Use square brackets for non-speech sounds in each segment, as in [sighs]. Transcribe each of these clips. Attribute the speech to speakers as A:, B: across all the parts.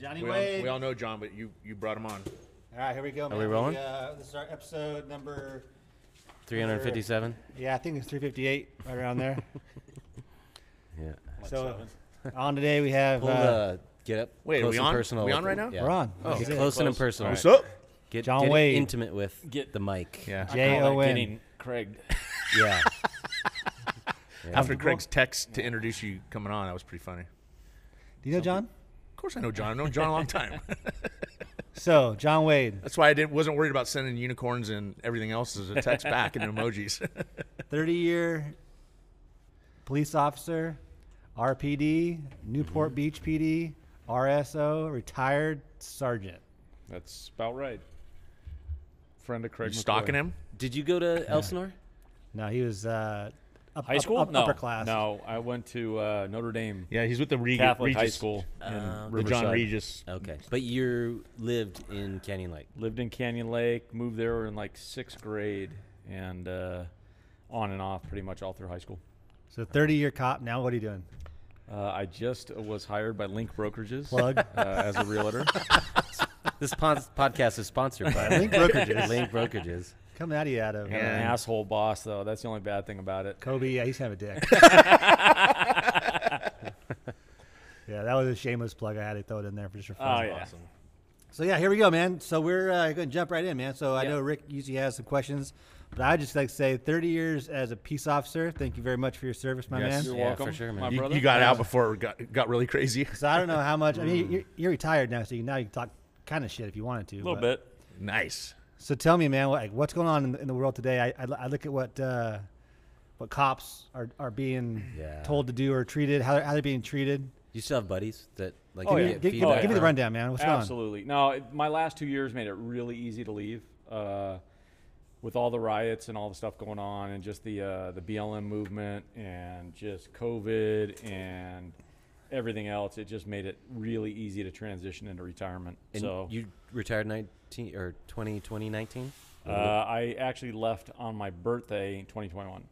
A: Johnny
B: We all, we all know John, but you you brought him on.
A: All right, here we go. Man.
C: we rolling?
A: uh, this is our episode number.
C: 357.
A: Yeah, I think it's 358, right around there. [laughs]
C: Yeah.
A: so on today we have.
C: Pull
A: Uh,
C: the get up.
B: Wait, are
C: close
B: we
C: and
B: on?
C: Personal
B: We on right now?
C: Yeah.
A: We're on.
C: Oh, get
A: is it.
C: close and
D: Close.
C: personal.
B: What's up?
C: Get,
A: John
C: get
A: Wade.
C: intimate with
D: Get-
C: the mic.
B: Yeah.
A: J
D: Call that
A: O N.
D: Getting Craig. [laughs]
C: Yeah.
B: After Craig's text to introduce you coming on, that was pretty funny.
A: Do you know John?
B: Of course, I know John. I've known John a long time. [laughs]
A: So John Wade,
B: That's why I didn't wasn't worried about sending unicorns and everything else as a text [laughs] back and emojis. [laughs]
A: 30 year police officer, RPD, Newport
C: Mm-hmm.
A: Beach PD, RSO, retired sergeant.
D: That's about right. Friend of Craig.
B: you stalking him?
C: Did you go to Elsinore?
A: No, he was uh, up,
D: High school?
A: up-
D: no.
A: upper class.
D: No, I went to uh, Notre Dame
B: Yeah, he's with the Reg-
D: Catholic
B: Regis,
D: High School in
C: Uh,
B: the John Regis.
C: Okay. But you lived in Canyon Lake.
D: Lived in Canyon Lake. Moved there in like sixth grade, and uh, on and off pretty much all through high school.
A: So 30 year cop. Now what are you doing?
D: Uh, I just was hired by Link Brokerages
A: Plug.
D: uh, as a realtor. [laughs]
C: This pod- podcast is sponsored by [laughs]
A: Link Brokerages.
C: Link Brokerages.
A: Coming out of you out of
D: Got an asshole boss though. That's the only bad thing about it.
A: Kobe. Yeah, he's kind of a dick. [laughs] yeah, that was a shameless plug. I had to throw it in there for just for fun.
D: Oh yeah.
A: So yeah, here we go, man. So we're uh, going to jump right in, man. So I
D: Yeah.
A: know Rick usually has some questions, but I just like to say, 30 years as a peace officer. Thank you very much for your service, my
B: Yes.
A: man.
D: You're
C: Yeah,
D: welcome,
C: for sure, man.
D: my
B: You,
D: brother.
B: you got out before it got, got really crazy.
A: So I don't know how much. I mean, [laughs] you're, you're retired now, so you now you can talk kind of shit if you wanted to.
D: A little
A: but-
D: bit.
B: Nice.
A: So tell me, man, like what's going on in the, in the world today? I, I, I look at what uh, what cops are, are being
C: Yeah.
A: told to do or treated, how they're, how they're being treated.
C: You still have buddies that like
D: Oh,
C: you
D: yeah.
C: get
A: Give, give,
C: feedback
A: give me the rundown, man. What's going on?
D: Absolutely. No, my last two years made it really easy to leave. Uh, with all the riots and all the stuff going on, and just the uh, the BLM movement, and just COVID and everything else, it just made it really easy to transition into retirement.
C: And
D: so
C: you retired 19 or 20, 2019?
D: uh, I actually left on my birthday in 2021.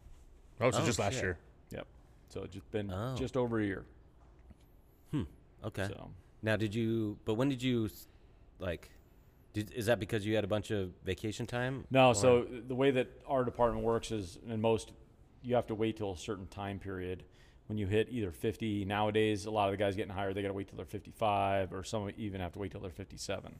B: Oh, so
C: Oh,
B: just last
C: shit.
B: year.
D: Yep. So it's just been
C: Oh.
D: just over a year. Hmm.
C: Okay.
D: So
C: Now, did you? But when did you, like, did, is that because you had a bunch of vacation time?
D: No,
C: Or-
D: so the way that our department works is, in most, you have to wait till a certain time period. When you hit either 50, nowadays, a lot of the guys getting hired, they got to wait till they're 55, or some even have to wait till they're 57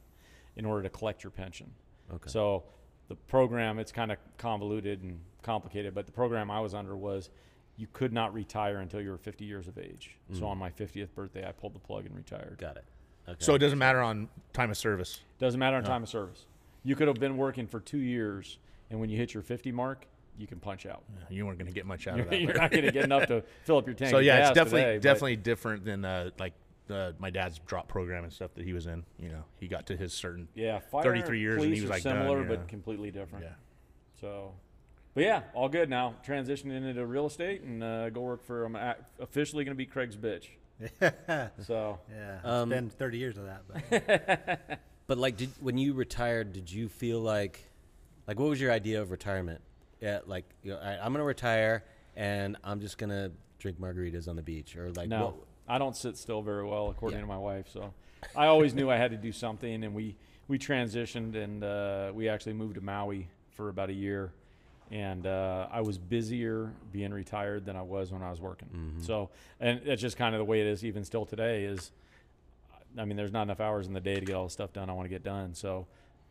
D: in order to collect your pension.
C: Okay.
D: So the program, it's kind of convoluted and complicated, but the program I was under was you could not retire until you were 50 years of age. So hmm. on my 50th birthday, I pulled the plug and retired.
C: got it. Okay.
B: So it doesn't matter on time of service.
D: Doesn't matter in time of service. You could have been working for two years, and when you hit your 50 mark, you can punch out.
B: You weren't going to get much out of
D: You're,
B: that.
D: you're not going to get enough to [laughs] fill up your tank.
B: so yeah, it's definitely
D: today, but-
B: definitely different than uh, like uh, my dad's drop program and stuff that he was in. You know, he got to his certain.
D: yeah. Fire
B: 33 years and he was like done,
D: similar,
B: yeah.
D: but completely different.
B: Yeah.
D: So, but yeah, all good now. Transitioning into real estate and uh, go work for. I'm officially going to be Craig's bitch. [laughs] So
A: Yeah, it's
C: Um,
A: been 30 years of that. But [laughs]
C: But like, did when you retired, did you feel like, like, what was your idea of retirement? Yeah, like, you know, right, I'm gonna retire and I'm just gonna drink margaritas on the beach, or like,
D: no,
C: what,
D: I don't sit still very well, according
C: Yeah.
D: to my wife. So I always knew I had to do something, and we we transitioned and uh, we actually moved to Maui for about a year, and uh, I was busier being retired than I was when I was working.
C: Mm-hmm.
D: So, and that's just kind of the way it is, even still today. Is I mean, there's not enough hours in the day to get all the stuff done I want to get done. So,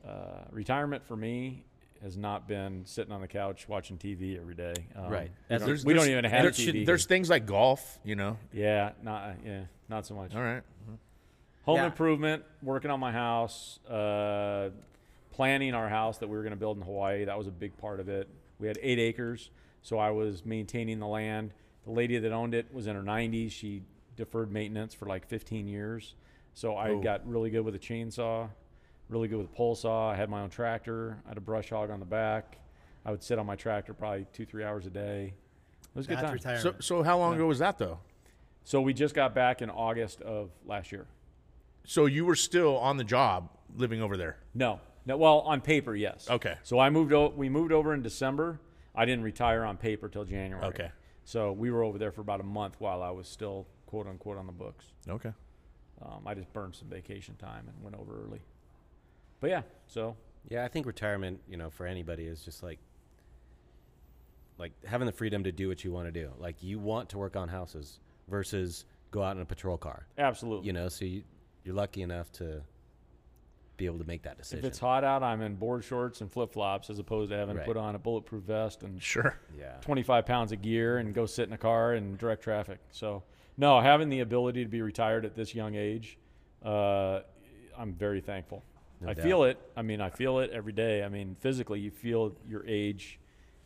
D: uh, retirement for me has not been sitting on the couch watching TV every day. Um,
C: Right.
D: We,
C: That's-
D: don't,
B: There's-
D: we don't even have
B: there's,
D: TV.
B: There's things like golf. You know.
D: yeah, not yeah, not so much.
B: All right.
D: Home
C: Yeah.
D: improvement, working on my house, uh, planning our house that we were going to build in Hawaii. That was a big part of it. We had eight acres, so I was maintaining the land. The lady that owned it was in her 90s. She deferred maintenance for like 15 years. So I
B: Oh.
D: got really good with a chainsaw, really good with a pole saw. I had my own tractor. I had a brush hog on the back. I would sit on my tractor probably two, three hours a day. It was a good
A: that's
D: time.
A: retirement.
B: So so how long ago was that though?
D: So we just got back in August of last year.
B: So you were still on the job living over there.
D: No, no. Well, on paper, yes.
B: Okay.
D: So I moved. O- we moved over in December. I didn't retire on paper till January.
B: Okay.
D: So we were over there for about a month while I was still quote unquote on the books.
B: Okay.
D: um, I just burned some vacation time and went over early. But yeah, so
C: Yeah, I think retirement, you know, for anybody is just like like having the freedom to do what you want to do. Like you want to work on houses versus go out in a patrol car.
D: absolutely.
C: You know, so you, you're lucky enough to be able to make that decision.
D: if it's hot out, I'm in board shorts and flip flops as opposed to having
C: Right.
D: to put on a bulletproof vest and
B: Sure.
C: yeah.
D: 25 pounds of gear and go sit in a car and direct traffic. So, no, having the ability to be retired at this young age, uh, I'm very thankful.
C: No
D: I
C: doubt.
D: feel it. I mean, I feel it every day. I mean, physically, you feel your age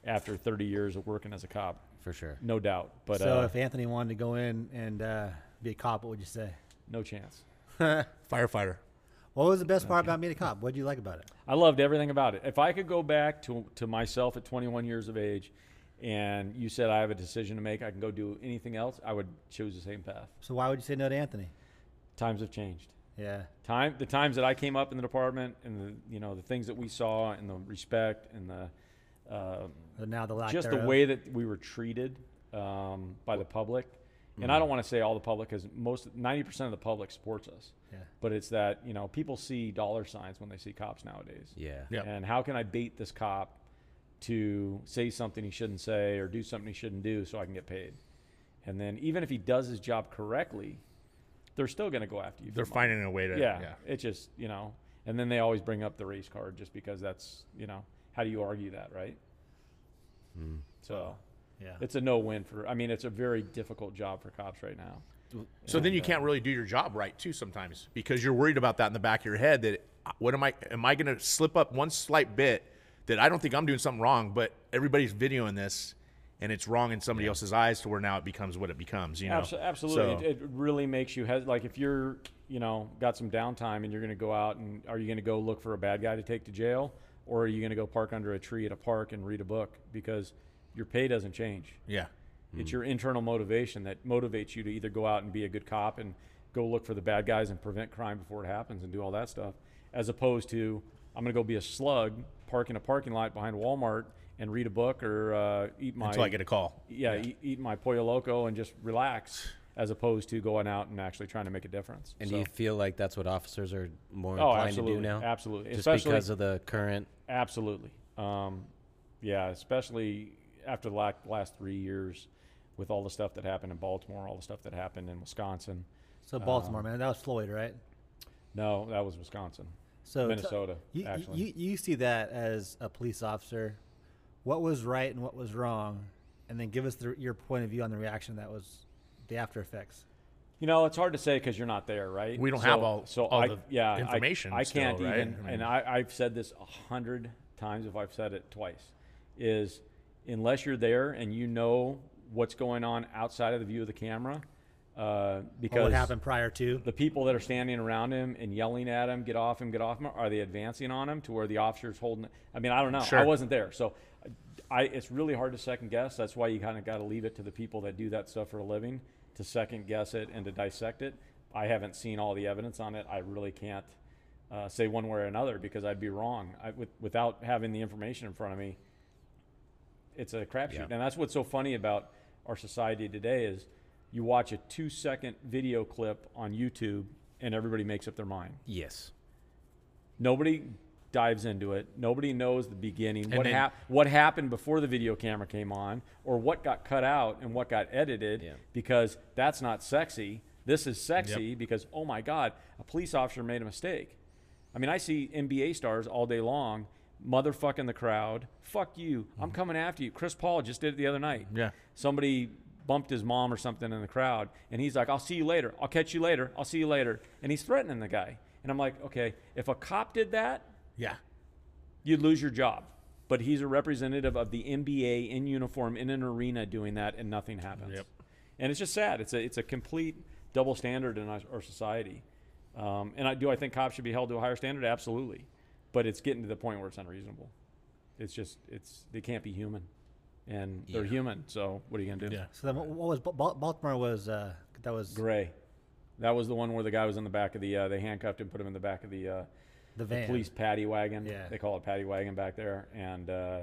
D: after 30 years of working as a cop,
C: For sure.
D: no doubt. But
A: so
D: uh,
A: if Anthony wanted to go in and uh, be a cop, what would you say?
D: no chance. [laughs]
B: Firefighter.
A: What was the best part about being a cop? What did you like about it?
D: I loved everything about it. If I could go back to, to myself at 21 years of age and you said I have a decision to make, I can go do anything else, I would choose the same path.
A: So why would you say no to Anthony?
D: Times have changed.
A: Yeah.
D: time the times that I came up in the department and the you know the things that we saw and the respect and the um,
A: now the lack
D: just the way that we were treated um, by the public and I don't want to say all the public because most 90% of the public supports us
A: Yeah.
D: but it's that you know people see dollar signs when they see cops nowadays
C: Yeah.
B: Yep.
D: and how can I bait this cop to say something he shouldn't say or do something he shouldn't do so I can get paid and then even if he does his job correctly they're still going to go after you
B: They're
D: money
B: finding a way to.
D: yeah, it's just you know and then they always bring up the race card just because that's you know how do you argue that right
C: Mm.
D: so
A: Yeah.
D: it's a no-win for i mean it's a very difficult job for cops right now
B: So then you
D: uh,
B: can't really do your job right too sometimes because you're worried about that in the back of your head. That uh, what am I? Am I going to slip up one slight bit that I don't think I'm doing something wrong, but everybody's videoing this and it's wrong in somebody else's eyes to where now it becomes what it becomes. You know,
D: absolutely.
B: So-
D: it, it really makes you hes- like if you're you know got some downtime and you're going to go out and are you going to go look for a bad guy to take to jail? Or are you going to go park under a tree at a park and read a book? Because your pay doesn't change.
B: Yeah,
D: It's mm-hmm. your internal motivation that motivates you to either go out and be a good cop and go look for the bad guys and prevent crime before it happens and do all that stuff, as opposed to I'm going to go be a slug, park in a parking lot behind Walmart and read a book or uh, eat my
B: until I get a call.
D: yeah, Eat, eat my pollo loco and just relax, as opposed to going out and actually trying to make a difference.
C: And
D: So-
C: do you feel like that's what officers are more
D: oh,
C: inclined
D: absolutely,
C: to do now?
D: absolutely,
C: Just
D: especially
C: because of the current
D: Absolutely. Um, yeah, especially after the la- last three years with all the stuff that happened in Baltimore, all the stuff that happened in Wisconsin.
A: So Baltimore,
D: Um,
A: man, that was Floyd, right?
D: No, that was Wisconsin.
A: So
D: Minnesota,
A: you, you-
D: actually.
A: you you see that as a police officer, what was right and what was wrong, and then give us the, your point of view on the reaction that was the after effects.
D: You know, it's hard to say because you're not there, right?
B: We don't
D: So-
B: have all-
D: so
B: all
D: I,
B: the
D: yeah,
B: information
D: I,
B: still,
D: can't
B: right?
D: even,
B: I mean-
D: and I, I've said this a hundred times if I've said it twice, is unless you're there and you know what's going on outside of the view of the camera, uh, because
A: what happened prior to?
D: the people that are standing around him and yelling at him, "Get off him! Get off him!" Are they advancing on him to where the officer's holding? I mean, I don't know. I wasn't there, so I. It's really hard to second guess. That's why you kind of got to leave it to the people that do that stuff for a living to second guess it and to dissect it. I haven't seen all the evidence on it. I really can't uh, say one way or another because I'd be wrong I, with, without having the information in front of me. It's a crapshoot,
C: Yeah.
D: and that's what's so funny about our society today is you watch a two second video clip on YouTube and everybody makes up their mind.
C: yes.
D: Nobody dives into it. Nobody knows the beginning.
B: And
D: what
B: then-
D: hap- what happened before the video camera came on or what got cut out and what got edited
C: Yeah.
D: because that's not sexy. This is sexy because oh my god, a police officer made a mistake. I mean, I see NBA stars all day long motherfucking the crowd. Fuck you. I'm mm-hmm. coming after you. Chris Paul just did it the other night
B: Yeah.
D: somebody bumped his mom or something in the crowd and he's like i'll see you later i'll catch you later i'll see you later and he's threatening the guy and i'm like okay if a cop did that
B: Yeah.
D: you'd lose your job but he's a representative of the nba in uniform in an arena doing that and nothing happens
B: Yep.
D: and it's just sad it's a, it's a complete double standard in our, our society um, and I, do i think cops should be held to a higher standard absolutely but it's getting to the point where it's unreasonable it's just it's they can't be human and they're human so what are you gonna do
B: Yeah.
A: So then, what, what was Ba- Ba- Baltimore was uh, that was
D: Gray. That was the one where the guy was in the back of the. Uh, they handcuffed him, put him in the back of the, uh,
A: the
D: the police paddy wagon.
A: Yeah.
D: They call it paddy wagon back there, and uh,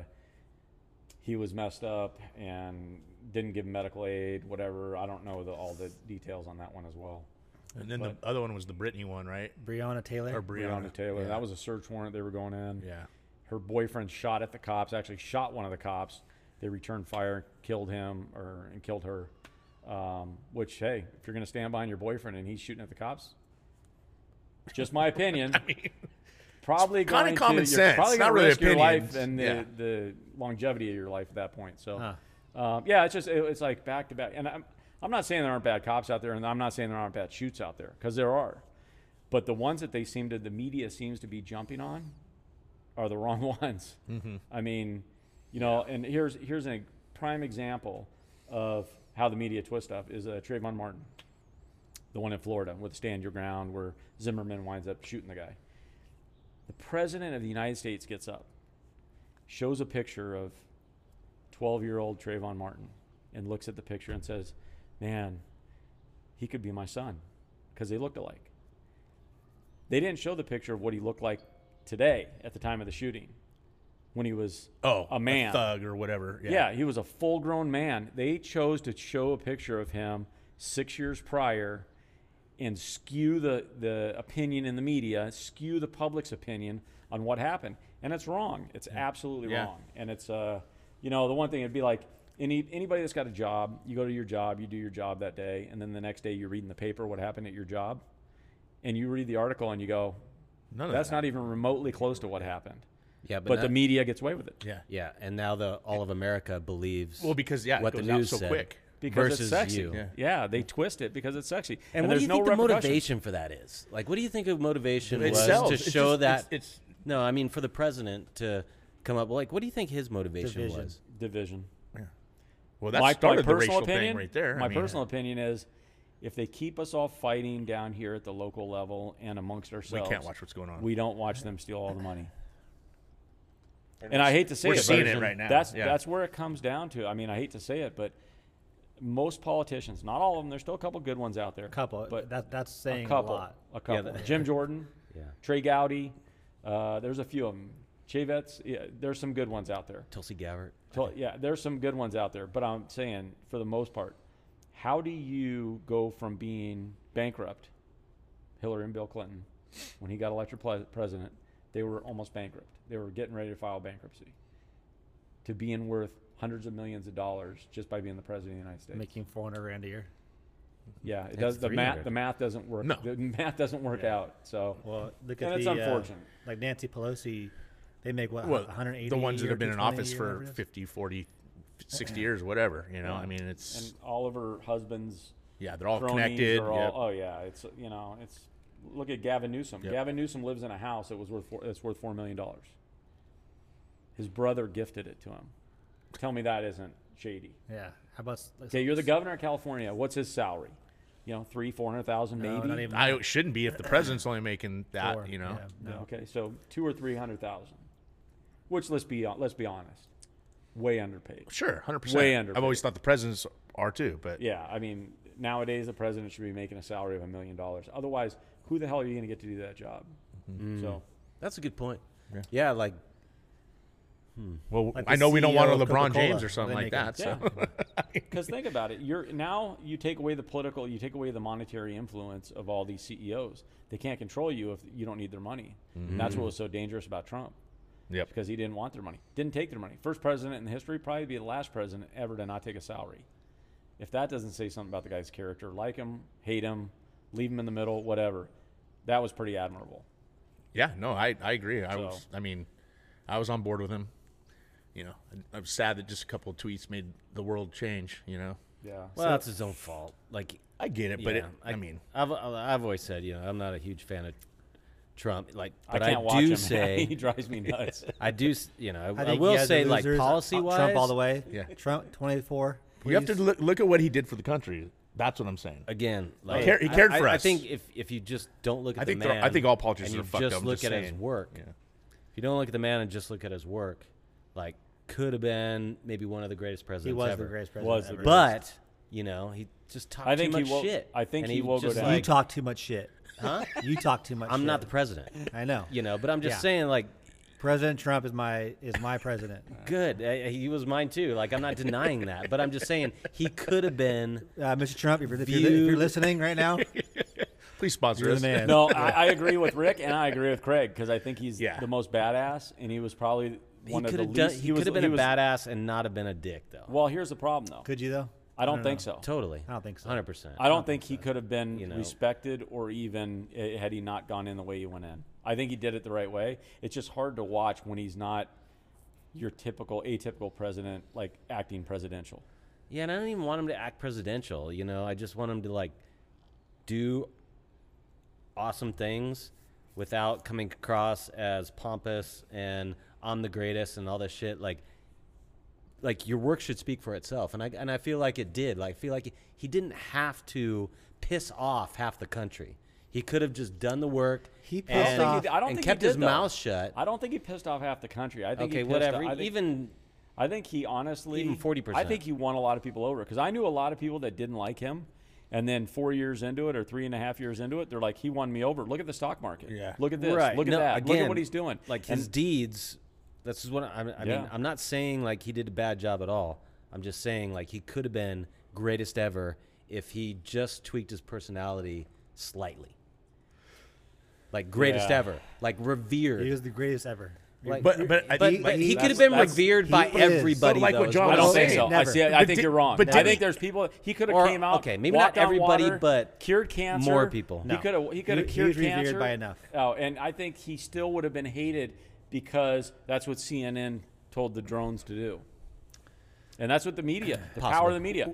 D: he was messed up and didn't give medical aid. Whatever. I don't know the, all the details on that one as well.
B: And then
D: But-
B: the other one was the Brittany one, right?
A: Breonna Taylor.
B: Or
D: Breonna,
B: Brianna
D: Taylor.
B: Yeah.
D: That was a search warrant. They were going in.
B: yeah.
D: Her boyfriend shot at the cops. Actually, shot one of the cops. They returned fire, killed him, or and killed her. Um, which, hey, if you're going to stand behind your boyfriend and he's shooting at the cops, just my opinion. [laughs] probably
B: kinda common
D: to,
B: sense,
D: probably
B: not really
D: risk your life
B: opinions.
D: and the,
B: Yeah.
D: the longevity of your life at that point. So,
A: Huh.
D: um, yeah, it's just it, it's like back to back. And I'm I'm not saying there aren't bad cops out there, and I'm not saying there aren't bad shoots out there because there are. But the ones that they seem to, the media seems to be jumping on, are the [laughs] wrong ones.
B: Mm-hmm.
D: I mean, you know, and here's here's a prime example of how the media twist stuff is uh, Trayvon Martin, the one in Florida with Stand Your Ground, where Zimmerman winds up shooting the guy. The president of the United States gets up, shows a picture of 12 year old Trayvon Martin, and looks at the picture and says, Man, he could be my son because they looked alike. They didn't show the picture of what he looked like today at the time of the shooting when he was
B: Oh,
D: a man.
B: a thug or whatever. Yeah.
D: Yeah. he was a full grown man. They chose to show a picture of him six years prior and skew the, the opinion in the media, skew the public's opinion on what happened. And it's wrong. It's absolutely
B: Yeah.
D: wrong. And it's, uh, you know, the one thing it'd be like any, anybody that's got a job, you go to your job, you do your job that day, and then the next day you're reading the paper what happened at your job, and you read the article and you go,
B: None of
D: that's
B: that.
D: not even remotely close to what happened.
C: Yeah, but,
D: But,
C: not-
D: the media gets away with it.
B: Yeah.
C: yeah, and now the all of America believes
B: Well, because yeah,
C: what
B: it
C: the
B: goes out
C: news
B: so
C: said
B: quick.
D: Because
C: versus
D: it's sexy.
C: you.
B: Yeah.
D: Yeah. they twist it because it's sexy.
C: And, what
D: there's
C: do you
D: no
C: think the
D: repercussions.
C: motivation for that is? Like, what do you think of motivation
B: It
C: was
B: sells.
C: to
B: It's
C: show
B: just-
C: that?
B: it's- it's-
C: no, I mean for the president to come up. Like, what do you think his motivation
A: Division.
C: was?
D: Division.
B: Well, that
D: my,
B: started
D: my
B: the
D: personal
B: racial
D: opinion,
B: thing right there.
D: My
B: I mean,
D: personal opinion is, if they keep us all fighting down here at the local level and amongst ourselves, we
B: can't watch what's going on.
D: We don't watch them steal all the money. And I hate to say
B: we're
D: it,
B: seeing
D: but
B: it right now,
D: That's
B: yeah.
D: that's where it comes down to. I mean, I hate to say it, but most politicians, not all of them, there's still a couple good ones out there.
A: A couple.
D: but
A: that that's saying
D: a couple,
A: a lot.
D: a couple.
C: that-
D: Jim [laughs] Jordan,
C: Yeah,
D: Trey Gowdy, uh, there's a few of them. Chavez, yeah, there's some good ones out there.
C: Tulsi Gabbard.
D: So, yeah, there's some good ones out there, but I'm saying for the most part, how do you go from being bankrupt, Hillary and Bill Clinton, when he got elected ple- president, they were almost bankrupt. They were getting ready to file bankruptcy. To being worth hundreds of millions of dollars just by being the president of the United States.
A: Making 400 grand a year.
D: yeah, it
C: That's
D: does. The math, the math doesn't work.
B: No.
D: The [laughs] math doesn't work
A: Yeah.
D: out. So,
A: Well, look
D: and
A: at
D: it's
A: the uh,
D: unfortunate.
A: like Nancy Pelosi. They make what
B: well,
A: 180.
B: the ones that have been in office for
A: whatever
B: 50, 40, 60 years, whatever. You know,
D: Yeah.
B: I mean, it's
D: and all of her husbands
B: yeah, they're all connected.
D: all-
B: yep.
D: oh yeah, it's you know it's look at Gavin Newsom.
B: Yep.
D: Gavin Newsom lives in a house that was worth four, that's worth four million dollars. His brother gifted it to him. Tell me that isn't shady.
A: Yeah. How about?
D: Okay, you're the governor of California. What's his salary? You know, three, four hundred thousand,
A: No,
D: maybe.
A: not even
B: I it shouldn't be if the president's only making that.
A: four,
B: You know,
A: yeah,
D: Yeah,
A: no.
D: Okay, so two or three hundred thousand. Which let's be let's be honest, way underpaid.
B: sure, hundred percent.
D: Way
B: percent.
D: underpaid.
B: I've always thought the presidents are too, but
D: Yeah, I mean nowadays the president should be making a salary of a million dollars. Otherwise, who the hell are you going to get to do that job? Mm-hmm. So mm.
C: That's a good point.
B: Yeah.
C: Yeah, like Hmm.
B: well,
A: Like
B: I
A: the
B: know we don't want a LeBron
A: Coca-Cola.
B: James or something like
A: make
B: that.
A: him-
B: So [laughs]
D: Because think about it, you're now you take away the political, you take away the monetary influence of all these CEOs. They can't control you if you don't need their money. And that's what was so dangerous about Trump,
B: yep.
D: because he didn't want their money, didn't take their money. First president in history, probably be the last president ever to not take a salary. If that doesn't say something about the guy's character, like him, hate him, leave him in the middle, whatever, that was pretty admirable.
B: Yeah, no, I, I agree. I
D: So-
B: was, I mean, I was on board with him. You know, I- I'm sad that just a couple of tweets made the world change. You know,
D: Yeah.
C: well,
D: So-
C: that's his own fault. Like,
B: I get it, but
C: yeah,
B: it, I, mean,
C: I've I've always said, you know, I'm not a huge fan of Trump. Like, but
D: I can't watch
C: do
D: him. [laughs]
C: say
D: he drives me nuts. [laughs]
C: I do, you know,
A: I
C: I, I will say, like.
A: Uh,
C: policy wise,
A: Trump all the way.
B: Yeah.
A: Trump 24.
B: you have to look, look at what he did for the country. That's what I'm saying.
C: Again, like
B: cared- he cared
C: I,
B: for
C: I, I think if if you just don't look at
B: I
C: the
B: think they're-
C: man,
B: I think all politicians
C: and you
B: are fucked
C: just
B: up, I'm
C: look
B: just
C: at his work.
B: Yeah.
C: If you don't look at the man and just look at his work, like could have been maybe one of the greatest presidents.
A: He was
C: ever.
A: the greatest president.
D: Was the
A: ever.
C: But you know, he just talked
D: I think
C: too
D: he
C: much
D: will-
C: shit.
D: I think
C: and
D: he will go
C: just,
D: down.
A: you
C: Like,
A: talk too much shit.
C: huh?
A: You talk too much.
C: I'm
A: shit.
C: not the president.
A: I know.
C: You know, but I'm just
A: Yeah.
C: saying, like,
A: President Trump is my is my president.
C: good. Uh, he was mine too. Like, I'm not denying that, but I'm just saying he could have been.
A: Uh, Mr. Trump, if you're, if, you're, if you're listening right now, [laughs]
B: Please sponsor
A: You're
B: us.
A: the man.
D: No, I, I agree with Rick and I agree with Craig because I think he's
B: Yeah.
D: the most badass, and he was probably
C: He
D: one of
C: could
D: the
C: have done.
D: least.
C: He, could have been
D: he
C: a
D: was-
C: badass and not have been a dick, though.
D: Well, here's the problem though.
A: Could you though?
D: I don't
A: don't
D: think
A: know.
D: so.
C: totally.
A: I don't think so.
C: Hundred percent.
D: I don't think he could have been
C: you know.
D: respected or even eh, had he not gone in the way he went in. I think he did it the right way. It's just hard to watch when he's not your typical atypical president, like acting presidential.
C: Yeah, and I don't even want him to act presidential. You know, I just want him to like do awesome things without coming across as pompous and I'm the greatest and all this shit. Like, like your work should speak for itself, and I and I feel like it did. Like, I feel like he, he didn't have to piss off half the country. He could have just done the work.
A: He pissed
C: and,
A: off-
D: I don't
C: and
D: think
C: kept
D: he
C: his
D: did, though.
C: mouth shut.
D: I don't think he pissed off half the country. I think
C: Okay,
D: he pissed
C: whatever.
D: I think,
C: Even
D: I think he honestly
C: Even 40%.
D: I think he won a lot of people over because I knew a lot of people that didn't like him, and then four years into it or three and a half years into it, they're like, he won me over. Look at the stock market.
B: Yeah.
D: Look at this.
C: Right.
D: Look at
C: No,
D: that. Look at what he's doing.
C: Like
D: And-
C: his deeds. This is what I, I mean.
D: Yeah.
C: I'm not saying like he did a bad job at all. I'm just saying like he could have been greatest ever if he just tweaked his personality slightly. Like greatest
D: Yeah.
C: ever, like revered.
A: He was the greatest ever.
C: Like-
B: But but I
C: but
B: think
C: but he
A: he-
C: could have been revered by everybody.
B: But like
C: though,
B: what
C: is
B: John
D: I don't
B: saying.
D: think so. I see. I
B: But
D: think
B: did-
D: you're wrong.
B: but
D: I
B: did
D: think
B: he-
D: there's people. He could have came out.
C: okay, maybe not everybody,
D: water,
C: but
D: cured cancer.
C: more people.
D: He could have. He could have
A: He- he
D: cured
A: was revered
D: cancer
A: by enough.
D: Oh, and I think he still would have been hated because that's what CNN told the drones to do. And that's what the media, the power of the media,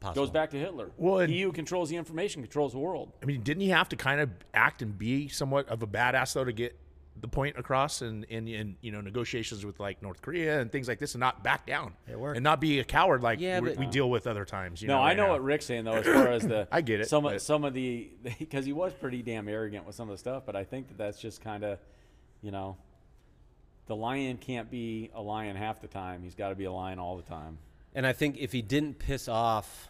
C: Possible.
D: goes back to Hitler.
B: Well, and-
D: he who controls the information controls the world.
B: I mean, didn't he have to kind of act and be somewhat of a badass though to get the point across in, in, in you know negotiations with like North Korea and things like this and not back down
A: It worked.
B: and not be a coward like
C: Yeah,
B: we-
C: but-
B: we deal with other times. You
D: No,
B: know,
D: I know
B: now.
D: what Rick's saying though, as far as the [coughs]
B: I get it,
D: Some
B: but-
D: some of the [laughs] because he was pretty damn arrogant with some of the stuff, but I think that that's just kind of, you know, the lion can't be a lion half the time. He's got to be a lion all the time.
C: And I think if he didn't piss off,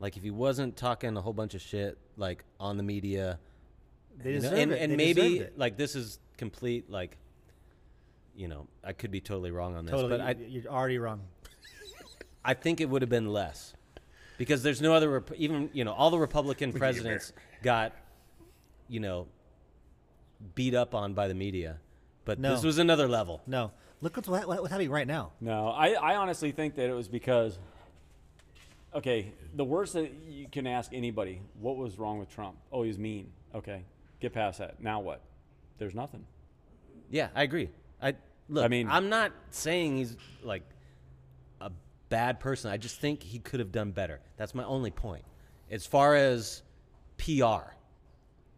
C: like if he wasn't talking a whole bunch of shit like on the media,
A: They
C: you know,
A: deserve
C: and,
A: it.
C: and
A: They
C: maybe
A: deserved it.
C: like this is complete like, you know, I could be totally wrong on this,
A: totally.
C: but I
A: you're already wrong. [laughs]
C: I think it would have been less because there's no other rep- even you know all the Republican [laughs] presidents got you know beat up on by the media, but
A: No.
C: this was another level.
A: No, look what's what, what's happening right now.
D: No, I, I honestly think that it was because, okay, the worst that you can ask anybody, what was wrong with Trump? Oh, he's mean. Okay, get past that. Now what? There's nothing.
C: Yeah, I agree. I look.
D: I mean-
C: I'm not saying he's like a bad person. I just think he could have done better. That's my only point. As far as PR,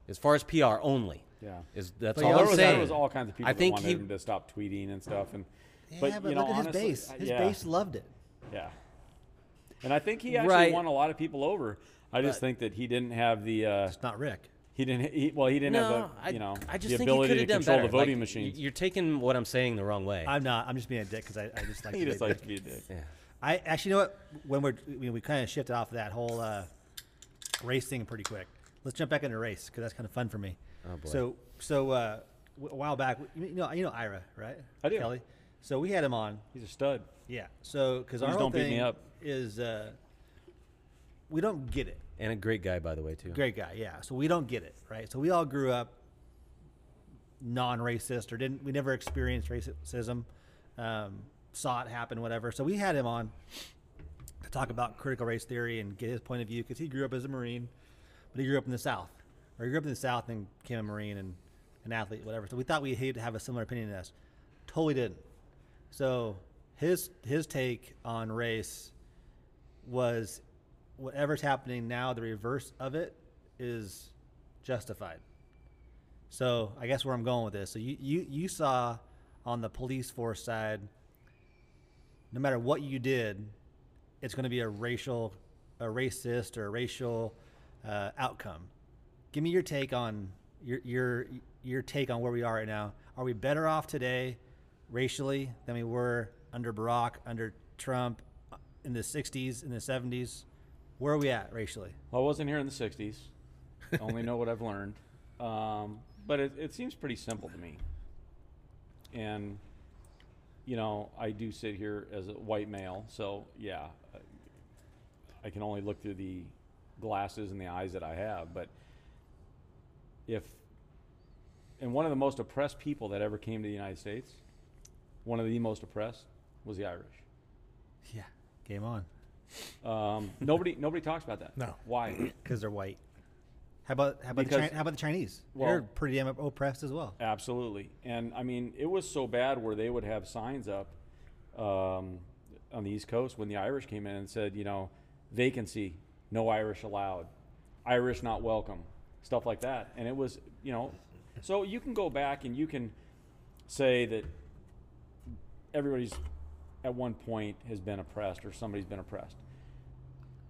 C: as far as PR only.
D: Yeah.
C: Is that's
A: But
C: all
A: he
C: I'm
D: there was,
C: saying.
D: there was all kinds of people
C: I
D: that
C: think
D: wanted
C: he,
D: him to stop tweeting and stuff. And
A: Yeah,
D: but,
A: but
D: you know,
A: look at his base. His
D: yeah,
A: base loved it.
D: Yeah. And I think he actually
C: Right.
D: won a lot of people over. I just
C: But-
D: think that he didn't have the uh,
A: It's not Rick.
D: he didn't he, well he didn't
C: no,
D: have the you know
C: I just
D: the
C: think he
D: ability
C: could
D: to
C: have done
D: control
C: better.
D: the voting
C: Like,
D: machines.
C: y- You're taking what I'm saying the wrong way.
A: I'm not. I'm just being a dick because I, I just like. [laughs]
D: he
A: to
D: just
A: be a
D: likes
A: dick.
D: to be a dick.
C: yeah.
A: I actually you know what when we're we, we kind of shifted off of that whole uh, race thing pretty quick. Let's jump back into race because that's kind of fun for me.
C: Oh, boy.
A: So so uh, w- a while back, you know you know Ira right?
D: I do.
A: Kelly. So we had him on.
D: He's a stud.
A: Yeah. So because our
D: Please
A: whole
D: don't beat
A: thing
D: me up.
A: is uh, we don't get it.
C: And a great guy, by the way, too.
A: Great guy, yeah. So we don't get it, right? So we all grew up non-racist or didn't. We never experienced racism, um, saw it happen, whatever. So we had him on to talk about critical race theory and get his point of view because he grew up as a Marine, but he grew up in the South, or he grew up in the South and became a Marine and an athlete, whatever. So we thought we'd have a similar opinion as. Totally didn't. So his his take on race was whatever's happening now, the reverse of it is justified. So I guess where I'm going with this. So you, you, you saw on the police force side, no matter what you did, it's going to be a racial, a racist or a racial uh, outcome. Give me your take on your your your take on where we are right now. Are we better off today, racially, than we were under Barack, under Trump, in the '60s, in the '70s? Where are we at racially?
D: Well, I wasn't here in the '60s. Only know what I've [laughs] learned, um, but it, it seems pretty simple to me. And you know, I do sit here as a white male, so yeah, I- I can only look through the glasses and the eyes that I have. But if and one of the most oppressed people that ever came to the United States, one of the most oppressed was the Irish.
A: Yeah. Game on.
D: Um, nobody nobody talks about that.
B: No.
D: Why? [clears throat]
A: Because they're white. How about how about the Chi- how about the Chinese?
D: Well-
A: they're pretty damn oppressed as well.
D: Absolutely. And I mean, it was so bad where they would have signs up um, on the East Coast when the Irish came in and said, you know, vacancy, no Irish allowed, Irish not welcome, stuff like that. And it was, you know, so you can go back and you can say that everybody's at one point has been oppressed or somebody's been oppressed.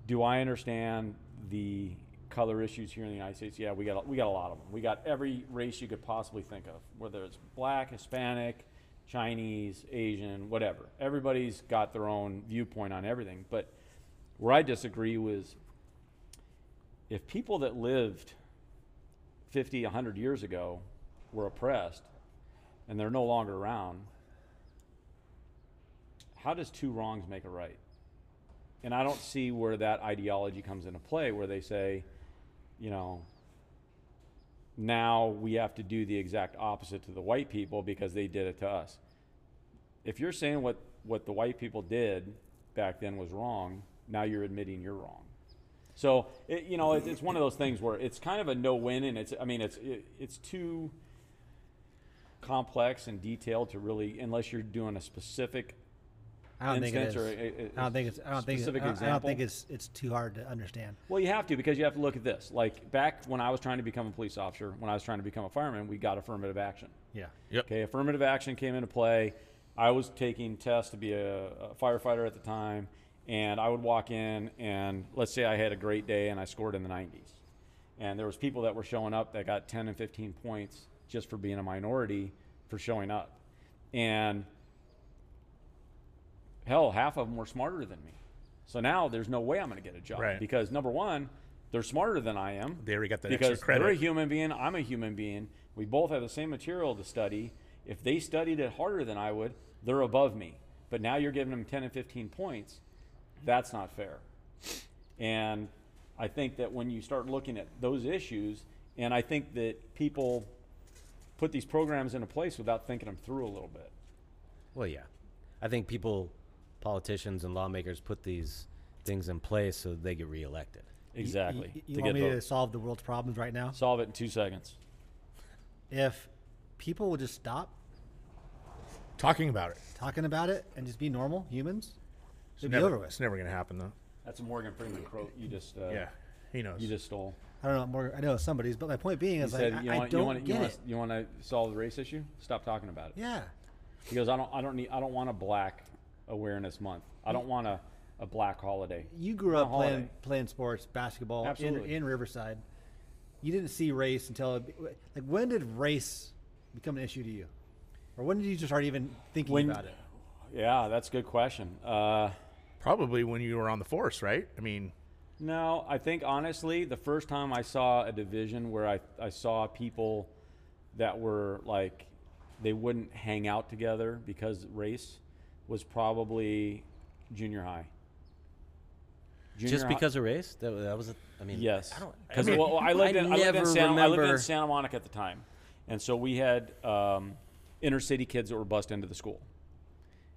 D: Do I understand the color issues here in the United States? Yeah, we got we got a lot of them. We got every race you could possibly think of, whether it's black, Hispanic, Chinese, Asian, whatever. Everybody's got their own viewpoint on everything. But where I disagree was if people that lived 50, 100 years ago were oppressed and they're no longer around, how does two wrongs make a right? And I don't see where that ideology comes into play, where they say, you know, now we have to do the exact opposite to the white people because they did it to us. If you're saying what, what the white people did back then was wrong, now you're admitting you're wrong. So, it, you know, it, it's one of those things where it's kind of a no-win, and it's, I mean, it's, it, it's too complex and detailed to really, unless you're doing a specific
A: I don't think it
D: instance or a- a-
A: I don't think it's. I don't think. It,
D: specific
A: I, don't- I don't think it's. It's too hard to understand.
D: Well, you have to because you have to look at this. Like back when I was trying to become a police officer, when I was trying to become a fireman, we got affirmative action.
A: Yeah.
B: Yep.
D: Okay, affirmative action came into play. I was taking tests to be a, a firefighter at the time, and I would walk in and let's say I had a great day and I scored in the 90s, and there was people that were showing up that got 10 and 15 points just for being a minority for showing up, and hell, half of them were smarter than me. So now there's no way I'm going to get a job
B: Right.
D: because number one, they're smarter than I am
B: They already got that
D: because
B: extra
D: they're a human being. I'm a human being. We both have the same material to study. If they studied it harder than I would, they're above me. But now you're giving them 10 and 15 points. That's not fair. And I think that when you start looking at those issues, and I think that people put these programs into place without thinking them through a little bit.
C: Well, yeah. I think people, politicians and lawmakers put these things in place so they get reelected.
D: Exactly.
A: You, you
D: to
A: want
D: get
A: me to solve the world's problems right now?
D: Solve it in two seconds.
A: If people would just stop
B: Talking about it.
A: talking about it and just be normal humans,
B: It's
A: it'd
B: never,
A: be over with.
B: It's never going to happen, though.
D: That's a Morgan Freeman quote you just uh,
B: yeah. He knows.
D: you just stole.
A: I don't know. More. I know somebody's, but my point being is
D: said,
A: like
D: "You
A: I, I
D: want, you
A: don't
D: want, you
A: get
D: want,
A: it.
D: you want to solve the race issue? Stop talking about it."
A: Yeah.
D: He goes, "I don't, I don't need, I don't want a Black Awareness Month. I don't want a, a Black holiday."
A: You grew
D: On
A: up playing
D: holiday.
A: playing sports, basketball in,
D: Absolutely.
A: in Riverside. You didn't see race until like when did race become an issue to you, or when did you just start even thinking
D: When-
A: about it?
D: Yeah, that's a good question. Uh,
B: Probably when you were on the force, right? I mean,
D: no, I think honestly, the first time I saw a division where I, I saw people that were like they wouldn't hang out together because race was probably junior high. Junior
C: Just
D: hi-
C: because of race? That, that was, a, I mean,
D: Yes,
C: I don't.
D: because
C: mean,
D: well, I lived in I lived in, Santa, I lived in Santa Monica at the time, and so we had um, inner city kids that were bused into the school,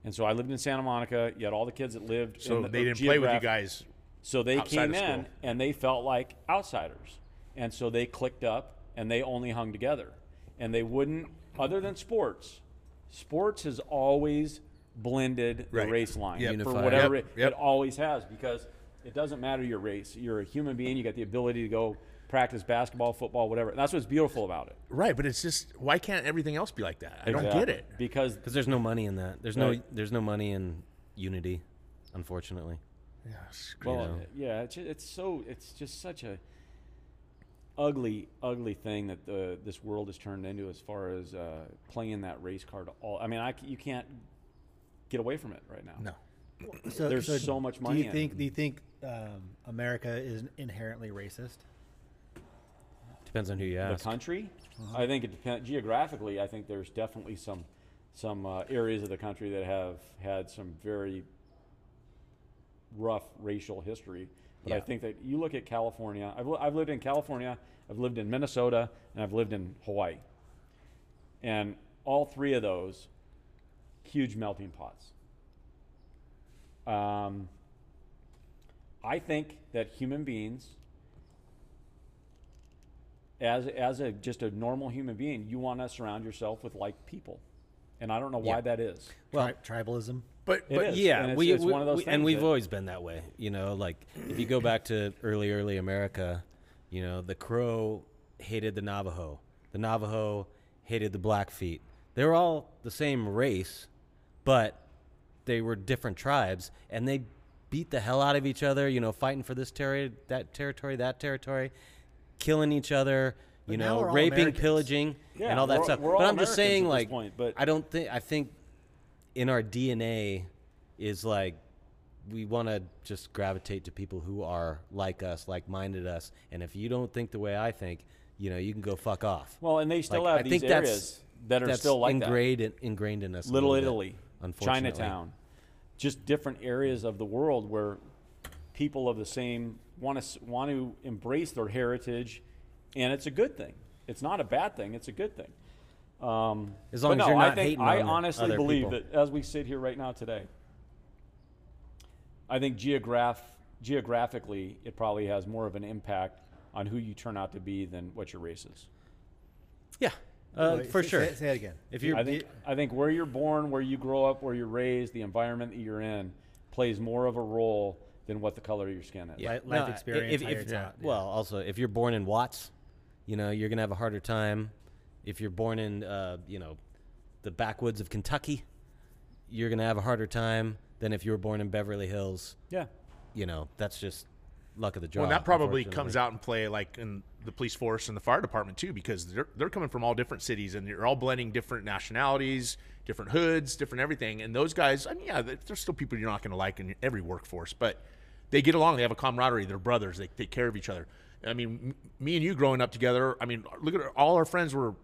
D: and so I lived in Santa Monica. You had all the kids that lived.
B: so
D: in the,
B: they didn't play with you guys.
D: So they came in and they felt like outsiders, and so they clicked up and they only hung together, and they wouldn't. Other than sports, sports has always blended the race line
B: Yep.
D: for whatever
B: Yep,
D: it,
B: yep.
D: it always has because it doesn't matter your race. You're a human being. You got the ability to go practice basketball, football, whatever. And that's what's beautiful about it.
B: Right, but it's just why can't everything else be like that? I don't get it.
D: because
C: Because there's no money in that. There's no
D: Right.
C: there's no money in unity, unfortunately.
B: Yeah, it's
D: well,
C: know.
D: yeah, it's, ju- it's so it's just such a ugly, ugly thing that the this world has turned into as far as uh, playing that race card. All I mean, I c- you can't get away from it right now.
B: no.
A: So,
D: There's so much money
A: Do
D: in
A: you
D: it.
A: think? Do you think um, America is inherently racist?
C: Depends on who you ask.
D: the country. I think it depends geographically. I think there's definitely some some uh, areas of the country that have had some very rough racial history. But I think that you look at California. I've, I've lived in California, I've lived in Minnesota, and I've lived in Hawaii. And all three of those, huge melting pots. Um, I think that human beings, as as a just a normal human being, you want to surround yourself with like people, and I don't know why
C: Yeah.
D: that is.
A: Tri- tribalism.
B: But but
D: is.
C: yeah,
D: and it's-
C: we,
D: it's
C: we-
D: one of those
C: we- and we've
D: that-
C: always been that way. You know, like if you go back to early, early America, you know, the Crow hated the Navajo, the Navajo hated the Blackfeet. They were all the same race, but they were different tribes, and they beat the hell out of each other. You know, fighting for this territory, that territory, that territory, killing each other. You
A: But
C: know, raping,
A: Americans.
C: pillaging,
D: Yeah,
C: and all that stuff. but I'm just saying, like,
D: point, but-
C: I don't think I think in our DNA is like we want to just gravitate to people who are like us, like-minded us, and if you don't think the way I think, you know, you can go fuck off.
D: Well, and they still
C: Like,
D: have
C: I
D: these
C: think that's-
D: areas that are
C: That's
D: still like that.
C: ingrained in, ingrained in us. a
D: Little
C: bit,
D: Italy,
C: unfortunately.
D: Chinatown, just different areas of the world where people of the same want to want to embrace their heritage, and it's a good thing. It's not a bad thing. It's a good thing. Um,
C: As long as
D: no,
C: you're
D: I
C: not
D: think
C: hating
D: I
C: on the
D: honestly
C: other
D: believe
C: people.
D: that as we sit here right now today, I think geograph geographically it probably has more of an impact on who you turn out to be than what your race is.
C: Yeah, uh,
A: Wait,
C: for
A: say-
C: sure.
A: Say, say it again.
C: If you're,
D: I think I think where you're born, where you grow up, where you're raised, the environment that you're in plays more of a role than what the color of your skin is.
A: Yeah. Li-
C: No,
A: life
C: i-
A: experience,
C: If,
A: how
C: if,
A: you're yeah.
C: Well, also, if you're born in Watts, you know, you're gonna have a harder time. If you're born in, uh, you know, the backwoods of Kentucky, you're gonna have a harder time than if you were born in Beverly Hills.
D: Yeah.
C: You know, that's just luck of the draw.
B: Well, and that probably comes out and play like in the police force and the fire department too, because they're they're coming from all different cities and they're all blending different nationalities, different hoods, different everything. And those guys, I mean, yeah, there's still people you're not going to like in every workforce, but they get along. They have a camaraderie. They're brothers. They take care of each other. I mean, me and you growing up together. I mean, look at all our friends were,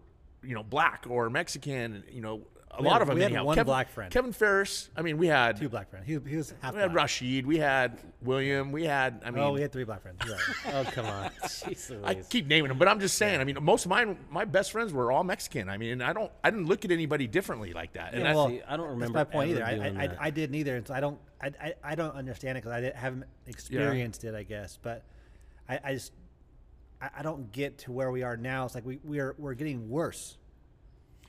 B: you know, black or Mexican. You know, a
A: We
B: lot
A: had-
B: of them.
A: we had one
B: Kevin,
A: black friend.
B: Kevin Ferris. I mean, we had
A: Two black friends. He, he was half
B: we had. Rashid. We had William. We had. I mean,
A: oh, we had three black friends. Right. [laughs]
C: Oh come on, [laughs] Jeez
B: I keep naming them, but I'm just saying. I mean, most of mine, my best friends were all Mexican. I mean, I don't, I didn't look at anybody differently like that. And
C: Yeah,
B: I,
C: well, See, I don't remember
A: That's
C: remember
A: my point either. I, I, I. I didn't either, and so I don't. I, I, I don't understand it because I didn't, haven't experienced it. I guess, but I, I just I, I don't get to where we are now. It's like we we're we're getting worse,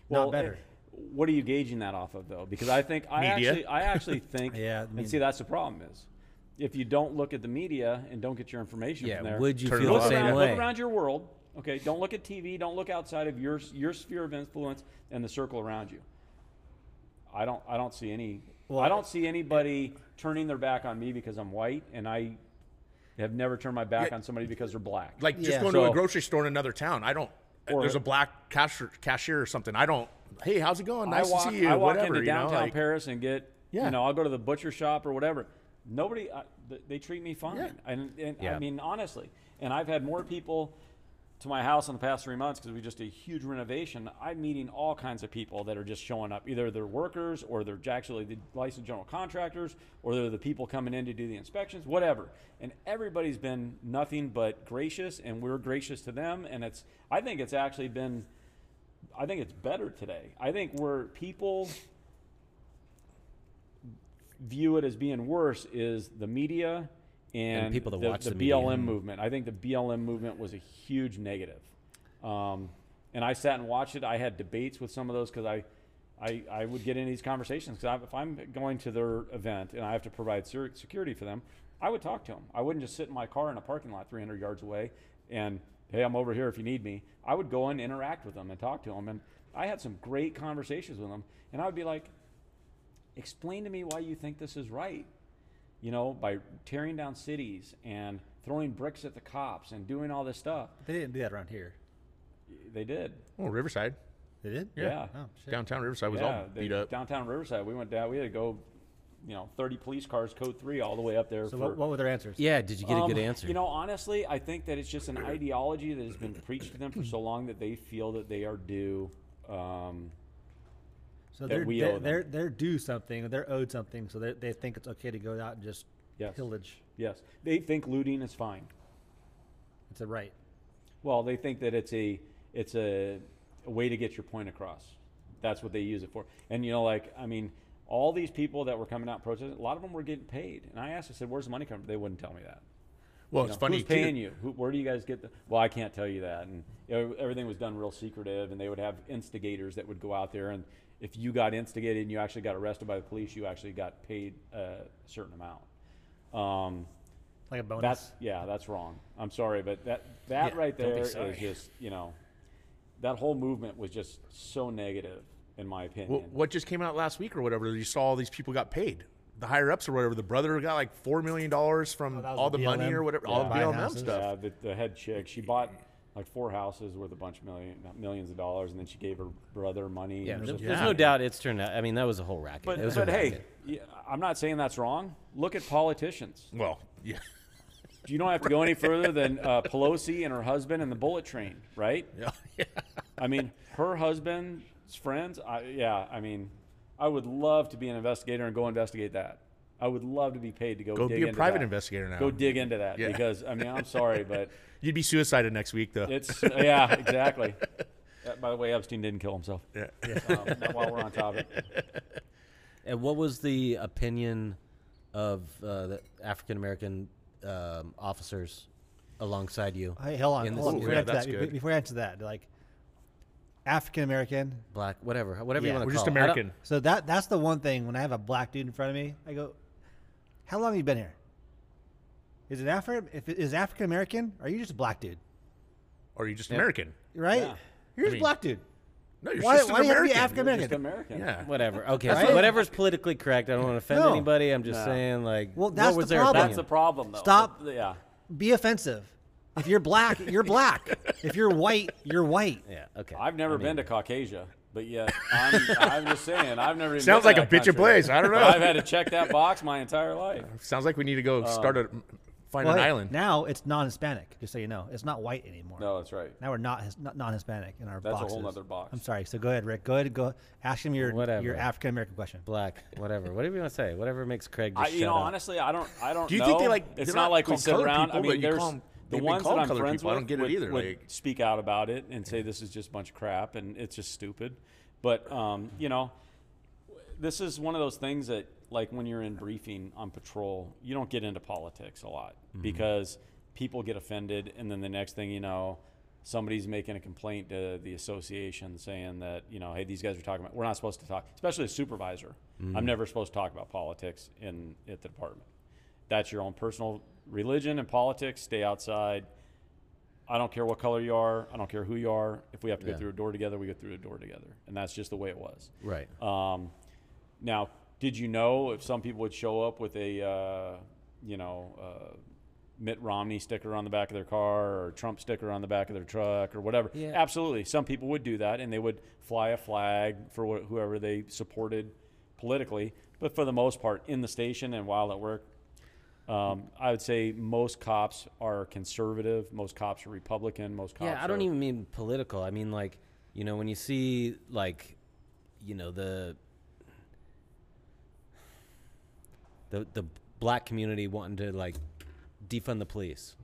A: not better.
D: What are you gauging that off of, though? Because I think I
B: Media.
D: actually, I actually [laughs] think,
A: Yeah, I
D: and see that's the problem is, if you don't look at the media and don't get your information
C: Yeah,
D: from there,
C: would you feel the
D: look
C: same
D: around,
C: way?
D: look around your world. Okay, don't look at TV. Don't look outside of your your sphere of influence and the circle around you. I don't. I don't see any.
A: Well,
D: I don't see anybody turning their back on me because I'm white, and I have never turned my back
B: Yeah.
D: on somebody because they're black.
B: like just
A: Yeah.
B: going to a grocery store in another town. I don't.
D: Or-
B: there's a black cashier, cashier or something. I don't. Hey, how's it going? Nice
D: walk,
B: to see you.
D: I walk
B: Whatever.
D: into
B: you know,
D: downtown
B: like-
D: Paris and get,
B: Yeah.
D: you know, I'll go to the butcher shop or whatever. Nobody, I, th- they treat me fine.
B: Yeah.
D: And, and
C: Yeah.
D: I mean, honestly, and I've had more people to my house in the past three months because we just did a huge renovation. I'm meeting all kinds of people that are just showing up. Either they're workers or they're actually the licensed general contractors or they're the people coming in to do the inspections, whatever. And everybody's been nothing but gracious, and we're gracious to them. And it's, I think it's actually been I think it's better today. I think where people view it as being worse is the media and,
C: people that
D: the,
C: watch
D: the,
C: the.
D: BLM movement. I think the BLM movement was a huge negative. Um, and I sat and watched it. I had debates with some of those because I, I, I would get into these conversations because if I'm going to their event and I have to provide security for them, I would talk to them. I wouldn't just sit in my car in a parking lot 300 yards away and hey, I'm over here if you need me. I would go and interact with them and talk to them. And I had some great conversations with them. And I would be like, explain to me why you think this is right. You know, by tearing down cities and throwing bricks at the cops and doing all this stuff.
A: They didn't do that around here.
D: They did.
B: Oh, Riverside,
A: They did.
D: Yeah.
A: Oh
B: downtown Riverside was
D: yeah,
B: all
D: they-
B: beat up.
D: Downtown Riverside, we went down. We had to go, you know, 30 police cars, code three, all the way up there.
A: So
D: for,
A: what, what were their answers?
C: Yeah, did you get a good
D: Um,
C: answer?
D: You know, honestly, I think that it's just an ideology that has been preached to them for so long that they feel that they are due. Um,
A: So
D: that
A: they're
D: we
A: they're,
D: owe them.
A: they're they're due something. They're owed something. So they they think it's okay to go out and just
D: Yes.
A: pillage.
D: Yes, they think looting is fine.
A: It's a right.
D: Well, they think that it's a it's a, a way to get your point across. That's what they use it for. And you know, like I mean, all these people that were coming out protesting, a lot of them were getting paid. And I asked, I said, "Where's the money coming?" from? They wouldn't tell me that.
B: Well,
D: You
B: it's
D: know,
B: funny
D: Who's paying
B: too.
D: you? Who, where do you guys get the? Well, I can't tell you that. And you know, everything was done real secretive, and they would have instigators that would go out there, and if you got instigated and you actually got arrested by the police, you actually got paid a certain amount. Um,
A: Like a bonus.
D: that's yeah, that's wrong. I'm sorry, but that that
A: Yeah,
D: right there is just you know, that whole movement was just so negative, in my opinion.
B: Well, what just came out last week or whatever? You saw all these people got paid. The higher ups or whatever. The brother got like four million dollars from
A: Oh,
B: all
A: the
B: the money or whatever.
A: Yeah.
B: All the BLM
A: houses?
B: stuff.
D: Yeah, the, the head chick, she bought like four houses worth a bunch of million millions of dollars, and then she gave her brother money.
C: Yeah, there's, there's
B: Yeah.
C: no doubt it's turned out. I mean, that was a whole racket.
D: But,
C: it was a
D: but hey,
C: racket.
D: yeah, I'm not saying that's wrong. Look at politicians.
B: Well, yeah, [laughs]
D: You don't have to go any further than uh, Pelosi and her husband and the bullet train, right?
B: yeah, [laughs] yeah.
D: I mean, her husband's friends. I, yeah, I mean, I would love to be an investigator and go investigate that. I would love to be paid to go.
B: Go
D: dig
B: be a
D: into
B: private
D: that.
B: investigator now.
D: Go dig into that
B: Yeah.
D: because I mean, I'm sorry, but [laughs]
B: You'd be suicided next week though.
D: it's yeah, exactly. Uh, by the way, Epstein didn't kill himself.
B: yeah.
D: Um, now while we're on topic, [laughs]
C: And what was the opinion of uh, the African American um, officers alongside you?
A: Hey, hold on.
C: in the
A: hold on. Before,
B: Yeah, that's
A: that,
B: good.
A: before I answer that, like African American.
C: Black, whatever, whatever
A: Yeah.
C: you want
B: We're
C: to call
B: just
C: it. I don't-
B: American.
A: So that that's the one thing when I have a black dude in front of me, I go, "How long have you been here? Is it African? If it is African American, are you just a black dude?
B: Or are you just American?
A: Right?
D: Yeah.
A: You're just
B: I mean,
A: a black dude.
B: No, you're
A: Why-
B: just
A: why
B: an
A: do you have to be
B: American.
A: African
D: You're
A: American?
D: just American.
B: Yeah.
C: Whatever. Okay,
A: Right?
C: so whatever's politically correct. I don't want to offend
A: No.
C: anybody. I'm just
D: No.
C: saying, like,
A: Well,
C: what
A: that's
C: was
A: the
C: their
A: problem.
D: That's the
C: opinion?
D: problem, though.
A: Stop.
D: But, yeah.
A: Be offensive. If you're black, you're black. If you're white, you're white.
C: Yeah. Okay.
D: I've never
C: I mean,
D: been to Caucasia, but yeah, I'm, I'm just saying I've never. Even
B: Sounds
D: been to
B: like a
D: that
B: bitchin'
D: country.
B: place. I don't know.
D: I've had to check that box my entire life.
B: Sounds like we need to go
D: Uh,
B: start a find
A: Well,
B: an
A: hey,
B: island.
A: Now it's non-Hispanic. Just so you know, it's not white anymore.
D: No, that's right.
A: Now we're not, his, not non-Hispanic in our
D: That's a whole nother box.
A: I'm sorry. So go ahead, Rick. Go ahead. and Go ask him your
C: Whatever.
A: your African American question.
C: black, whatever, whatever you want to say, whatever makes Craig
D: I,
C: just
D: you
C: shut
D: know,
C: up.
D: honestly, I don't. I don't.
B: Do you
D: know.
B: think they, like,
D: It's
B: they're
D: not
B: not
D: like we sit around.
B: people,
D: I
B: but
D: mean,
B: you
D: there's
B: call 'em-
D: the ones that I'm friends
B: people. I don't get it either,
D: would
B: like-
D: speak out about it and say this is just a bunch of crap and it's just stupid. But um, you know, this is one of those things that, like, when you're in briefing on patrol, you don't get into politics a lot
B: Mm-hmm.
D: because people get offended, and then the next thing you know, somebody's making a complaint to the association saying that you know, hey, these guys are talking about. We're not supposed to talk, especially a supervisor.
B: Mm-hmm.
D: I'm never supposed to talk about politics in at the department. That's your own personal religion and politics. Stay outside. I don't care what color you are. I don't care who you are. If we have to
C: Yeah.
D: go through a door together, we go through a door together, and that's just the way it was.
C: right.
D: Um, now, did you know if some people would show up with a, uh, you know, uh, Mitt Romney sticker on the back of their car or Trump sticker on the back of their truck or whatever?
C: Yeah.
D: Absolutely. Some people would do that, and they would fly a flag for wh- whoever they supported politically. But for the most part, in the station and while at work, um, I would say most cops are conservative. Most cops are Republican. Most cops.
C: Yeah, I don't
D: are-
C: even mean political. I mean like, you know, when you see like, you know, the the the black community wanting to like defund the police.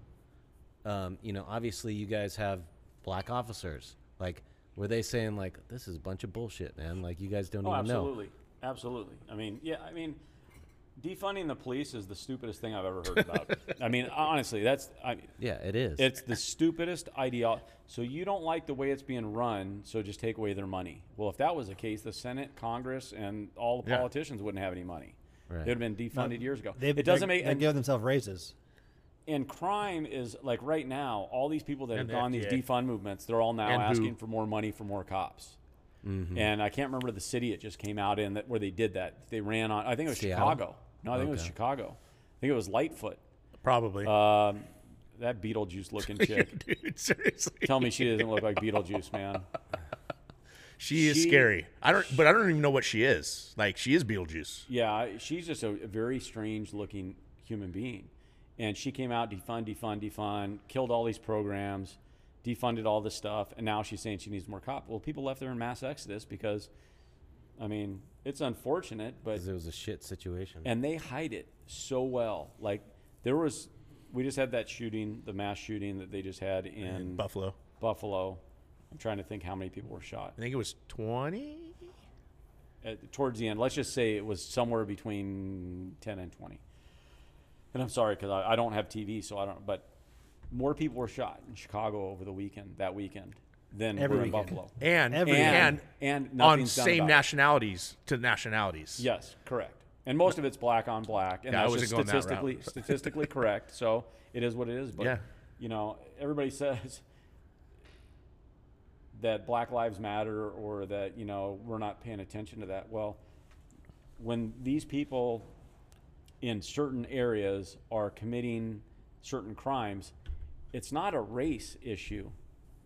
C: Um, you know, obviously you guys have black officers. Like, were they saying like, this is a bunch of bullshit, man? Like, you guys don't
D: Oh,
C: even know.
D: absolutely, absolutely. I mean, yeah, I mean, defunding the police is the stupidest thing I've ever heard about. [laughs] I mean, honestly, that's I,
C: Yeah, it is.
D: it's the stupidest ideology. So you don't like the way it's being run, so just take away their money. Well, if that was the case, the Senate, Congress, and all the
B: Yeah.
D: politicians wouldn't have any money.
C: Right.
D: They'd have been defunded years ago.
A: They,
D: it doesn't make
A: They
D: and,
A: give themselves raises.
D: and crime is like right now. All these people that
B: And
D: have
B: the
D: gone these defund movements, they're all now
B: And who?
D: asking for more money for more cops.
C: Mm-hmm.
D: And I can't remember the city it just came out in that where they did that. They ran on. I think it was
C: Seattle?
D: Chicago. No, I think it was
C: Okay.
D: Chicago. I think it was Lightfoot.
B: Probably.
D: Um, that Beetlejuice looking [laughs] chick.
B: Dude, seriously.
D: Tell me she doesn't look like Beetlejuice, man. [laughs]
B: She is
D: She-
B: scary. I don't, but I don't even know what she is. Like she is Beetlejuice.
D: Yeah, she's just a, very strange looking human being. And she came out, defund, defund, defund, killed all these programs, defunded all this stuff, and now she's saying she needs more cops. Well, people left her in mass exodus because, I mean, it's unfortunate, but
C: 'Cause it was a shit situation.
D: and they hide it so well. Like There was, we just had that shooting, the mass shooting that they just had in
B: Buffalo.
D: Buffalo. I'm trying to think how many people were shot.
B: I think it was 20.
D: At, towards the end, let's just say it was somewhere between 10 and 20. And I'm sorry because I, I don't have TV, so I don't. But more people were shot in Chicago over the weekend, that weekend, than
A: Every
D: were in
A: weekend.
D: Buffalo.
B: And
A: Every
B: and,
D: and
B: on same
D: about it.
B: nationalities to nationalities.
D: Yes, correct. And most of it's black on black, and
B: Yeah,
D: that's just
B: going that
D: statistically statistically correct. So it is what it is. But
B: Yeah.
D: you know, everybody says that Black Lives Matter or that you know we're not paying attention to that. Well, when these people in certain areas are committing certain crimes, it's not a race issue.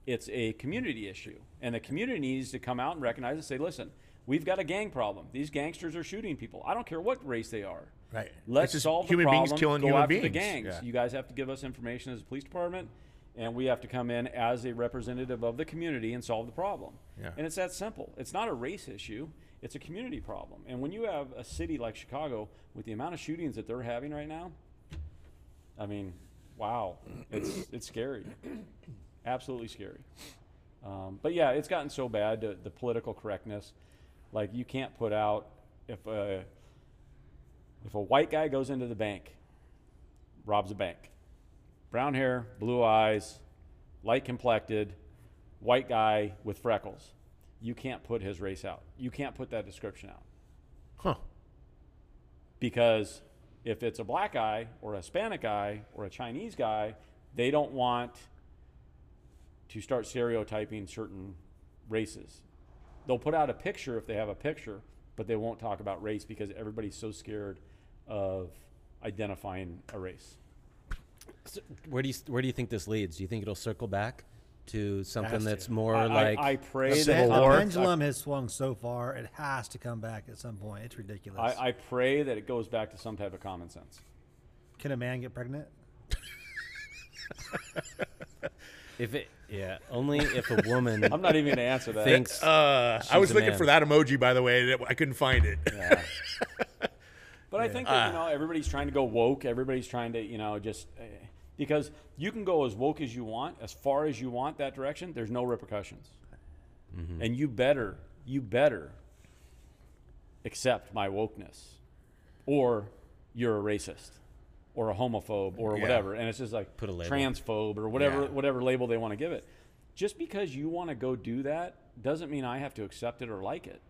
D: It's a community issue. And the community needs to come out and recognize and say, listen, we've got a gang problem. These gangsters are shooting people. I don't care what race they are.
B: Right.
D: Let's
B: It's just
D: solve
B: human
D: the
B: beings
D: problem.
B: killing
D: go
B: human
D: after the gangs.
B: Yeah.
D: You guys have to give us information as a police department, and we have to come in as a representative of the community and solve the problem.
B: Yeah.
D: And it's that simple. It's not a race issue. It's a community problem. And when you have a city like Chicago with the amount of shootings that they're having right now, I mean, wow, it's it's scary, absolutely scary. Um, but yeah, it's gotten so bad the, the political correctness. Like you can't put out if a if a white guy goes into the bank, robs a bank, brown hair, blue eyes, light complected, white guy with freckles, you can't put his race out. You can't put that description out
B: Huh.
D: because if it's a black guy or a Hispanic guy or a Chinese guy, they don't want to start stereotyping certain races. They'll put out a picture if they have a picture, but they won't talk about race because everybody's so scared of identifying a race.
C: So where do you where do you think this leads? Do you think it'll circle back to something
A: Has to.
C: that's more
D: I,
C: like
D: I, I pray
A: The
D: that
B: Civil
A: pen-
B: War.
A: the pendulum has swung so far; it has to come back at some point. It's ridiculous.
D: I, I pray that it goes back to some type of common sense.
A: Can a man get pregnant? [laughs]
C: if it yeah only if a woman [laughs]
D: I'm not even going to answer that.
C: thinks
B: Uh, I was looking
C: man.
B: for that emoji, by the way. and I couldn't find it.
D: Yeah. [laughs] but I think that, you know everybody's trying to go woke. Everybody's trying to you know just uh, because you can go as woke as you want, as far as you want that direction. There's no repercussions, and you better you better accept my wokeness, or you're a racist, or a homophobe, or
B: Yeah.
D: whatever. And it's just like
C: Put a label.
D: transphobe or whatever
B: Yeah.
D: whatever label they want to give it. Just because you want to go do that doesn't mean I have to accept it or like it.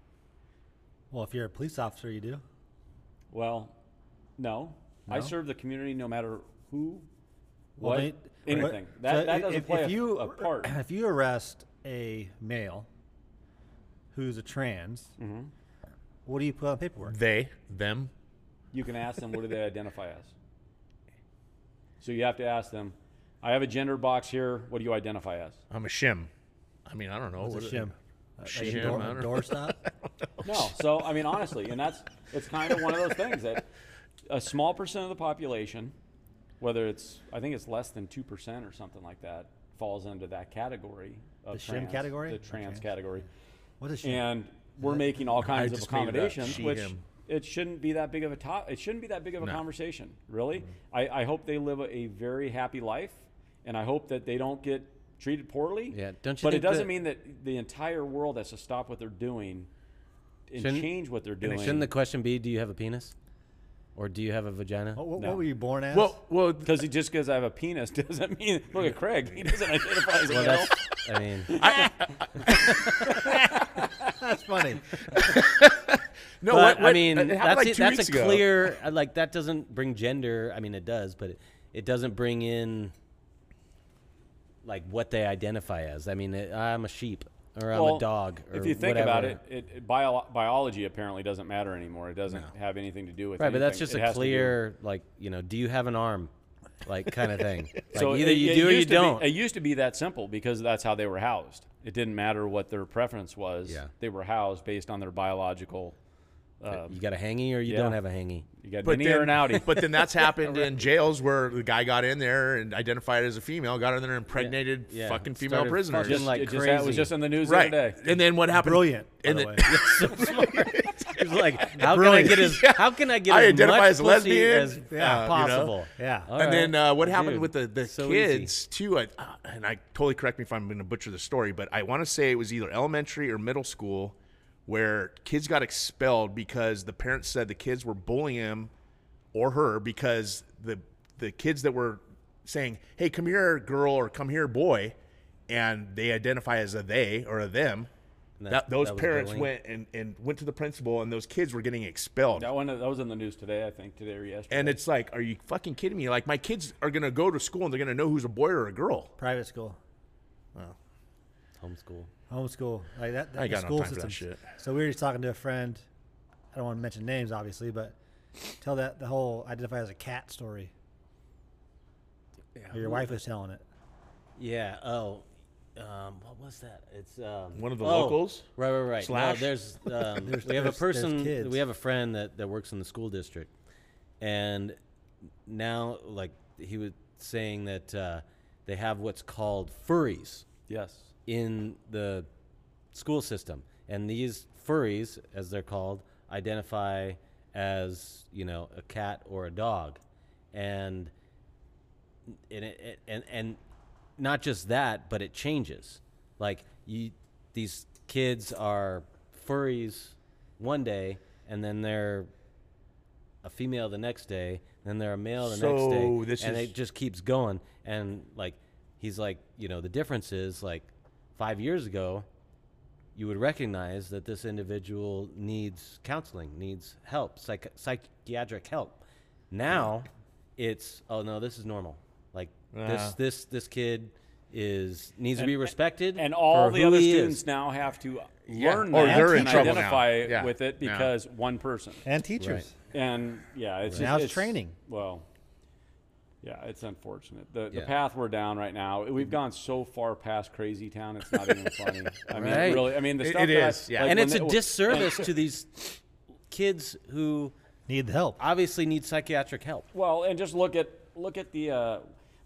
A: Well, if you're a police officer, you do.
D: Well, no. I serve the community no matter who,
A: Well,
D: what,
A: they-
D: anything.
A: but-
D: that
A: so
D: that doesn't
A: if,
D: play
A: if
D: a,
A: you,
D: a part. [clears throat]
A: If you arrest a male who's a trans,
D: Mm-hmm.
A: what do you put on paperwork?
B: They, them.
D: You can ask them what do they identify as. So you have to ask them. I have a gender box here. What do you identify as?
B: I'm a shim. I mean, I don't know.
A: What's a
B: What-
A: shim? Uh, like a door,
B: I don't
A: doorstop? [laughs]
D: No. So I mean, honestly, and that's it's kind of one of those things that a small percent of the population, whether it's I think it's less than two percent or something like that, falls into that category of
A: The shim
D: trans,
A: category?
D: the trans
A: Okay.
D: category.
A: What's a shim?
D: and we're making all kinds of
B: just made it up.
D: accommodations, which
B: him.
D: It shouldn't be that big of a top. It shouldn't be that big of a
B: No.
D: conversation, really. Mm-hmm. I, I hope they live a, a very happy life, and I hope that they don't get treated poorly.
C: Yeah, don't you
D: But it doesn't
C: that-
D: mean that the entire world has to stop what they're doing and change what they're doing.
C: shouldn't the question be do you have a penis or do you have a vagina?
A: Oh, what, what,
D: no.
A: what were you born as?
B: Well, well,
D: because just because I have a penis [laughs] doesn't mean look at Craig. He doesn't identify as a
C: well,
D: male.
C: that's I mean [laughs]
A: that's funny. [laughs]
B: no.
C: but,
B: what,
C: I mean that's
B: like
C: it- that's a
B: ago.
C: clear uh, like that doesn't bring gender. I mean it does, but it, it doesn't bring in like what they identify as. I mean it, I'm a sheep or I'm a dog. Or
D: if you think about
C: whatever.
D: it, it, it bio, biology apparently doesn't matter anymore. It doesn't have anything to do with
C: right? But that's just
D: It
C: a
D: has to do-
C: clear like you know do you have an arm, like kind of thing. [laughs] Like
D: so
C: either
D: it-
C: you do or you
D: to be-
C: don't.
D: it used to be that simple because that's how they were housed. It didn't matter what their preference was.
C: Yeah.
D: They were housed based on their biological Uh,
C: you got a hangy or you
D: yeah.
C: don't have a hangy.
D: you got
B: But
D: an
B: then,
D: or an Audi. [laughs]
B: but then that's [laughs] happened in jails where the guy got in there and identified as a female, got in there and impregnated
C: Yeah.
B: fucking female
C: Started
B: prisoners.
D: just,
C: like
D: it just, that was just in the news
B: right.
D: the other day.
B: And then what happened?
A: Brilliant. By
B: And
A: the
B: then,
A: way.
C: so smart. He's like, [laughs] how can I
A: Brilliant.
C: get as how can I get
B: I
C: as
B: identify
C: much
B: as lesbian,
C: as
B: uh,
A: Yeah.
B: you know.
C: possible?
A: Yeah.
C: All
B: and then uh, what happened
C: Dude,
B: with the, the
C: so easy.
B: kids too? I, uh, and I totally correct me if I'm going to butcher the story, but I want to say it was either elementary or middle school where kids got expelled because the parents said the kids were bullying him or her because the the kids that were saying, "Hey, come here, girl," or "Come here, boy," and they identify as a they or a them.
C: And
B: That, those
C: that
B: parents went and, and went to the principal, and those kids were getting expelled.
D: That one that was in the news today, I think, today or yesterday.
B: And it's like, are you fucking kidding me? Like, my kids are gonna go to school and they're gonna know who's a boy or a girl.
A: Private school. Wow.
C: Homeschool.
A: Homeschool like that. that
B: I ain't
A: the
B: got no
A: school
B: time for that shit.
A: So we were just talking to a friend. I don't want to mention names, obviously, but tell that the whole identify as a cat story. Or your wife was telling it.
C: Yeah. Oh, um, what was that? It's um,
B: One of the
C: oh,
B: locals?
C: Right, right, right.
B: Slash?
C: No, there's [laughs] um,
A: There's-
C: we have a
A: there's- there's
C: person.
A: kids.
C: We have a friend that that works in the school district, and now like he was saying that uh, they have what's called furries
D: yes.
C: In the school system, and these furries, as they're called, identify as you know a cat or a dog, and and it, and and not just that, but it changes. Like you, these kids are furries one day, and then they're a female the next day, then they're a male the next day, and
B: is-
C: it just keeps going. And like he's like, you know, the difference is like five years ago, you would recognize that this individual needs counseling, needs help, psych- psychiatric help. Now, it's oh no, this is normal. Like
B: Yeah.
C: this this this kid is needs to be respected,
D: And all
C: for
D: the
C: who
D: other
C: he
D: students
C: is.
D: now have to
B: Yeah.
D: learn
B: Or
D: that
B: they're in
D: and
B: trouble now.
D: identify
B: Yeah.
D: with it
B: Yeah.
D: because one person.
A: And teachers.
D: And yeah, it's
A: Now
D: just,
A: it's training.
D: Well, yeah, it's unfortunate. The the path we're down right now, we've gone so far past crazy town. It's not even funny. I mean,
C: Right.
D: really. I mean, the stuff
B: it
D: that I-
B: yeah.
D: like
C: and
D: when
C: it's a disservice to these kids who
A: Need the help.
C: obviously need psychiatric help.
D: Well, and just look at look at the uh,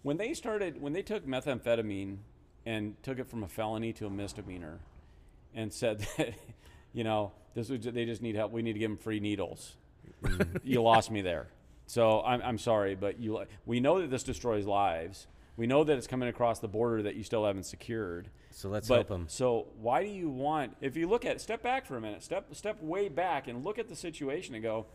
D: when they started when they took methamphetamine and took it from a felony to a misdemeanor, and said [laughs] that you know this was, they just need help. We need to give them free needles. you lost me there. So I'm, I'm sorry, but you we know that this destroys lives. We know that it's coming across the border that you still haven't secured.
C: So let's
D: But
C: help them.
D: so why do you want? If you look at step back for a minute, step step way back and look at the situation and go.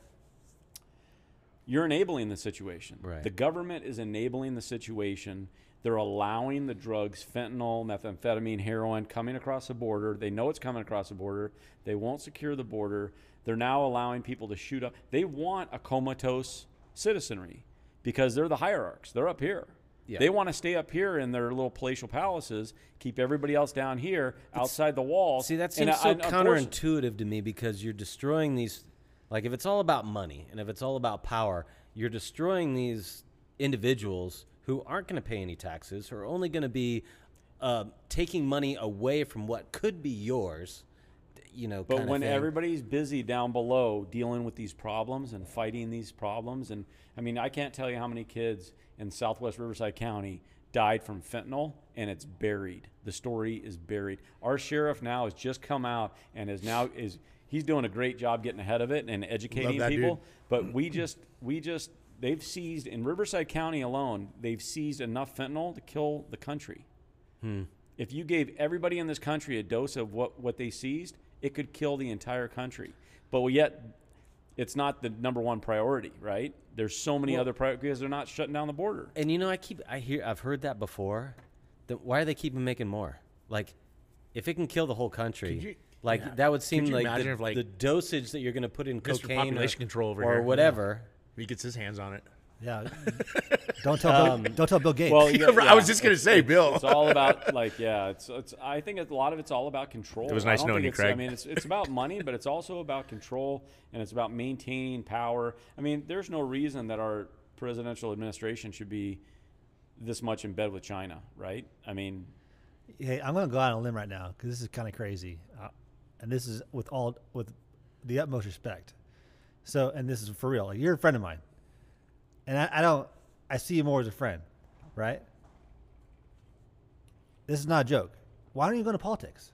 D: You're enabling the situation.
C: Right.
D: The government is enabling the situation. They're allowing the drugs, fentanyl, methamphetamine, heroin, coming across the border. They know it's coming across the border. They won't secure the border. They're now allowing people to shoot up. They want a comatose citizenry because they're the hierarchs. They're up here.
C: Yeah.
D: They want to stay up here in their little palatial palaces, keep everybody else down here outside the walls.
C: See, that seems
D: uh,
C: so
D: and
C: counterintuitive to me because you're destroying these. Like, if it's all about money and if it's all about power, you're destroying these individuals who aren't going to pay any taxes, who are only going to be uh, taking money away from what could be yours. You know,
D: But
C: kinda
D: when
C: thing.
D: everybody's busy down below dealing with these problems and fighting these problems, and I mean, I can't tell you how many kids in Southwest Riverside County died from fentanyl, and it's buried. The story is buried. Our sheriff now has just come out and is now is he's doing a great job getting ahead of it and educating
B: that
D: people.
B: dude.
D: But we just we just they've seized in Riverside County alone, they've seized enough fentanyl to kill the country. Hmm. If you gave everybody in this country a dose of what, what they seized, it could kill the entire country. But yet, it's not the number one priority, right? There's so many other priorities because they're not shutting down the border.
C: And you know, I keep I hear I've heard that before. That why are they keeping making more? Like, if it can kill the whole country,
B: you-
C: like
B: yeah.
C: that would seem like, the,
B: if, like,
C: the dosage that you're going to put in
B: Mr.
C: cocaine
B: Population
C: or,
B: Control over
C: or
B: here.
C: whatever.
B: He gets his hands on it.
A: Yeah. [laughs] don't tell. Bill, don't tell Bill Gates.
D: Well, you- [laughs]
B: I was just gonna say,
D: it's-
B: Bill.
D: It's all about [laughs] like, yeah. It's it's. I think a lot of it's all about control.
B: It was
D: I
B: nice knowing you,
D: it's- I mean, it's it's about money, but it's also about control and it's about maintaining power. I mean, there's no reason that our presidential administration should be this much in bed with China, right? I mean,
A: Hey, I'm going to go out on a limb right now because this is kind of crazy, uh, and this is with all with the utmost respect. So, and this is for real. Like, you're a friend of mine, and I, I don't. I see you more as a friend, right? This is not a joke. Why don't you go into politics?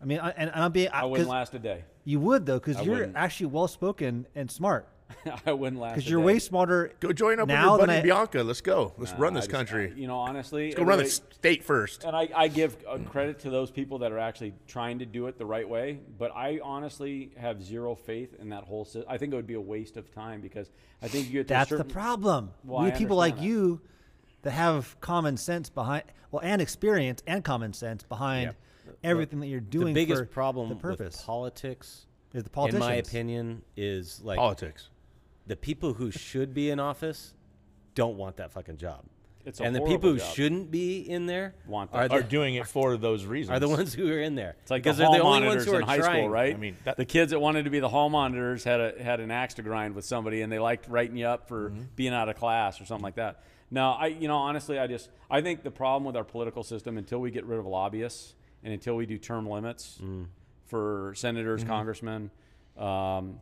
A: I mean, I, and, and I'm being.
D: I wouldn't last a day.
A: You would though, because
D: I
A: you're
D: wouldn't.
A: actually well spoken and smart. [laughs]
D: I wouldn't last.
A: Because you're
D: day.
A: way smarter.
B: Go join up
A: now
B: with your
A: than
B: buddy
A: I-
B: Bianca. Let's go. Let's
D: Nah,
B: run this
D: just-
B: country.
D: I- you know, honestly,
B: Let's go run the state first.
D: And I, I give uh, credit to those people that are actually trying to do it the right way. But I honestly have zero faith in that whole system. I think it would be a waste of time because I think you get to a
A: That's the problem.
D: Well,
A: we
D: I
A: need people like
D: that.
A: you that have common sense behind, well, and experience and common sense behind everything that you're doing.
C: the biggest
A: for
C: problem
A: the purpose
C: with politics,
A: is the
C: in
A: politicians.
C: my opinion, is like
B: Politics.
C: The people who should be in office don't want that fucking job.
D: It's a
C: and the people who
D: job.
C: shouldn't be in there
D: Want
C: are
D: that.
C: the,
B: Are doing it for those reasons.
C: are the ones who are in there.
D: It's like
C: because
D: the
C: they're
D: hall
C: the only ones who are
D: in high
C: trying.
D: school, right?
B: I mean, that-
D: the kids that wanted to be the hall monitors had a had an axe to grind with somebody, and they liked writing you up for
B: Mm-hmm.
D: being out of class or something like that. Now, I you know honestly, I just I think the problem with our political system until we get rid of lobbyists and until we do term limits
C: Mm.
D: for senators,
B: Mm-hmm.
D: congressmen, um,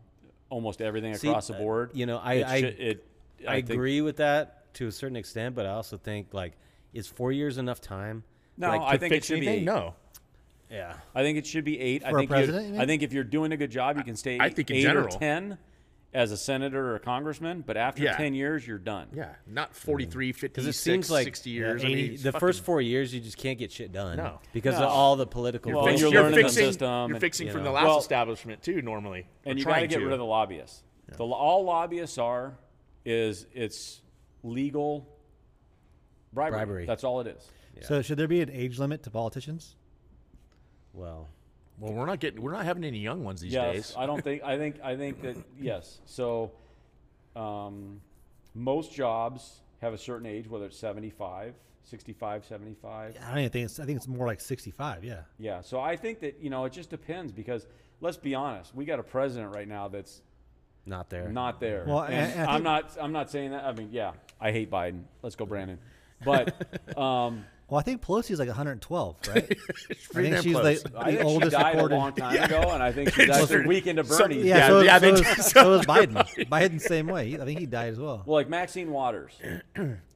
D: almost everything
C: See,
D: across the
C: uh,
D: board.
C: you know, I-
D: it
C: I-
D: should- it,
C: I,
D: think-
C: agree with that to a certain extent, but I also think like is four years enough time?
D: No,
C: like,
D: I think it
B: Fix
D: should be
B: anything?
D: eight.
B: No.
C: Yeah.
D: I think it should be eight.
A: For a
D: think you-
A: president, you?
D: I think if you're doing a good job, you can stay.
B: I think in
D: eight
B: general.
D: or ten as a senator or a congressman. But after
B: Yeah.
D: ten years, you're done.
B: Yeah. Not 43, mm. 50,
C: Because it seems like
B: 60 years.
C: yeah,
B: I mean,
C: the first four years you just can't get shit done
B: No.
C: because
D: No.
C: of all the political.
D: Well,
B: Fix-
D: you're
C: bullshit.
D: learning the
B: fixing,
D: system
B: You're
D: and,
B: fixing
C: you
B: from the last
D: Well-
B: establishment too. Normally,
D: And
B: Or
D: you got to get rid of the lobbyists. The, all lobbyists are is it's legal bribery.
C: Bribery.
D: That's all it is.
A: So, should there be an age limit to politicians?
C: Well,
B: Well, we're not getting. We're not having any young ones these
D: yes,
B: days.
D: I don't think. I think. I think that yes. So, um, most jobs have a certain age, whether it's 75, 65, 75.
A: I don't even think it's. I think it's more like sixty-five. Yeah.
D: Yeah. So I think that you know it just depends because let's be honest, we got a president right now that's
C: not there.
D: not there.
A: Well,
D: and
A: and- and I
D: I'm not. I'm not saying that. I mean, yeah, I hate Biden. Let's go, Brandon. But [laughs] um,
A: Well, I think Pelosi is like 112, right? [laughs] I think she's
B: close.
A: like
D: I
A: the
D: think she
A: oldest
D: died
A: recorded.
D: a long time ago, and I think she's [laughs]
B: It's
D: actually
B: weird.
D: weak into
B: So-
D: Bernie.
A: Yeah,
B: Yeah,
A: so,
B: yeah,
A: so,
B: they
A: is,
B: did.
A: so is Biden. Biden's same way. He- I think he died as well.
D: Well, like Maxine Waters,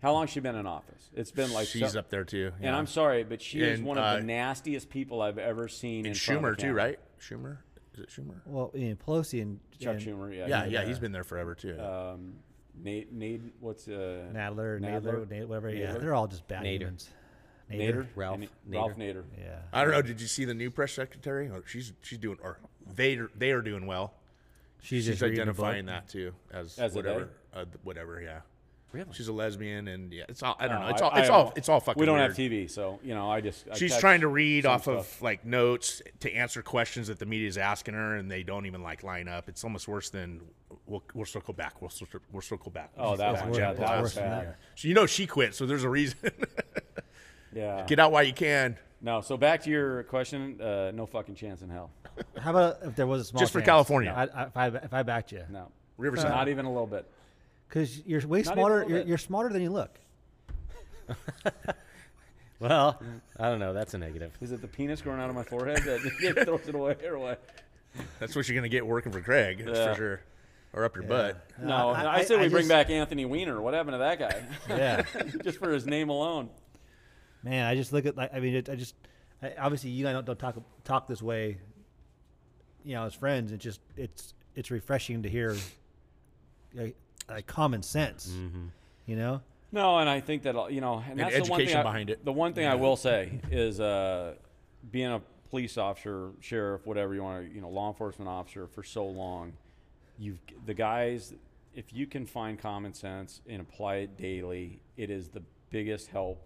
D: how long has she been in office? It's been like
B: She's
D: so-
B: up there too.
D: And. I'm sorry, but she is
B: And,
D: one of
B: uh,
D: the nastiest people I've ever seen. in
B: and
D: front of a
B: Schumer too,
D: camera.
B: right? Schumer is it Schumer?
A: Well, you know, Pelosi and
D: Chuck
A: and
D: Schumer, yeah.
B: Yeah,
D: he-
B: yeah, he's been there forever too.
D: Um, Nate, Nate, what's uh,
A: Nadler, Nadler,
D: Nadler?
A: Nadler, whatever. Yeah,
D: Nadler?
A: they're all just bad
C: Nader.
A: humans.
D: Nader,
C: Ralph Nader.
D: Ralph Nader.
A: Yeah.
B: I don't know. Did you see the new press secretary? Or she's she's doing, or they they are doing well.
A: She's,
B: She's,
A: just reading a book.
B: identifying that too as,
D: As a
B: whatever, uh, whatever. Yeah.
C: Really?
B: She's a lesbian, and yeah, it's all. I don't
D: No,
B: know. It's
D: I-
B: all. It's
D: I-
B: all. It's all fucking.
D: Weird We don't
B: weird.
D: have TV, so you know, I just I
B: She's trying to read
D: some
B: off of like notes to answer questions that the media is asking her, and they don't even like line up. It's almost worse than we'll, we'll circle back. We'll circle, we'll circle back.
D: Oh, that
A: It's
D: one,
A: worse-
D: yeah, that was
A: than
D: bad.
B: So you know she quit, so there's a reason. [laughs]
D: Yeah.
B: Get out while you can.
D: No, so back to your question. Uh, no fucking chance in hell. [laughs]
A: How about if there was a small
B: Just for
A: chance?
B: California.
A: I, I, if I if I backed you,
D: No,
B: Riverside.
D: not even a little bit.
A: because you're way
D: Not even a
A: smarter.
D: little
A: You're,
D: bit.
A: you're smarter than you look. [laughs]
C: Well, I don't know. That's a negative.
D: Is it the penis growing out of my forehead that [laughs] throws it away or what?
B: That's what you're gonna get working for Craig, that's
D: Yeah.
B: for sure, or up your butt.
D: No,
A: I-
D: I,
A: I-
D: say we
A: I
D: bring
A: just-
D: back Anthony Weiner. What happened to that guy?
A: Yeah.
D: just for his name alone.
A: Man, I just look at like I mean, it, I just I, obviously you and I don't, don't talk talk this way. You know, as friends, it's just it's it's refreshing to hear like, like common sense. You know,
D: No, and I think that you know, and
B: And
D: that's the one thing
B: education
D: I-
B: behind it.
D: The one thing I will say is, uh, being a police officer, sheriff, whatever you want to, you know, law enforcement officer for so long, you've the guys. If you can find common sense and apply it daily, it is the biggest help.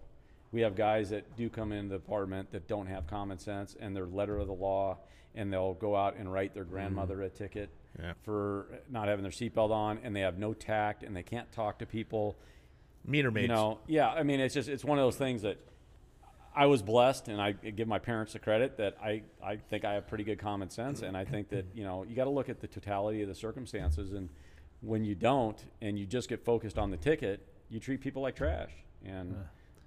D: We have guys that do come in the department that don't have common sense and they're letter of the law, and they'll go out and write their grandmother mm. a ticket
B: Yeah.
D: for not having their seatbelt on, and they have no tact and they can't talk to people
B: Meter mates.
D: you know yeah i mean it's just it's one of those things that i was blessed and i give my parents the credit that i i think i have pretty good common sense and i think that you know you got to look at the totality of the circumstances and when you don't and you just get focused on the ticket you treat people like trash and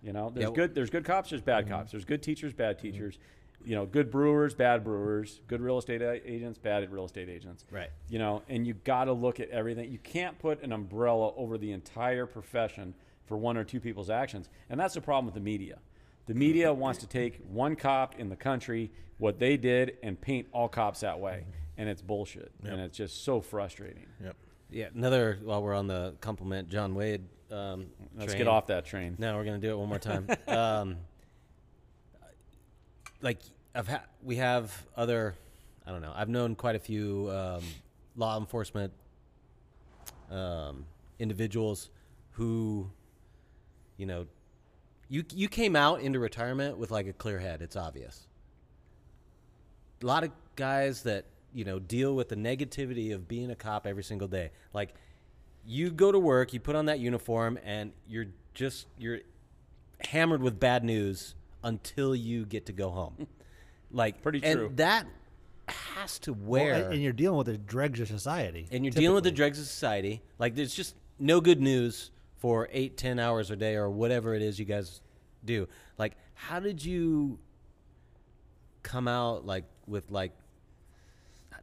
D: you know there's
C: Yeah,
D: good there's good cops there's bad mm-hmm. cops there's good teachers bad mm-hmm. teachers you know, good brewers, bad brewers, good real estate a- agents, bad real estate agents.
C: Right.
D: You know, and you got to look at everything. You can't put an umbrella over the entire profession for one or two people's actions. And that's the problem with the media. The media mm-hmm. wants to take one cop in the country, what they did, and paint all cops that way. And it's bullshit. And it's just so frustrating.
B: Yep.
C: Yeah, another. While we're on the compliment John Wade. Um,
D: Let's
C: train.
D: get off that train.
C: No, we're gonna do it one more time. [laughs] um, like I've ha- we have other. I don't know. I've known quite a few um, law enforcement um, individuals who, you know, you you came out into retirement with like a clear head. It's obvious. A lot of guys that you know deal with the negativity of being a cop every single day. Like you go to work, you put on that uniform, and you're just you're hammered with bad news until you get to go home. [laughs] Like
D: Pretty
C: and
D: true.
C: that has to wear
A: and, and you're dealing with the dregs of society.
C: and you're dealing with the
A: typically.
C: dregs of society. Like there's just no good news for eight, ten hours a day or whatever it is you guys do. Like, how did you come out like with like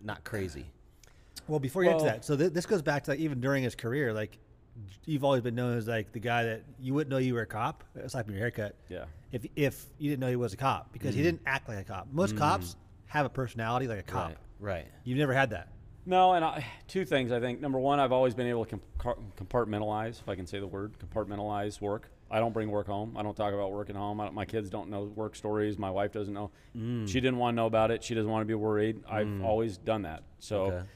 C: not crazy?
A: Well, before you get to that, so th- this goes back to like, even during his career, like you've always been known as like the guy that you wouldn't know you were a cop, aside from your haircut.
D: Yeah.
A: If if you didn't know he was a cop because he mm. didn't act like a cop. Most mm. cops have a personality like a cop.
C: Right. Right.
A: You've never had that.
D: No, and I, two things I think. Number one, I've always been able to compa- compartmentalize, if I can say the word, compartmentalize work. I don't bring work home. I don't talk about work at home. I my kids don't know work stories. My wife doesn't know. Mm. She didn't want to know about it. She doesn't want to be worried. I've always done that. So
C: Okay.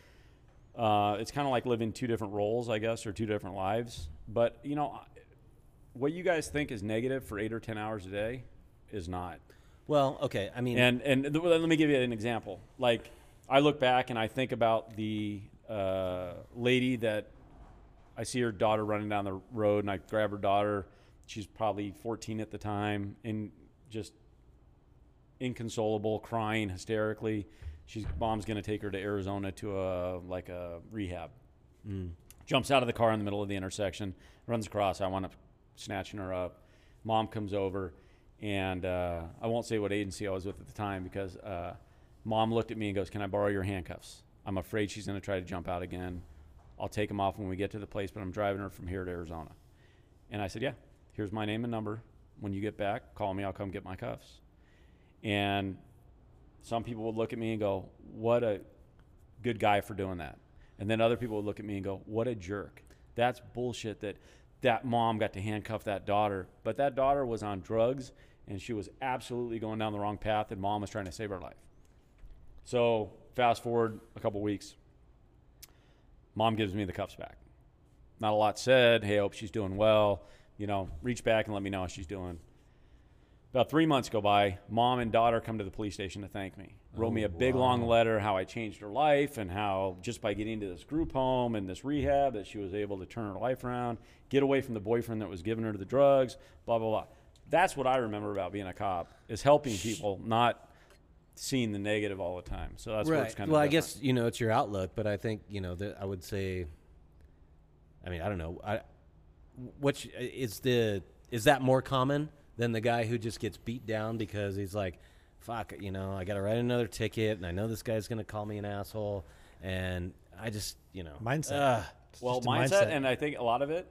D: Uh, it's kind of like living two different roles, I guess, or two different lives. But you know, what you guys think is negative for eight or ten hours a day is not.
C: Well, okay. I mean,
D: And and th- let me give you an example. Like I look back and I think about the uh, lady that I see her daughter running down the road, and I grab her daughter. She's probably 14 at the time, and just inconsolable, crying hysterically. She's mom's going to take her to Arizona to a like a rehab. Jumps out of the car in the middle of the intersection, runs across. I wind up snatching her up. Mom comes over, and uh, I won't say what agency I was with at the time because uh, mom looked at me and goes, "Can I borrow your handcuffs? I'm afraid she's going to try to jump out again. I'll take them off when we get to the place, but I'm driving her from here to Arizona." And I said, "Yeah, here's my name and number. When you get back, call me. I'll come get my cuffs." And some people would look at me and go, "What a good guy for doing that." And then other people would look at me and go, "What a jerk." That's bullshit that that mom got to handcuff that daughter, but that daughter was on drugs and she was absolutely going down the wrong path and mom was trying to save her life. So, fast forward a couple weeks. Mom gives me the cuffs back. Not a lot said. Hey, I hope she's doing well. You know, reach back and let me know how she's doing. About three months go by. Mom and daughter come to the police station to thank me. Wrote me a oh, big long letter how I changed her life and how just by getting to this group home and this rehab that she was able to turn her life around, get away from the boyfriend that was giving her the drugs, blah blah blah. That's what I remember about being a cop is helping people, not seeing the negative all the time. So that's where it's kind of
C: well, I guess you know it's your outlook, but I think you know that I would say. I mean, I don't know. I, which is the is that more common than the guy who just gets beat down because he's like, "Fuck," you know, I got to write another ticket, and I know this guy's gonna call me an asshole, and I just, you know,
A: Mindset.
C: Ugh.
A: It's
D: well, mindset,
A: mindset.
D: and I think a lot of it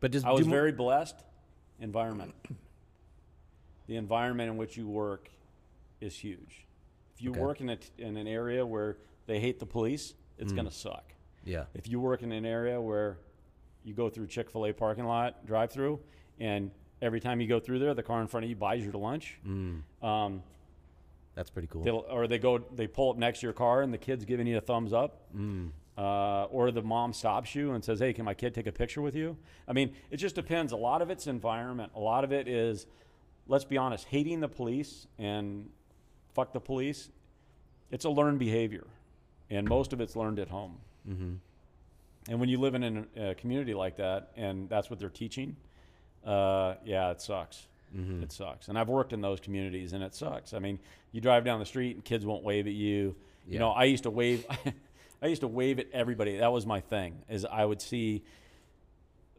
C: but just
D: I was
C: do more-
D: very blessed. Environment. The environment in which you work is huge. If you
C: Okay.
D: work in a t- in an area where they hate the police, it's
C: Mm.
D: going to suck.
C: yeah,
D: If you work in an area where you go through Chick Fil A parking lot drive through, and every time you go through there, the car in front of you buys you to lunch.
C: Mm.
D: Um,
C: that's pretty cool.
D: They'll, or they go, they pull up next to your car, and the kid's giving you a thumbs up.
C: Mm.
D: Uh, or the mom stops you and says, "Hey, can my kid take a picture with you?" I mean, it just depends. A lot of it's environment. A lot of it is, let's be honest, hating the police and fuck the police. It's a learned behavior, and most of it's learned at home.
C: mm-hmm.
D: And when you live in a community like that, and that's what they're teaching, uh, yeah, it sucks.
C: Mm-hmm.
D: It sucks. And I've worked in those communities, and it sucks. I mean, you drive down the street, and kids won't wave at you. You know, I used to wave. [laughs] I used to wave at everybody. That was my thing. Is I would see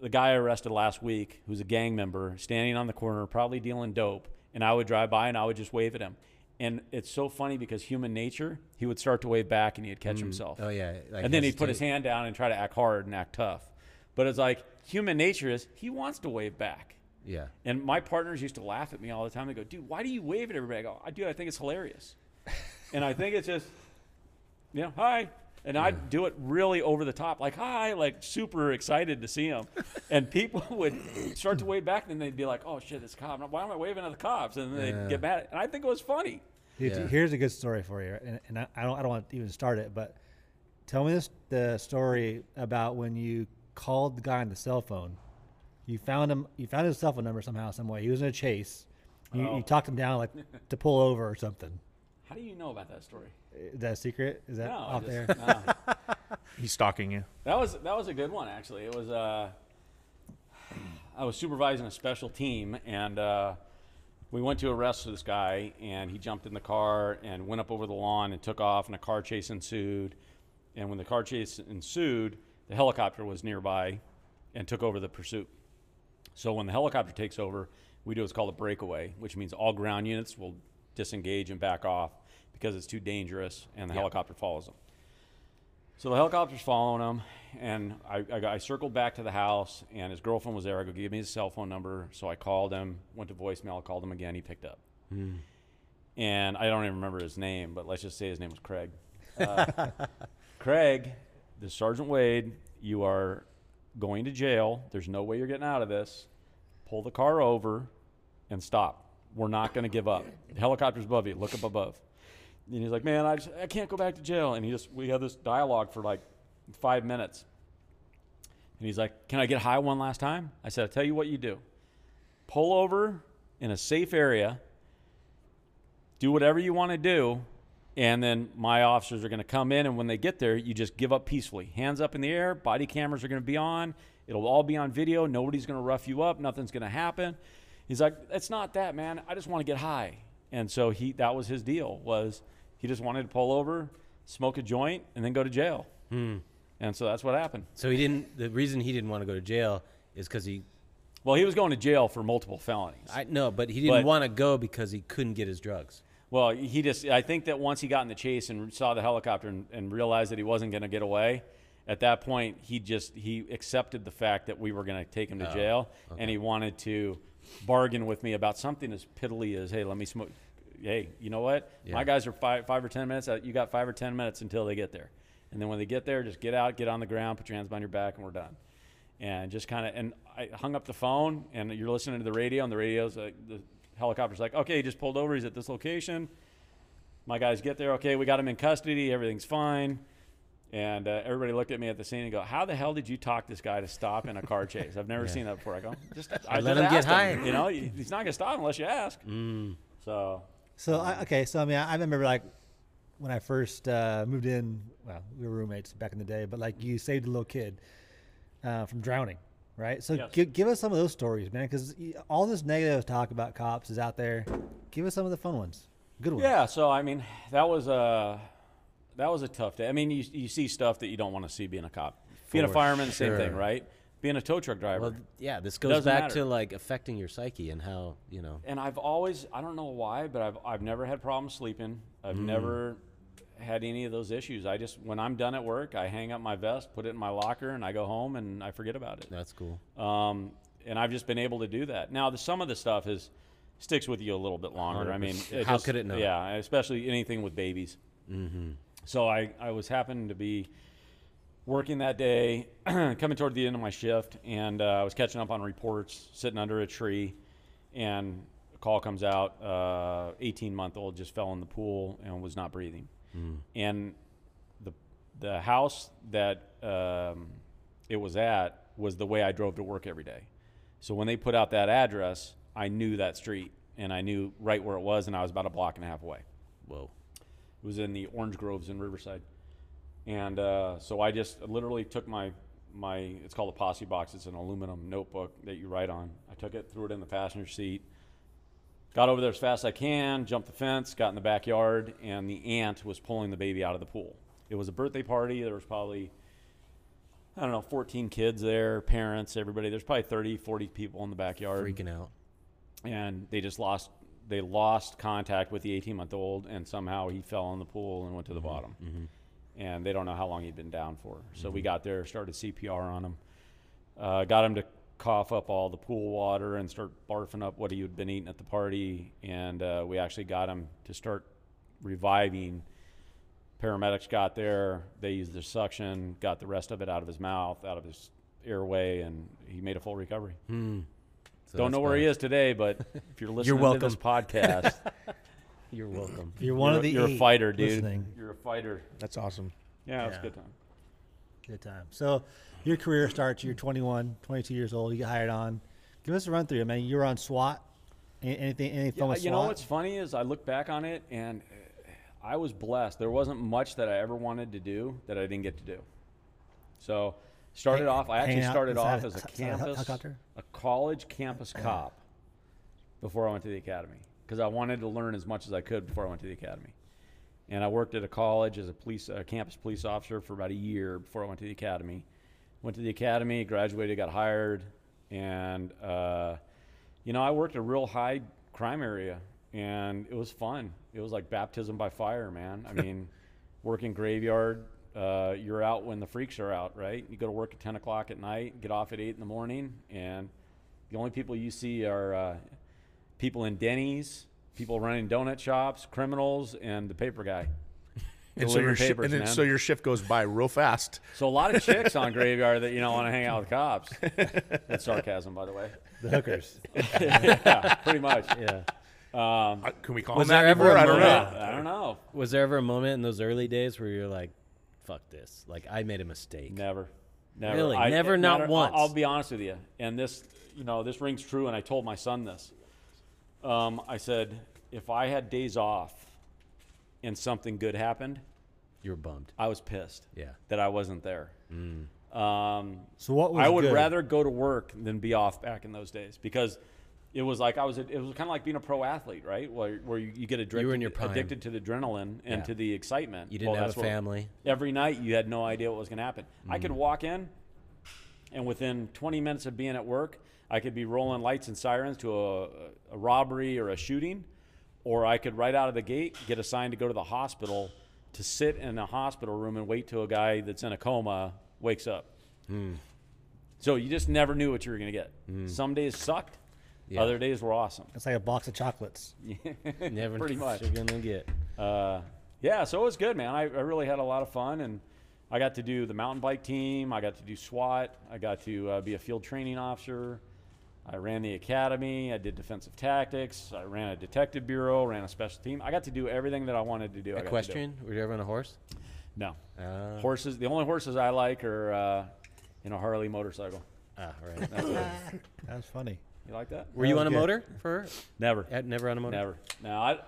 D: the guy I arrested last week, who's a gang member, standing on the corner, probably dealing dope, and I would drive by and I would just wave at him. And it's so funny because human nature, he would start to wave back and he'd catch himself.
C: Oh yeah. Like
D: and then he'd put his hand down and try to act hard and act tough. But it's like human nature is he wants to wave back.
C: Yeah.
D: And my partners used to laugh at me all the time. They go, dude, why do you wave at everybody? I go, I do. I think it's hilarious. [laughs] and I think it's just, you know, hi. And I'd do it really over the top, like, hi, like super excited to see him. [laughs] and people would start to wave back, and then they'd be like, oh, shit, it's a cop. Why am I waving at the cops? And then they'd get mad. And I think it was funny.
A: Dude,
C: Yeah.
A: Here's a good story for you, and, and I, I don't I don't want to even start it, but tell me this the story about when you called the guy on the cell phone. You found him. You found his cell phone number somehow, some way. He was in a chase. You,
D: Oh.
A: you talked him down like [laughs] to pull over or something.
D: How do you know about that story?
A: Is that a secret? Is that
D: No, I
A: off
D: just-
A: there? [laughs]
D: no. [laughs]
B: He's stalking you.
D: That was that was a good one actually. It was uh, [sighs] I was supervising a special team and uh, we went to arrest this guy and he jumped in the car and went up over the lawn and took off and a car chase ensued. And when the car chase ensued, the helicopter was nearby and took over the pursuit. So when the helicopter takes over, we do what's called a breakaway, which means all ground units will disengage and back off because it's too dangerous, and the helicopter follows them. So the helicopter's following him, and I, I, I circled back to the house, and his girlfriend was there. I go, give me his cell phone number. So I called him, went to voicemail, called him again. He picked up. And I don't even remember his name, but let's just say his name was Craig. [laughs] Uh, Craig, the Sergeant Wade, you are going to jail. There's no way you're getting out of this. Pull the car over and stop. We're not going to give up. The helicopter's above you. Look up above. And he's like, man, I, just, I can't go back to jail. And he just, we had this dialogue for like five minutes. And he's like, can I get high one last time? I said, I'll tell you what you do. Pull over in a safe area, do whatever you want to do, and then my officers are going to come in. And when they get there, you just give up peacefully. Hands up in the air, body cameras are going to be on. It'll all be on video. Nobody's going to rough you up. Nothing's going to happen. He's like, it's not that, man. I just want to get high. And so he that was his deal was he just wanted to pull over, smoke a joint, and then go to jail. Hmm. And so that's what happened.
C: So he didn't. The reason he didn't want to go to jail is because he.
D: Well, he was going to jail for multiple felonies.
C: I know, but he didn't
D: But-
C: want to go because he couldn't get his drugs.
D: Well, he just, I think that once he got in the chase and saw the helicopter and, and realized that he wasn't going to get away, at that point, he just, he accepted the fact that we were going to take him to
C: Oh,
D: jail and he wanted to bargain with me about something as piddly as, hey, let me smoke. Hey, you know what?
C: Yeah.
D: My guys are five, five or 10 minutes. Uh, You got five or 10 minutes until they get there. And then when they get there, just get out, get on the ground, put your hands behind your back, and we're done. And just kind of, and I hung up the phone, and you're listening to the radio, and the radio's like, the helicopter's like, okay, he just pulled over. He's at this location. My guys get there. Okay, we got him in custody. Everything's fine. And uh, everybody looked at me at the scene and go, "How the hell did you talk this guy to stop in a car chase? I've never [laughs] seen that before." I go, "Just [laughs] I
C: let
D: just
C: him get
D: asked
C: high."
D: You know, he's not gonna stop unless you ask. [laughs] So
A: So I, okay, so I mean, I, I remember like when I first uh, moved in. Well, we were roommates back in the day, but like you saved a little kid uh, from drowning, right? So
D: Yes.
A: gi- give us some of those stories, man, because all this negative talk about cops is out there. Give us some of the fun ones, good ones.
D: yeah, so I mean, that was a that was a tough day. I mean, you you see stuff that you don't want to see being a cop. Being a
C: For
D: fireman, same thing, right? Being a tow truck driver.
C: Well, yeah, this goes
D: Doesn't
C: back
D: matter.
C: to like affecting your psyche and how you know.
D: and I've always I don't know why, but I've I've never had problems sleeping. I've
C: Mm.
D: never had any of those issues. I just when I'm done at work, I hang up my vest, put it in my locker, and I go home and I forget about it.
C: That's cool.
D: Um, and I've just been able to do that. Now, the, some of the stuff is sticks with you a little bit longer. I mean,
C: 100%. How could it not?
D: Yeah, especially anything with babies.
C: Mm-hmm.
D: So I, I was happening to be working that day, [clears throat] coming toward the end of my shift, and uh, I was catching up on reports, sitting under a tree, and a call comes out. Uh, 18 month old just fell in the pool and was not breathing, and the the house that um, it was at was the way I drove to work every day. So when they put out that address, I knew that street and I knew right where it was, and I was about a block and a half away.
C: Whoa.
D: It was in the orange groves in Riverside, and uh, so I just literally took my my it's called a posse box. It's an aluminum notebook that you write on. I took it, threw it in the passenger seat, got over there as fast as I can, jumped the fence, got in the backyard, and the aunt was pulling the baby out of the pool. It was a birthday party. There was probably I don't know, 14 kids there, parents, everybody. There's probably 30, 40 people in the backyard
C: Freaking out.
D: and they just lost they lost contact with the 18 month old, and somehow he fell in the pool and went to the mm-hmm. bottom. Mm-hmm. And they don't know how long he'd been down for. So we mm-hmm. got there, started CPR on him, uh, got him to cough up all the pool water and start barfing up what he had been eating at the party. And uh, we actually got him to start reviving. Paramedics got there, they used the suction, got the rest of it out of his mouth, out of his airway, and he made a full recovery.
C: So
D: Don't know where he is today, but if you're [laughs] listening
C: welcome.
D: to this podcast, [laughs]
C: You're welcome.
A: You're one
D: you're,
A: of the
D: you're a fighter, dude.
A: listening.
D: You're a fighter.
B: That's awesome.
D: Yeah, it's
A: Yeah.
D: a good time.
A: Good time. So your career starts. You're 21, 22 years old. You get hired on. Give us a run through. I mean, you were on SWAT. Anything? Anything?
D: Yeah, you
A: SWAT?
D: know what's funny is I look back on it and uh, I was blessed. There wasn't much that I ever wanted to do that I didn't get to do. So started off. I actually started off as a campus, a college campus cop before I went to the academy because I wanted to learn as much as I could before I went to the academy. And I worked at a college as a police, a campus police officer for about a year before I went to the academy. Went to the academy, graduated, got hired, and uh, you know I worked a real high crime area, and it was fun. It was like baptism by fire, man. I [laughs] mean, working graveyard, uh, you're out when the freaks are out, right? You go to work at 10 o'clock at night, get off at 8 in the morning, and the only people you see are uh, people in Denny's, people running donut shops, criminals, and the paper guy.
B: And so, your shi-
D: papers,
B: and then, so your shift goes by real fast.
D: So a lot of chicks on [laughs] graveyard that you don't want to hang out with cops. [laughs] That's sarcasm, by the way.
A: the hookers. [laughs]
D: yeah, pretty much.
C: Yeah.
D: Um,
B: Uh, Can we call
C: Was
B: him that
C: there ever
B: before?
C: a
B: I don't know.
D: I don't know.
C: Was there ever a moment in those early days where you're like, "Fuck this"? Like I made a mistake.
D: Never. Never.
C: Really? Never, not
D: matter-
C: once?
D: I'll, I'll be honest with you. And this, you know, this rings true. And I told my son this. Um, I said, if I had days off and something good happened,
C: You were bummed.
D: I was pissed
C: Yeah.
D: that I wasn't there. Um,
A: So what was
D: I would
A: good?
D: rather go to work than be off back in those days because it was like I was. It was kind of like being a pro athlete, right? Where, where you, you get addicted,
C: were in your prime.
D: addicted to the adrenaline and
C: Yeah.
D: to the excitement.
C: You didn't
D: Well,
C: have
D: that's
C: a
D: what-
C: family.
D: every night you had no idea what was going to happen. I could walk in, and within 20 minutes of being at work, I could be rolling lights and sirens to a, a robbery or a shooting, or I could right out of the gate get assigned to go to the hospital to sit in a hospital room and wait till a guy that's in a coma wakes up. So you just never knew what you were going to get. Some days sucked,
C: Yeah.
D: other days were awesome.
A: It's like a box of chocolates. [laughs] [laughs]
C: Never
D: Pretty much.
C: You're gonna get.
D: uh, yeah, so it was good, man. I, I really had a lot of fun, and I got to do the mountain bike team. I got to do SWAT. I got to uh, be a field training officer. I ran the academy. I did defensive tactics. I ran a detective bureau. Ran a special team. I got to do everything that I wanted to do. I got.
C: Equestrian? Were you ever on a horse?
D: No,
C: Uh,
D: horses. The only horses I like are, uh, you know, Harley motorcycle.
C: ah, right.
D: That's [laughs] it.
A: That's funny.
D: You like that?
C: Were you
A: was
C: on a
A: good.
C: motor for?
D: Never.
C: Had never on a motor.
D: Never. No, I,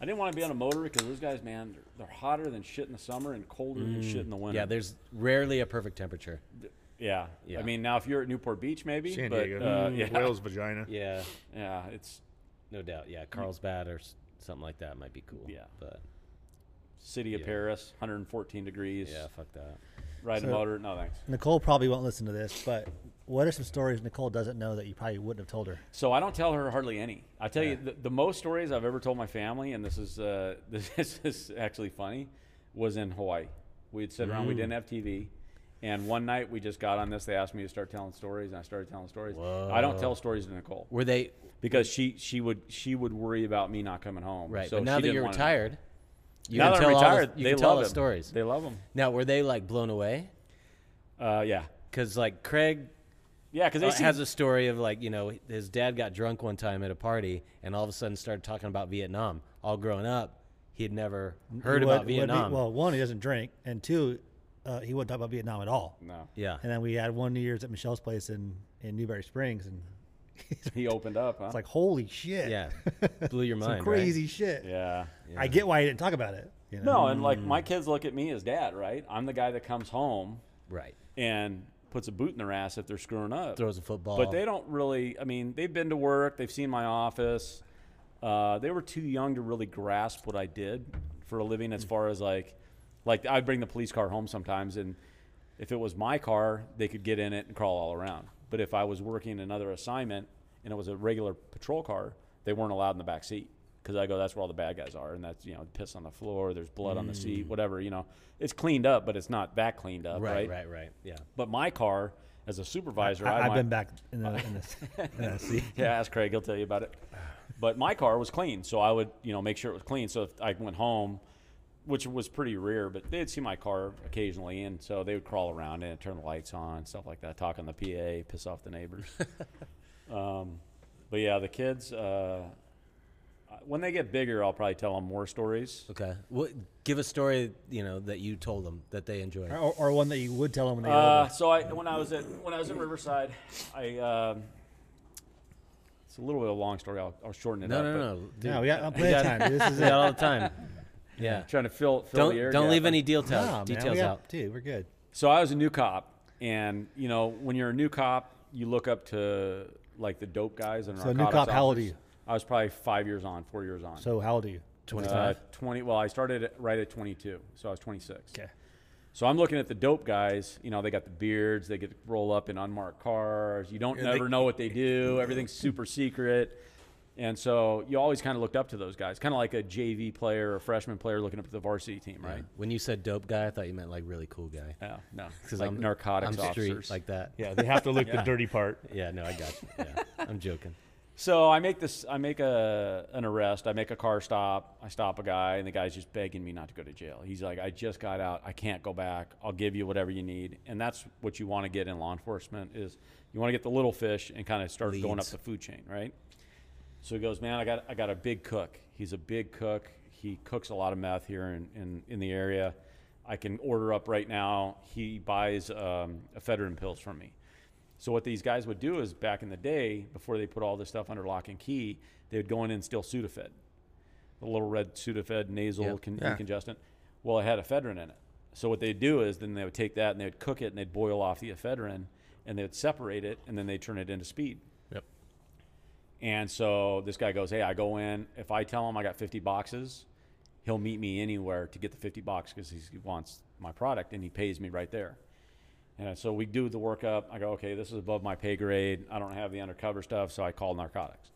D: I didn't want to be on a motor because those guys, man, they're, they're hotter than shit in the summer and colder than shit in the winter.
C: Yeah, there's rarely a perfect temperature.
D: Yeah.
C: Yeah.
D: I mean, now if you're at Newport Beach, maybe.
B: San
D: but,
B: Diego.
D: Uh, yeah.
B: Whale's [laughs] vagina.
C: Yeah,
D: Yeah. It's
C: no doubt. Yeah, Carlsbad or something like that might be cool.
D: Yeah.
C: but
D: city of
C: Yeah.
D: Perris, 114 degrees.
C: yeah, fuck that.
D: Riding
A: So-
D: a motor. No thanks.
A: Nicole probably won't listen to this, but what are some stories Nicole doesn't know that you probably wouldn't have told her?
D: So I don't tell her hardly any. I tell
C: Yeah.
D: you, the, the most stories I've ever told my family, and this is uh, [laughs] this is actually funny, was in Hawaii. We'd sit around. We didn't have TV. And one night we just got on this. They asked me to start telling stories, and I started telling stories. I don't tell stories to Nicole
C: Were they
D: because she she would she would worry about me not coming home.
C: right?
D: So
C: but now
D: she
C: that
D: didn't
C: you're
D: wanna
C: retired, you
D: now
C: can
D: that I'm
C: tell all the-
D: retired,
C: you
D: they
C: can tell
D: love
C: the
D: them.
C: stories.
D: They love them.
C: Now, were they like blown away?
D: Uh, yeah,
C: Because like Craig
D: yeah, because they
C: uh,
D: see
C: has a story of like you know his dad got drunk one time at a party and all of a sudden started talking about Vietnam. All growing up, he had never heard
A: He
C: about
A: would- would be-
C: Vietnam.
A: well, one, he doesn't drink, and two, uh, he wouldn't talk about Vietnam at all.
D: no.
C: yeah,
A: And then we had one New Year's at Michelle's place in, in Newberry Springs, and [laughs]
D: He opened up, huh?
A: it's like, holy shit.
C: yeah, [laughs] blew your
A: Some
C: mind.
A: crazy shit.
D: yeah.
A: I get why he didn't talk about it. You know?
D: No, and like my kids look at me as dad, right? I'm the guy that comes home
C: Right, right.
D: and puts a boot in their ass if they're screwing up.
C: Throws a football.
D: But they don't really. I mean, they've been to work. They've seen my office. Uh, they were too young to really grasp what I did for a living, as far as like, like I'd bring the police car home sometimes, and if it was my car, they could get in it and crawl all around. But if I was working another assignment and it was a regular patrol car, they weren't allowed in the back seat. because I go that's where all the bad guys are, and that's you know piss on the floor, there's blood on the
C: Mm.
D: seat, whatever. You know, it's cleaned up, but it's not that cleaned up,
C: Right,
D: right?
C: right, right. Yeah.
D: But my car, as a supervisor,
A: I,
D: might-
A: been back in the, in this, [laughs] in that seat.
D: yeah, ask Craig. He'll tell you about it. But my car was clean, so I would, you know, make sure it was clean. So if I went home, which was pretty rare, but they'd see my car occasionally, and so they would crawl around and turn the lights on, stuff like that, talk on the PA, piss off the neighbors. [laughs] um, but yeah, the kids. Uh, when they get bigger, I'll probably tell them more stories.
C: Okay. What? Give a story. You know that you told them that they enjoyed.
A: Or, or one that you would tell them when they were
D: Uh,
A: older.
D: so I, when I was at when I was in Riverside, I. Um, it's a little bit of a long story. I'll, I'll shorten it
C: No,
D: up.
C: no,
D: but
C: no. Dude,
A: No, we got
C: we
A: plenty of [laughs] time. This is it.
C: all the time. Yeah. [laughs]
D: Trying to fill, fill the air
C: Don't don't
D: gap.
C: leave any details
A: Nah, man,
C: details
A: we got,
C: out.
A: Dude, we're good.
D: So I was a new cop, and you know when you're a new cop, you look up to like the dope guys and
A: So new
D: narcotics
A: cop, how old are you?
D: I was probably five years on, four years on.
A: So how old are you?
D: Uh, Twenty. Well, I started at- right at 22, so I was 26.
A: Okay.
D: So I'm looking at the dope guys. You know, they got the beards. They get to roll up in unmarked cars. You don't
B: Yeah, they-
D: know what they do. Everything's super secret. And so you always kind of looked up to those guys, kind of like a JV player or freshman player looking up to the varsity team, right?
C: When you said dope guy, I thought you meant like really cool guy.
D: Yeah, no, [laughs]
C: Because
D: like
C: I'm
D: narcotics
C: I'm street
D: officers.
C: like that.
B: Yeah, they have to look the [laughs] dirty part.
C: Yeah, no, I got you. Yeah, I'm joking.
D: So I make this. I make a an arrest. I make a car stop. I stop a guy, and the guy's just begging me not to go to jail. He's like, "I just got out. I can't go back. I'll give you whatever you need." And that's what you want to get in law enforcement is you want to get the little fish and kind of start going up the food chain, right? So he goes, "Man, I got I got a big cook. He's a big cook. He cooks a lot of meth here in in, in the area. I can order up right now. He buys um, ephedrine pills from me." So what these guys would do is back in the day, before they put all this stuff under lock and key, they would go in and steal Sudafed, the little red Sudafed nasal
C: Yeah.
D: con-
B: Yeah.
D: decongestant. Well, it had ephedrine in it. So what they'd do is then they would take that and they would cook it and they'd boil off the ephedrine and they would separate it and then they turn it into speed. And so this guy goes, "Hey, I go in. If I tell him I got 50 boxes, he'll meet me anywhere to get the 50 box because he wants my product and he pays me right there." And so we do the workup. I go, "Okay, this is above my pay grade. I don't have the undercover stuff, so I call narcotics."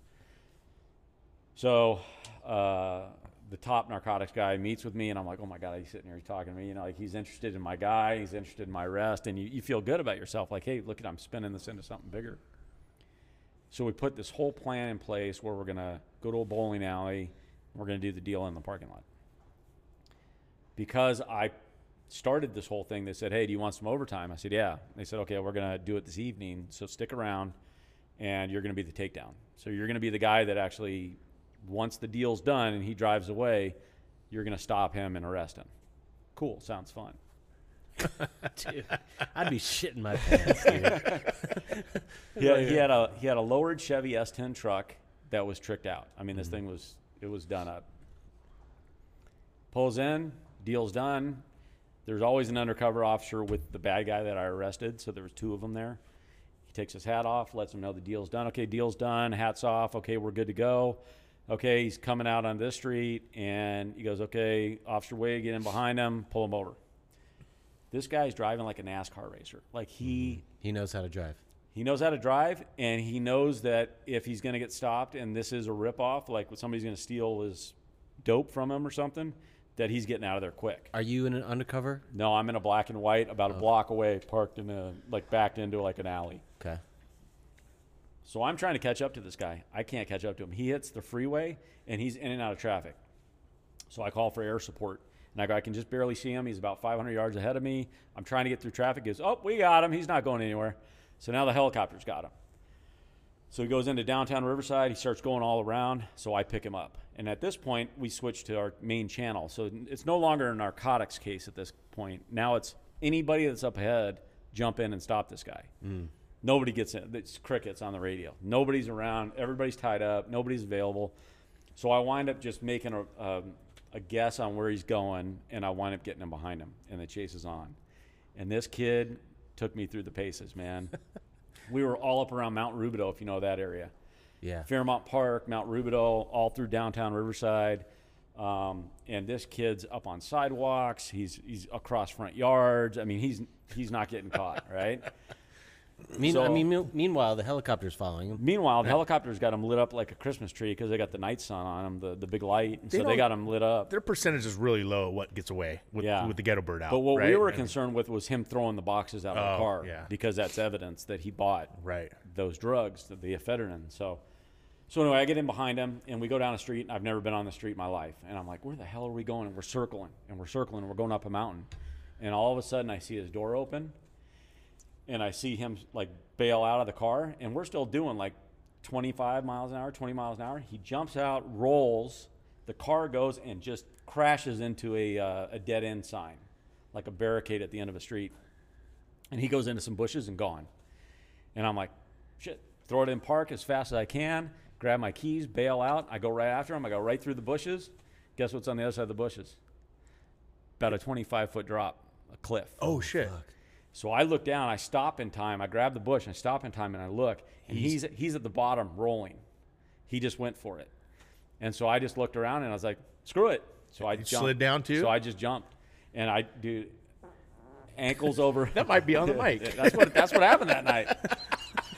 D: So uh, the top narcotics guy meets with me, and I'm like, "Oh my god, he's sitting here, he's talking to me. You know, like he's interested in my guy. He's interested in my arrest, and you, you feel good about yourself. Like, hey, look at I'm spinning this into something bigger." So we put this whole plan in place where we're gonna go to a bowling alley. And we're gonna do the deal in the parking lot. Because I started this whole thing, they said, "Hey, do you want some overtime?" I said, "Yeah." They said, "Okay, we're gonna do it this evening, so stick around, and you're gonna be the takedown. So you're gonna be the guy that actually, once the deal's done and he drives away, you're gonna stop him and arrest him." Cool, sounds fun. [laughs]
C: Dude, I'd be shitting my pants, dude. [laughs]
D: He had, he had a he had a lowered Chevy S10 truck that was tricked out. I mean, this
C: Mm-hmm.
D: thing was it was done up. Pulls in, deal's done. There's always an undercover officer with the bad guy that I arrested, so there was two of them there. He takes his hat off, lets him know the deal's done. Okay, deal's done. Hats off. Okay, we're good to go. Okay, he's coming out on this street, and he goes, "Okay, Officer Wade, get in behind him, pull him over." This guy's driving like a NASCAR racer. Like he mm-hmm.
C: He knows how to drive.
D: he knows how to drive, and he knows that if he's going to get stopped and this is a ripoff, like somebody's going to steal his dope from him or something, that he's getting out of there quick.
C: Are you in an undercover?
D: No, I'm in a black and white, about a oh. block away, parked in a like backed into like an alley.
C: Okay.
D: So I'm trying to catch up to this guy. I can't catch up to him. He hits the freeway and he's in and out of traffic. So I call for air support. And I go, I can just barely see him. He's about 500 yards ahead of me. I'm trying to get through traffic. He goes, Oh, we got him. He's not going anywhere. So now the helicopter's got him. So he goes into downtown Riverside. He starts going all around. So I pick him up. And at this point, we switch to our main channel. So it's no longer a narcotics case at this point. Now it's anybody that's up ahead, jump in and stop this guy. Nobody gets in. It's crickets on the radio. Nobody's around. Everybody's tied up. Nobody's available. So I wind up just making a, um, a guess on where he's going, and I wind up getting him behind him, and the chase is on. And this kid took me through the paces, man. [laughs] we were all up around Mount Rubidoux, if you know that area.
C: Yeah.
D: Fairmont Park, Mount Rubidoux, all through downtown Riverside. Um, and this kid's up on sidewalks. He's he's across front yards. I mean, he's he's not getting caught, [laughs] right?
C: Mean, I mean, me- meanwhile, the helicopter's following him.
D: Meanwhile, the helicopter's got them lit up like a Christmas tree because they got the night sun on them, the, the big light, and
B: They
D: so they
B: don't-
D: got them lit up.
B: Their percentage is really low. What gets away with
D: Yeah.
B: with the ghetto bird out?
D: But what
B: right?
D: we were
B: I
D: concerned with was him throwing the boxes out of
B: Oh,
D: the car
B: yeah.
D: because that's evidence that he bought
B: right.
D: those drugs, the, the ephedrine. So, so anyway, I get in behind him and we go down a street. And I've never been on the street in my life, and I'm like, "Where the hell are we going?" And we're circling and we're circling and we're going up a mountain, and all of a sudden I see his door open, and I see him like bail out of the car, and we're still doing like 25 miles an hour, 20 miles an hour. He jumps out, rolls, the car goes and just crashes into a, uh, a dead end sign, like a barricade at the end of a street. And he goes into some bushes and gone. And I'm like, shit, throw it in park as fast as I can, grab my keys, bail out. I go right after him. I go right through the bushes. Guess what's on the other side of the bushes? About a 25 foot drop, a cliff.
B: Oh shit.
D: So I look down, I stop in time, I grab the bush, I stop in time, and I look, and he's he's at the bottom rolling. He just went for it, and so I just looked around and I was like, "Screw it!" So I jumped.
B: slid down, too?
D: So I just jumped, and I dude, ankles over. [laughs]
B: That might be on the [laughs] mic.
D: that's what that's what happened that night.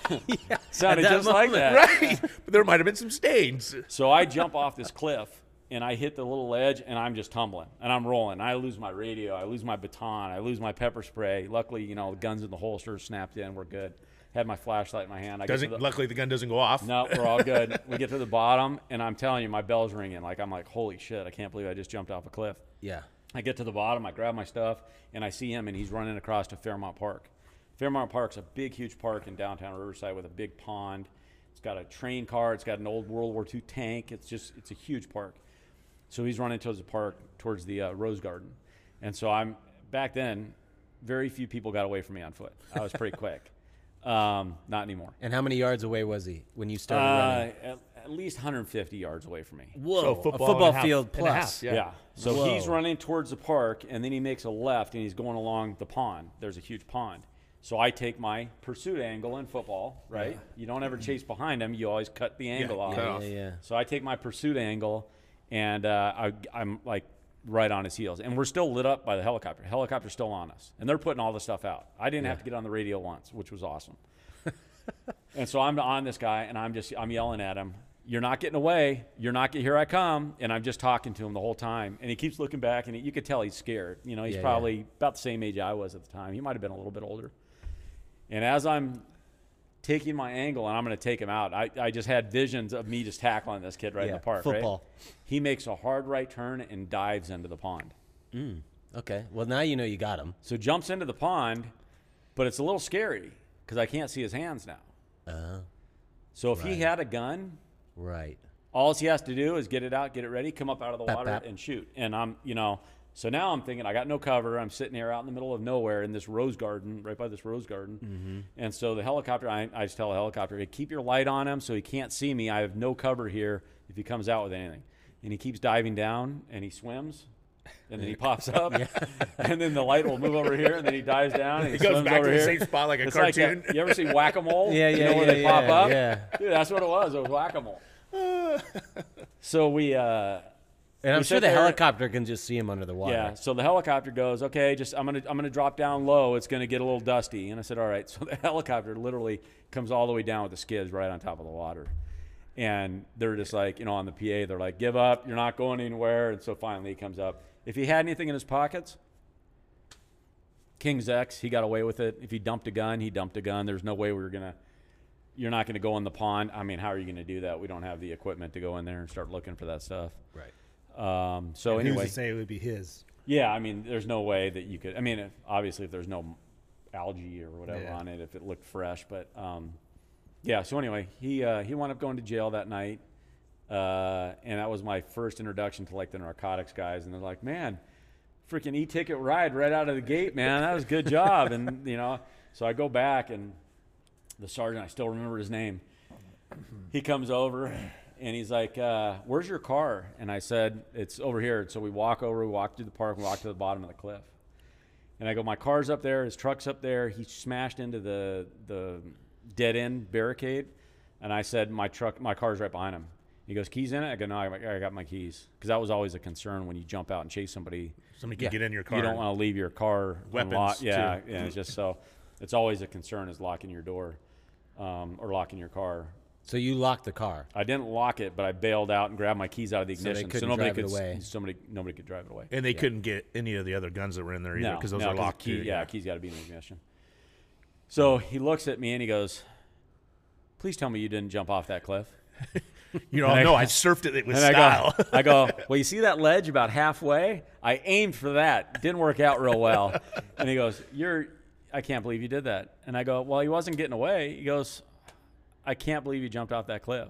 D: [laughs] Sounded
C: At that
D: just like that.
B: right. But there might have been some stains.
D: So I jump off this cliff and I hit the little ledge and I'm just tumbling and I'm rolling. I lose my radio, I lose my baton, I lose my pepper spray. Luckily, you know, the guns in the holster snapped in. We're good. Had my flashlight in my hand. I
B: Doesn't
D: the-
B: luckily the gun doesn't go off.
D: no, we're all [laughs] good. we get to the bottom and I'm telling you, my bell's ringing. Like I'm like, holy shit! I can't believe I just jumped off a cliff.
C: Yeah.
D: I get to the bottom, I grab my stuff, and I see him, and he's running across to Fairmont Park. Fairmont Park's a big, huge park in downtown Riverside with a big pond. It's got a train car. It's got an old World War II tank. It's just, it's a huge park. So he's running towards the park, towards the uh, Rose Garden, and so I'm back then. Very few people got away from me on foot. I was pretty quick. [laughs] Um, not anymore.
C: And how many yards away was he when you started
D: Uh,
C: running?
D: at, at least 150 yards away from me.
C: Whoa,
B: so football
C: football
B: a half-
C: field
B: and a half,
C: plus.
B: yeah.
D: Yeah. So
C: Whoa.
D: he's running towards the park, and then he makes a left, and he's going along the pond. There's a huge pond. So I take my pursuit angle in football, right? You don't ever chase behind him. You always cut the angle off.
C: Yeah,
B: off.
C: yeah, yeah.
D: So I take my pursuit angle, and uh, I, I'm like right on his heels, and we're still lit up by the helicopter. Helicopter's still on us, and they're putting all the stuff out. I didn't have to get on the radio once, which was awesome. [laughs] and so I'm on this guy, and I'm just I'm yelling at him. You're not getting away. You're not get here. I come, and I'm just talking to him the whole time, and he keeps looking back, and he, you could tell he's scared. You know, he's
C: Yeah, yeah.
D: probably about the same age I was at the time. He might have been a little bit older. And as I'm taking my angle and I'm going to take him out, I, I just had visions of me just tackling this kid right in the park. right?
C: football.
D: He makes a hard right turn and dives into the pond.
C: Okay. Well, now you know you got him.
D: So jumps into the pond, but it's a little scary because I can't see his hands now.
C: Uh,
D: So if he had a gun,
C: right.
D: all he has to do is get it out, get it ready, come up out of the
C: Bap,
D: water
C: bap.
D: and shoot. And I'm, you know, so now I'm thinking I got no cover. I'm sitting here out in the middle of nowhere in this rose garden, right by this rose garden.
C: Mm-hmm.
D: And so the helicopter, I, I just tell the helicopter, hey, keep your light on him so he can't see me. I have no cover here if he comes out with anything. And he keeps diving down and he swims. And then he pops [laughs] up, and then the light will move over here, and then he dives down. And he,
B: He goes back
D: over
B: to the
D: here.
B: same spot like a
D: It's
B: cartoon.
D: Like a, you ever see whack a mole? [laughs]
C: Yeah,
D: You
C: yeah,
D: know where
C: yeah,
D: they pop
C: yeah,
D: up?
C: yeah.
D: Dude, that's what it was. It was whack a mole. [laughs] so we, uh,
C: And I'm
D: We
C: sure the
D: there-
C: helicopter can just see him under the water.
D: yeah. So the helicopter goes, okay, just I'm gonna I'm gonna drop down low. It's gonna get a little dusty. And I said, all right. [laughs] So the helicopter literally comes all the way down with the skids right on top of the water. And they're just like, you know, on the PA, they're like, give up. You're not going anywhere. And so finally he comes up. If he had anything in his pockets, King's X, he got away with it. If he dumped a gun, he dumped a gun. There's no way we were gonna. You're not gonna go in the pond. I mean, how are you gonna do that? We don't have the equipment to go in there and start looking for that stuff.
C: Right.
D: Um, so
A: And who's
D: anyway,
A: to say it would be his?
D: yeah, I mean, there's no way that you could. I mean, if, obviously, if there's no algae or whatever
A: Yeah.
D: on it, if it looked fresh, but um, yeah. So anyway, he uh, he wound up going to jail that night, uh, and that was my first introduction to like the narcotics guys, and they're like, "Man, freaking e-ticket ride right out of the gate, man. That was a good job." and you know, so I go back, and the sergeant, I still remember his name. He comes over and he's like, uh, "Where's your car?" And I said, "It's over here." So we walk over, we walk through the park, we walk to the bottom of the cliff. And I go, "My car's up there. His truck's up there. He smashed into the the dead end barricade." And I said, "My truck, my car's right behind him." He goes, "Keys in it?" I go, "No, I got my- I got my keys." Because that was always a concern when you jump out and chase somebody.
B: Somebody can get in your car.
D: You don't want to leave your car
B: Weapons,
D: unlocked. Yeah,
B: too.
D: yeah. It's just so. It's always a concern is locking your door um, or locking your car.
C: So you locked the car.
D: I didn't lock it, but I bailed out and grabbed my keys out of the
C: So they
D: ignition, so,
C: couldn't
D: nobody
C: drive it
D: could s-
C: away.
D: somebody nobody could drive it away.
B: And they couldn't get any of the other guns that were in there either
D: No,
B: because those
D: no,
B: are
D: 'cause the
B: locked
D: key,
B: too.
D: Yeah, key's got to be in the ignition. So he looks at me and he goes, "Please tell me you didn't jump off that cliff." [laughs]
B: You know,
D: And I-
B: no, I surfed it with
D: And I
B: style.
D: go, [laughs] I go, well, you see that ledge about halfway? I aimed for that. Didn't work out real well. [laughs] And he goes, you're, I can't believe you did that. And I go, well, he wasn't getting away. He goes, I can't believe you jumped off that cliff.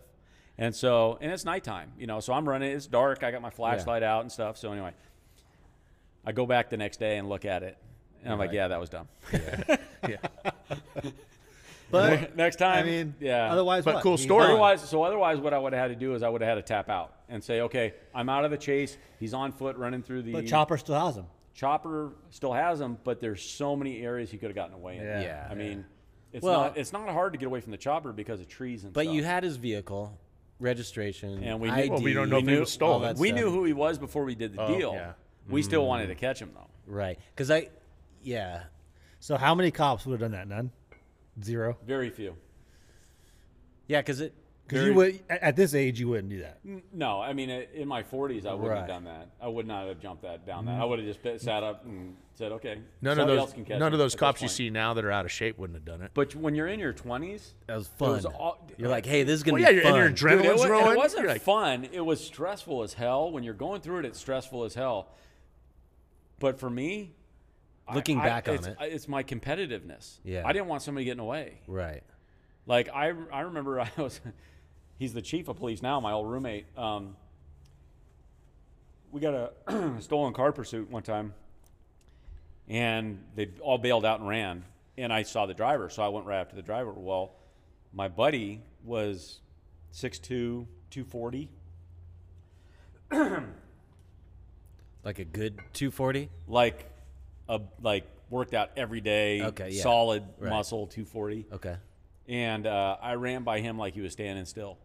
D: And so, and it's nighttime, you know, so I'm running. It's dark. I got my flashlight out and stuff. So anyway, I go back the next day and look at it. And I'm like,
C: Right.
D: yeah, that was dumb. [laughs] [laughs]
A: But
D: next time,
A: I mean,
D: yeah.
A: Otherwise,
B: But
A: what?
B: cool story.
D: Otherwise, so otherwise, what I would have had to do is I would have had to tap out and say, okay, I'm out of the chase. He's on foot running through the
A: But Chopper still has him.
D: Chopper still has him, but there's so many areas he could have gotten away in.
A: Yeah.
C: Yeah.
D: I mean, it's
C: Well-
D: not it's not hard to get away from the chopper because of trees and stuff
C: But
D: stuff.
C: you had his vehicle, registration,
D: And we knew-
C: ID,
B: Well, we don't know if
D: we
B: he
D: knew-
B: was stolen.
C: that
D: we
C: stuff.
D: knew who he was before we did the
B: Oh,
D: deal.
B: yeah.
D: We still mm. wanted to catch him though.
C: right? Because I, yeah,
A: So how many cops would have done that? None. Zero.
D: Very few.
C: yeah, because it.
A: Because you would at at this age you wouldn't do that.
D: No, I mean, uh, in my 40s, I wouldn't
C: Right.
D: have done that. I would not have jumped that down that. Mm-hmm. I would have just bit- sat up and said, okay.
B: None of
D: somebody
B: those
D: else can catch
B: none
D: him
B: of those
D: at this
B: cops you
D: point.
B: see now that are out of shape wouldn't have done it.
D: But when you're in your 20s,
C: That was
D: It
C: fun.
D: was all-
C: You're like, hey, this is gonna
B: Well, yeah,
C: be
B: you're-
C: fun.
B: and your
D: Dude,
B: adrenaline's
D: it, wa- and
B: rolling.
D: it wasn't
B: You're like-
D: fun. It was stressful as hell. When you're going through it, it's stressful as hell. But for me, I-
C: Looking
D: I-
C: back on
D: it's,
C: it.
D: it's my competitiveness.
C: Yeah.
D: I didn't want somebody getting away.
C: right.
D: Like I, I remember [laughs] I was, he's the chief of police now, my old roommate. Um, we got a [clears throat] stolen car pursuit one time, and they all bailed out and ran. And I saw the driver, so I went right after the driver. Well, my buddy was 6'2", 240. [clears throat]
C: Like a good 240.
D: like a like worked out every day,
C: Okay, yeah.
D: solid
C: Right.
D: muscle, 240.
C: Okay.
D: And uh, I ran by him like he was standing still,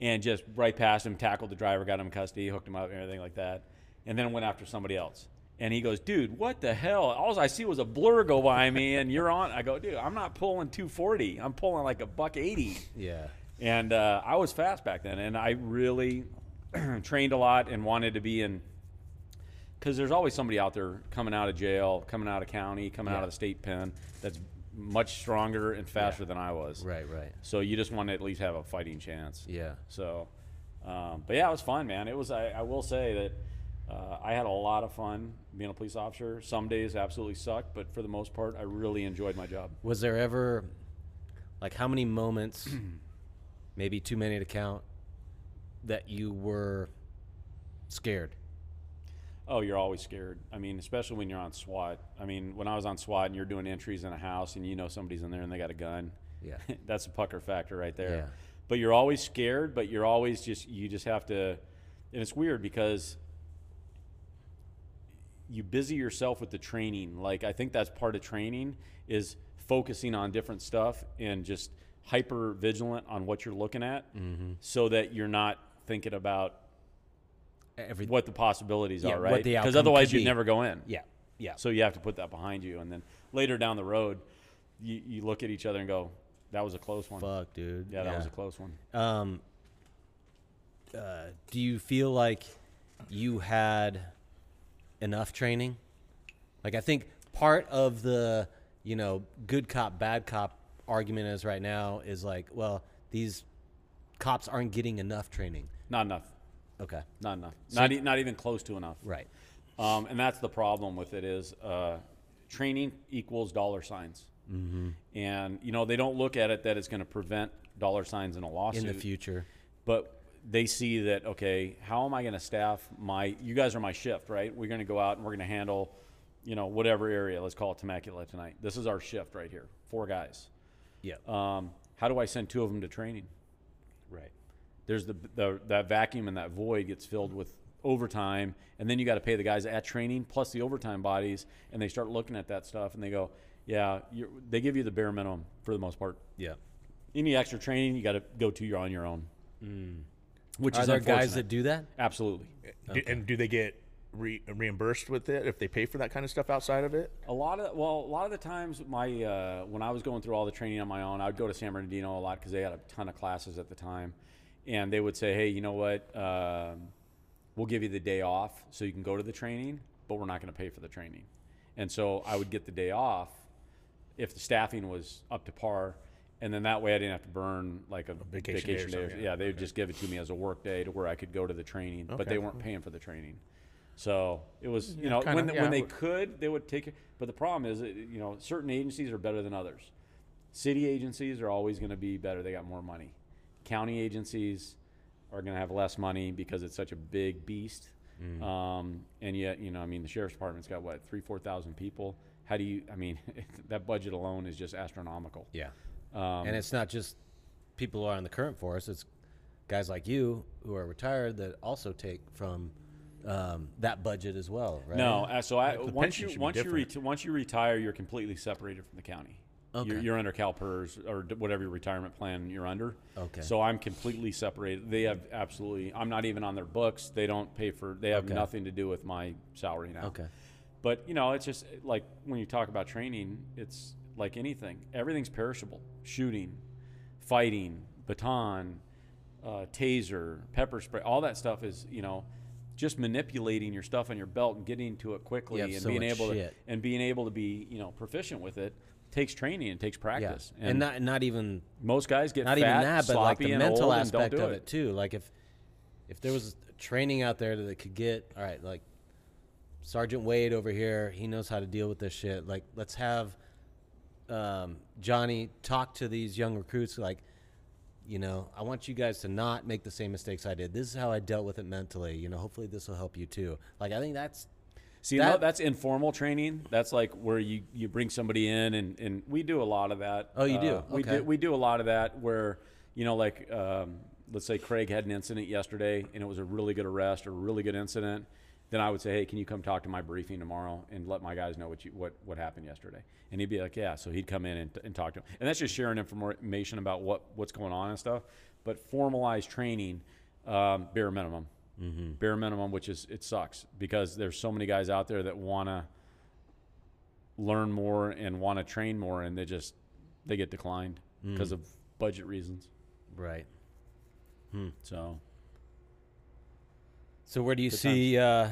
D: and just right past him, tackled the driver, got him in custody, hooked him up, and everything like that, and then went after somebody else. And he goes, "Dude, what the hell? All I see was a blur go by me, and you're on." I go, "Dude, I'm not pulling 240. I'm pulling like a buck 80."
C: Yeah.
D: And uh, I was fast back then, and I really [clears throat] trained a lot and wanted to be in. Because there's always somebody out there coming out of jail, coming out of county, coming out of the state pen that's much stronger and faster than I was.
C: Right. Right.
D: So you just want to at least have a fighting chance.
C: Yeah.
D: So, um, but yeah, it was fun, man. It was. I, I will say that uh, I had a lot of fun being a police officer. Some days absolutely sucked, but for the most part, I really enjoyed my job.
C: Was there ever, like, how many moments, [clears throat] maybe too many to count, that you were scared?
D: Oh, you're always scared. I mean, especially when you're on SWAT. I mean, when I was on SWAT and you're doing entries in a house and you know somebody's in there and they got a gun,
C: Yeah. [laughs]
D: that's a pucker factor right there.
C: Yeah.
D: But you're always scared, but you're always just you just have to and it's weird because you busy yourself with the training. Like I think that's part of training is focusing on different stuff and just hyper vigilant on what you're looking at
C: Mm-hmm.
D: so that you're not thinking about
C: Every,
D: what the possibilities
C: Yeah,
D: are, right? Because otherwise you'd
C: be.
D: never go in.
C: Yeah. Yeah.
D: So you have to put that behind you, and then later down the road, you, you look at each other and go, "That was a close one."
C: Fuck, dude.
D: Yeah, that was a close one.
C: Um, uh, do you feel like you had enough training? Like, I think part of the, you know, good cop, bad cop argument is right now is like, well, these cops aren't getting enough training.
D: Not enough.
C: Okay.
D: Not enough. not e- not even close to enough.
C: Right.
D: Um, and that's the problem with it is uh, training equals dollar signs. Mm-hmm. And you know they don't look at it that it's going to prevent dollar signs in a lawsuit
C: In the future.
D: but they see that okay how am i going to staff my you guys are my shift right we're going to go out and we're going to handle you know whatever area let's call it temecula tonight this is our shift right here four guys
C: Yeah.
D: um, how do i send two of them to training. There's the, the that vacuum and that void gets filled with overtime and then you got to pay the guys at training plus the overtime bodies and they start looking at that stuff and they go yeah you're, they give you the bare minimum for the most part.
C: Yeah.
D: any extra training you got to go to you're on your own. Which
C: Are
D: is
C: there guys that do that?
D: absolutely.
B: Do- and do they get re- reimbursed with it if they pay for that kind of stuff outside of it?
D: A lot of well, a lot of the times, my uh, when I was going through all the training on my own, I would go to San Bernardino a lot because they had a ton of classes at the time, and they would say, "Hey, you know what? Um, we'll give you the day off so you can go to the training, but we're not going to pay for the training." And so I would get the day off if the staffing was up to par, and then that way I didn't have to burn like a,
B: vacation day or
D: vacation day.
B: something,
D: yeah,
B: yeah.
D: they would just give it to me as a work day to where I could go to the training, but they weren't paying for the training. So it was, you
B: Yeah,
D: know,
B: kinda,
D: when,
B: yeah,
D: when they could, they would take it. But the problem is, you know, certain agencies are better than others. City agencies are always going to be better. They got more money. County agencies are going to have less money because it's such a big beast.
B: Mm.
D: Um, and yet, you know, I mean, the sheriff's department's got what three, four thousand people. How do you? I mean, [laughs] that budget alone is just astronomical.
C: Yeah.
D: Um,
C: and it's not just people who are on the current force; it's guys like you who are retired that also take from um, that budget as well, right?
D: No, uh, so I once you once you reti- once you retire, you're completely separated from the county. You're, you're under CalPERS or whatever your retirement plan you're under.
C: Okay.
D: So I'm completely separated. They have absolutely. I'm not even on their books. They don't pay for. They have
C: Okay.
D: nothing to do with my salary now.
C: Okay.
D: But you know, it's just like when you talk about training, it's like anything. Everything's perishable. Shooting, fighting, baton, uh, taser, pepper spray, all that stuff is you know just manipulating your stuff on your belt and getting to it quickly and
C: so
D: being able
C: shit.
D: to and being able to be you know proficient with it takes training and takes
C: Yeah.
D: practice.
C: And, not not even
D: most guys get
C: not
D: fat,
C: even that, but like the mental
D: and
C: aspect
D: do
C: of it too. Like if if there was training out there that could get all right, like Sergeant Wade over here, he knows how to deal with this shit. Like let's have um, Johnny talk to these young recruits. Like, you know, I want you guys to not make the same mistakes I did. This is how I dealt with it mentally. You know, hopefully this will help you too. Like I think that's
D: See,
C: That-
D: no, that's informal training. That's like where you, you bring somebody in, and, and we do a lot of that.
C: Oh, you do?
D: Uh, We
C: Okay.
D: do we do a lot of that where you know, like um, let's say Craig had an incident yesterday, and it was a really good arrest or a really good incident. Then I would say, hey, can you come talk to my briefing tomorrow and let my guys know what you what what happened yesterday? And he'd be like, yeah. So he'd come in and, and talk to him, and that's just sharing information about what what's going on and stuff. But formalized training, um, bare minimum bare minimum, which is it sucks because there's so many guys out there that want to learn more and want to train more, and they just they get declined because of budget reasons.
C: right.
D: So
C: So where do you see, uh,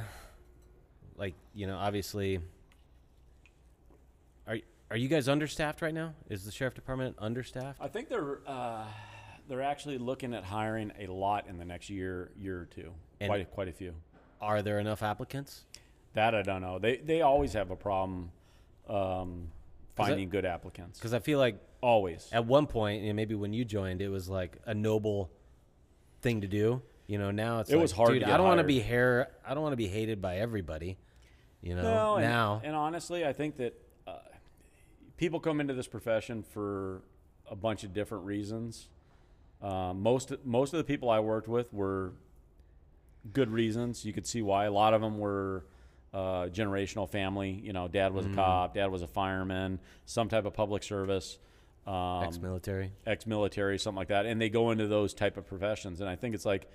C: like you know, obviously, are are you guys understaffed right now? Is the sheriff department understaffed?
D: I think they're uh, they're actually looking at hiring a lot in the next year year or two.
C: And-
D: quite quite a few.
C: Are there enough applicants?
D: That I don't know. They they always have a problem um, finding good applicants.
C: Because I feel like
D: Always.
C: at one point, and maybe when you joined, it was like a noble thing to do. You know, now it's
D: It
C: like,
D: was hard to
C: Dude, I don't want to be hair. I don't want to be hated by everybody. You know,
D: No, and,
C: now
D: and honestly, I think that uh, people come into this profession for a bunch of different reasons. Uh, most most of the people I worked with were good reasons. You could see why. A lot of them were uh, generational family. You know, dad was
C: Mm.
D: a cop, dad was a fireman, some type of public service. Um,
C: ex-military.
D: ex-military, something like that, and they go into those type of professions. And I think it's like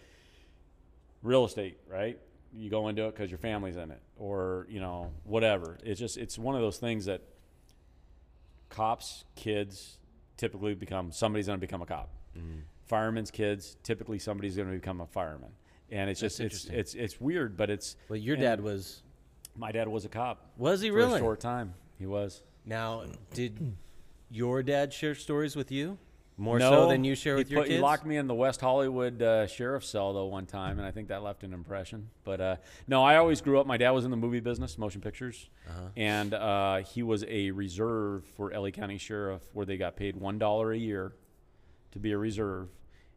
D: real estate, right? You go into it because your family's in it, or you know whatever. It's just it's one of those things that cops, kids typically become somebody's going to become a cop.
C: Mm.
D: Firemen's kids typically somebody's going to become a fireman, and it's
C: That's
D: just it's
C: interesting.
D: it's it's weird, but it's
C: Well, your dad was.
D: my dad was a cop
C: Was he
D: for
C: really?
D: a short time. He was.
C: Now, did your dad share stories with you more
D: no,
C: so than you share
D: he
C: with your
D: put-
C: kids?
D: He locked me in the West Hollywood uh, sheriff's cell though one time, and I think that left an impression. But uh, no, I always grew up. My dad was in the movie business, motion pictures,
C: Uh-huh.
D: and uh, he was a reserve for LA County Sheriff, where they got paid one dollar a year to be a reserve,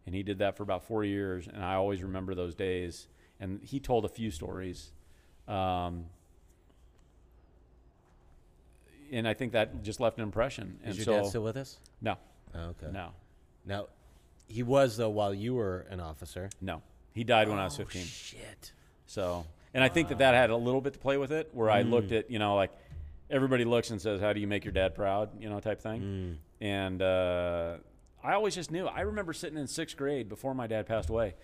D: and he did that for about four years. And I always remember those days. And he told a few stories. Um, and I think that just left an impression. And
C: Is your
D: so,
C: dad still with us?
D: no,
C: Oh, okay.
D: no,
C: Now, he was though while you were an officer.
D: no. He died when I was
C: Oh,
D: 15.
C: Shit.
D: So, and I think that that had a little bit to play with it, where I looked
C: Mm.
D: at, you know, like everybody looks and says, "How do you make your dad proud?" You know, type thing.
C: Mm.
D: And uh, I always just knew. I remember sitting in sixth grade before my dad passed away,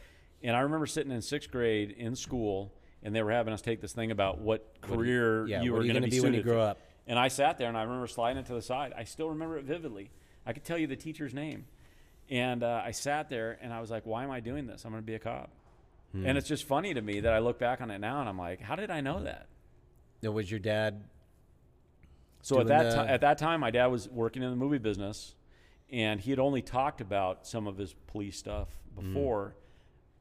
D: and I remember sitting in sixth grade in school, and they were having us take this thing about what career
C: yeah,
D: you were going to be
C: when you grow
D: to.
C: up?
D: And I sat there and I remember sliding it to the side. I still remember it vividly. I could tell you the teacher's name. And uh, I sat there and I was like, why am I doing this? I'm going to be a cop.
C: Hmm.
D: And it's just funny to me that I look back on it now and I'm like, how did I know that?
C: It was your dad?
D: So at that
C: the-
D: time, at that time, my dad was working in the movie business, and he had only talked about some of his police stuff
C: Mm.
D: before.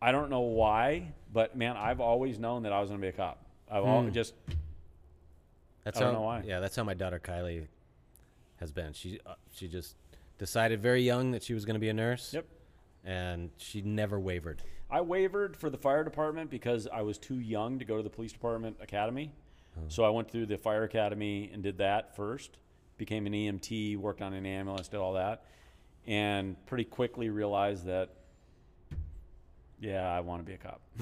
D: I don't know why, but man, I've always known that I was going to be a cop. I've
C: Hmm.
D: just
C: That's
D: I don't
C: how,
D: know why.
C: Yeah, that's how my daughter Kylie has been. She uh, she just decided very young that she was going to be a nurse.
D: Yep.
C: And she never wavered.
D: I wavered for the fire department because I was too young to go to the police department academy. So I went through the fire academy and did that first. Became an EMT, worked on an ambulance, did all that, and pretty quickly realized that, yeah, I want to be a cop. [laughs]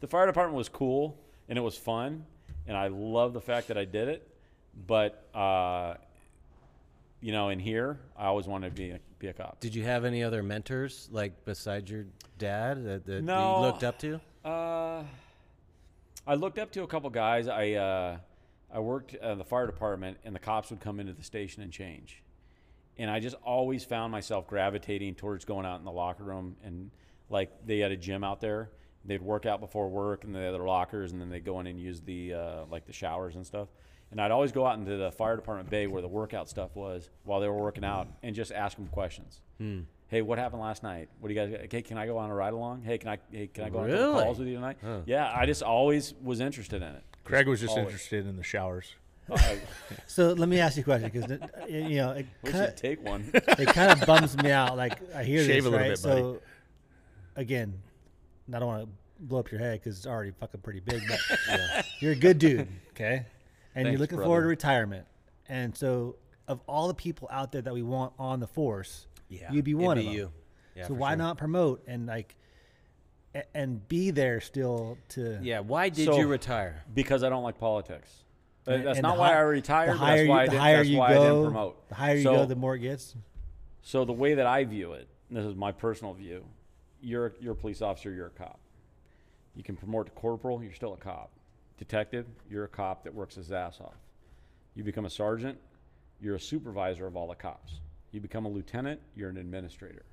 D: the fire department was cool and it was fun, and I love the fact that I did it. But uh, you know, in here, I always wanted to be a, be a cop.
C: Did you have any other mentors like besides your dad that, that
D: No.
C: you looked up to?
D: Uh, I looked up to a couple guys. I uh, I worked at the fire department, and the cops would come into the station and change. And I just always found myself gravitating towards going out in the locker room and like they had a gym out there. They'd work out before work, and the other lockers, and then they'd go in and use the uh, like the showers and stuff. And I'd always go out into the fire department bay where the workout stuff was while they were working out, and just ask them questions. Hey, what happened last night? What do you guys? Hey, can I go on a ride along? Hey, can I? Hey, can I go on
C: Really?
D: calls with you tonight?
C: Huh.
D: Yeah, I just always was interested in it.
B: Craig was just
D: always.
B: interested in the showers.
D: I [laughs]
A: So let me ask you a question because you know it
D: wish
A: kind
D: you'd take one.
A: it kind of bums me out. Like I hear [laughs]
B: Shave
A: this,
B: a little
A: right?
B: bit, buddy.
A: so again, I don't want to blow up your head because it's already fucking pretty big. But [laughs] you're a good dude, okay? And you're
D: Thanks,
A: looking forward to retirement. And so, of all the people out there that we want on the force,
C: Yeah,
A: you'd be
C: it'd
A: one
C: be
A: of them.
C: you. Yeah,
A: so why
C: sure.
A: not promote and like, and be there still to
C: Yeah, why did
D: So-
C: you retire?
D: because I don't like politics. That's
A: and
D: not why
A: hi-
D: I retired.
A: The higher
D: that's
A: you,
D: why I
A: the
D: didn't,
A: higher
D: that's
A: you
D: why I didn't
A: go,
D: promote.
A: the higher you
D: So-
A: go, the more it gets.
D: So the way that I view it, and this is my personal view, you're you're a police officer, you're a cop. You can promote to corporal, you're still a cop. Detective, you're a cop that works his ass off. You become a sergeant, you're a supervisor of all the cops. You become a lieutenant, you're an administrator.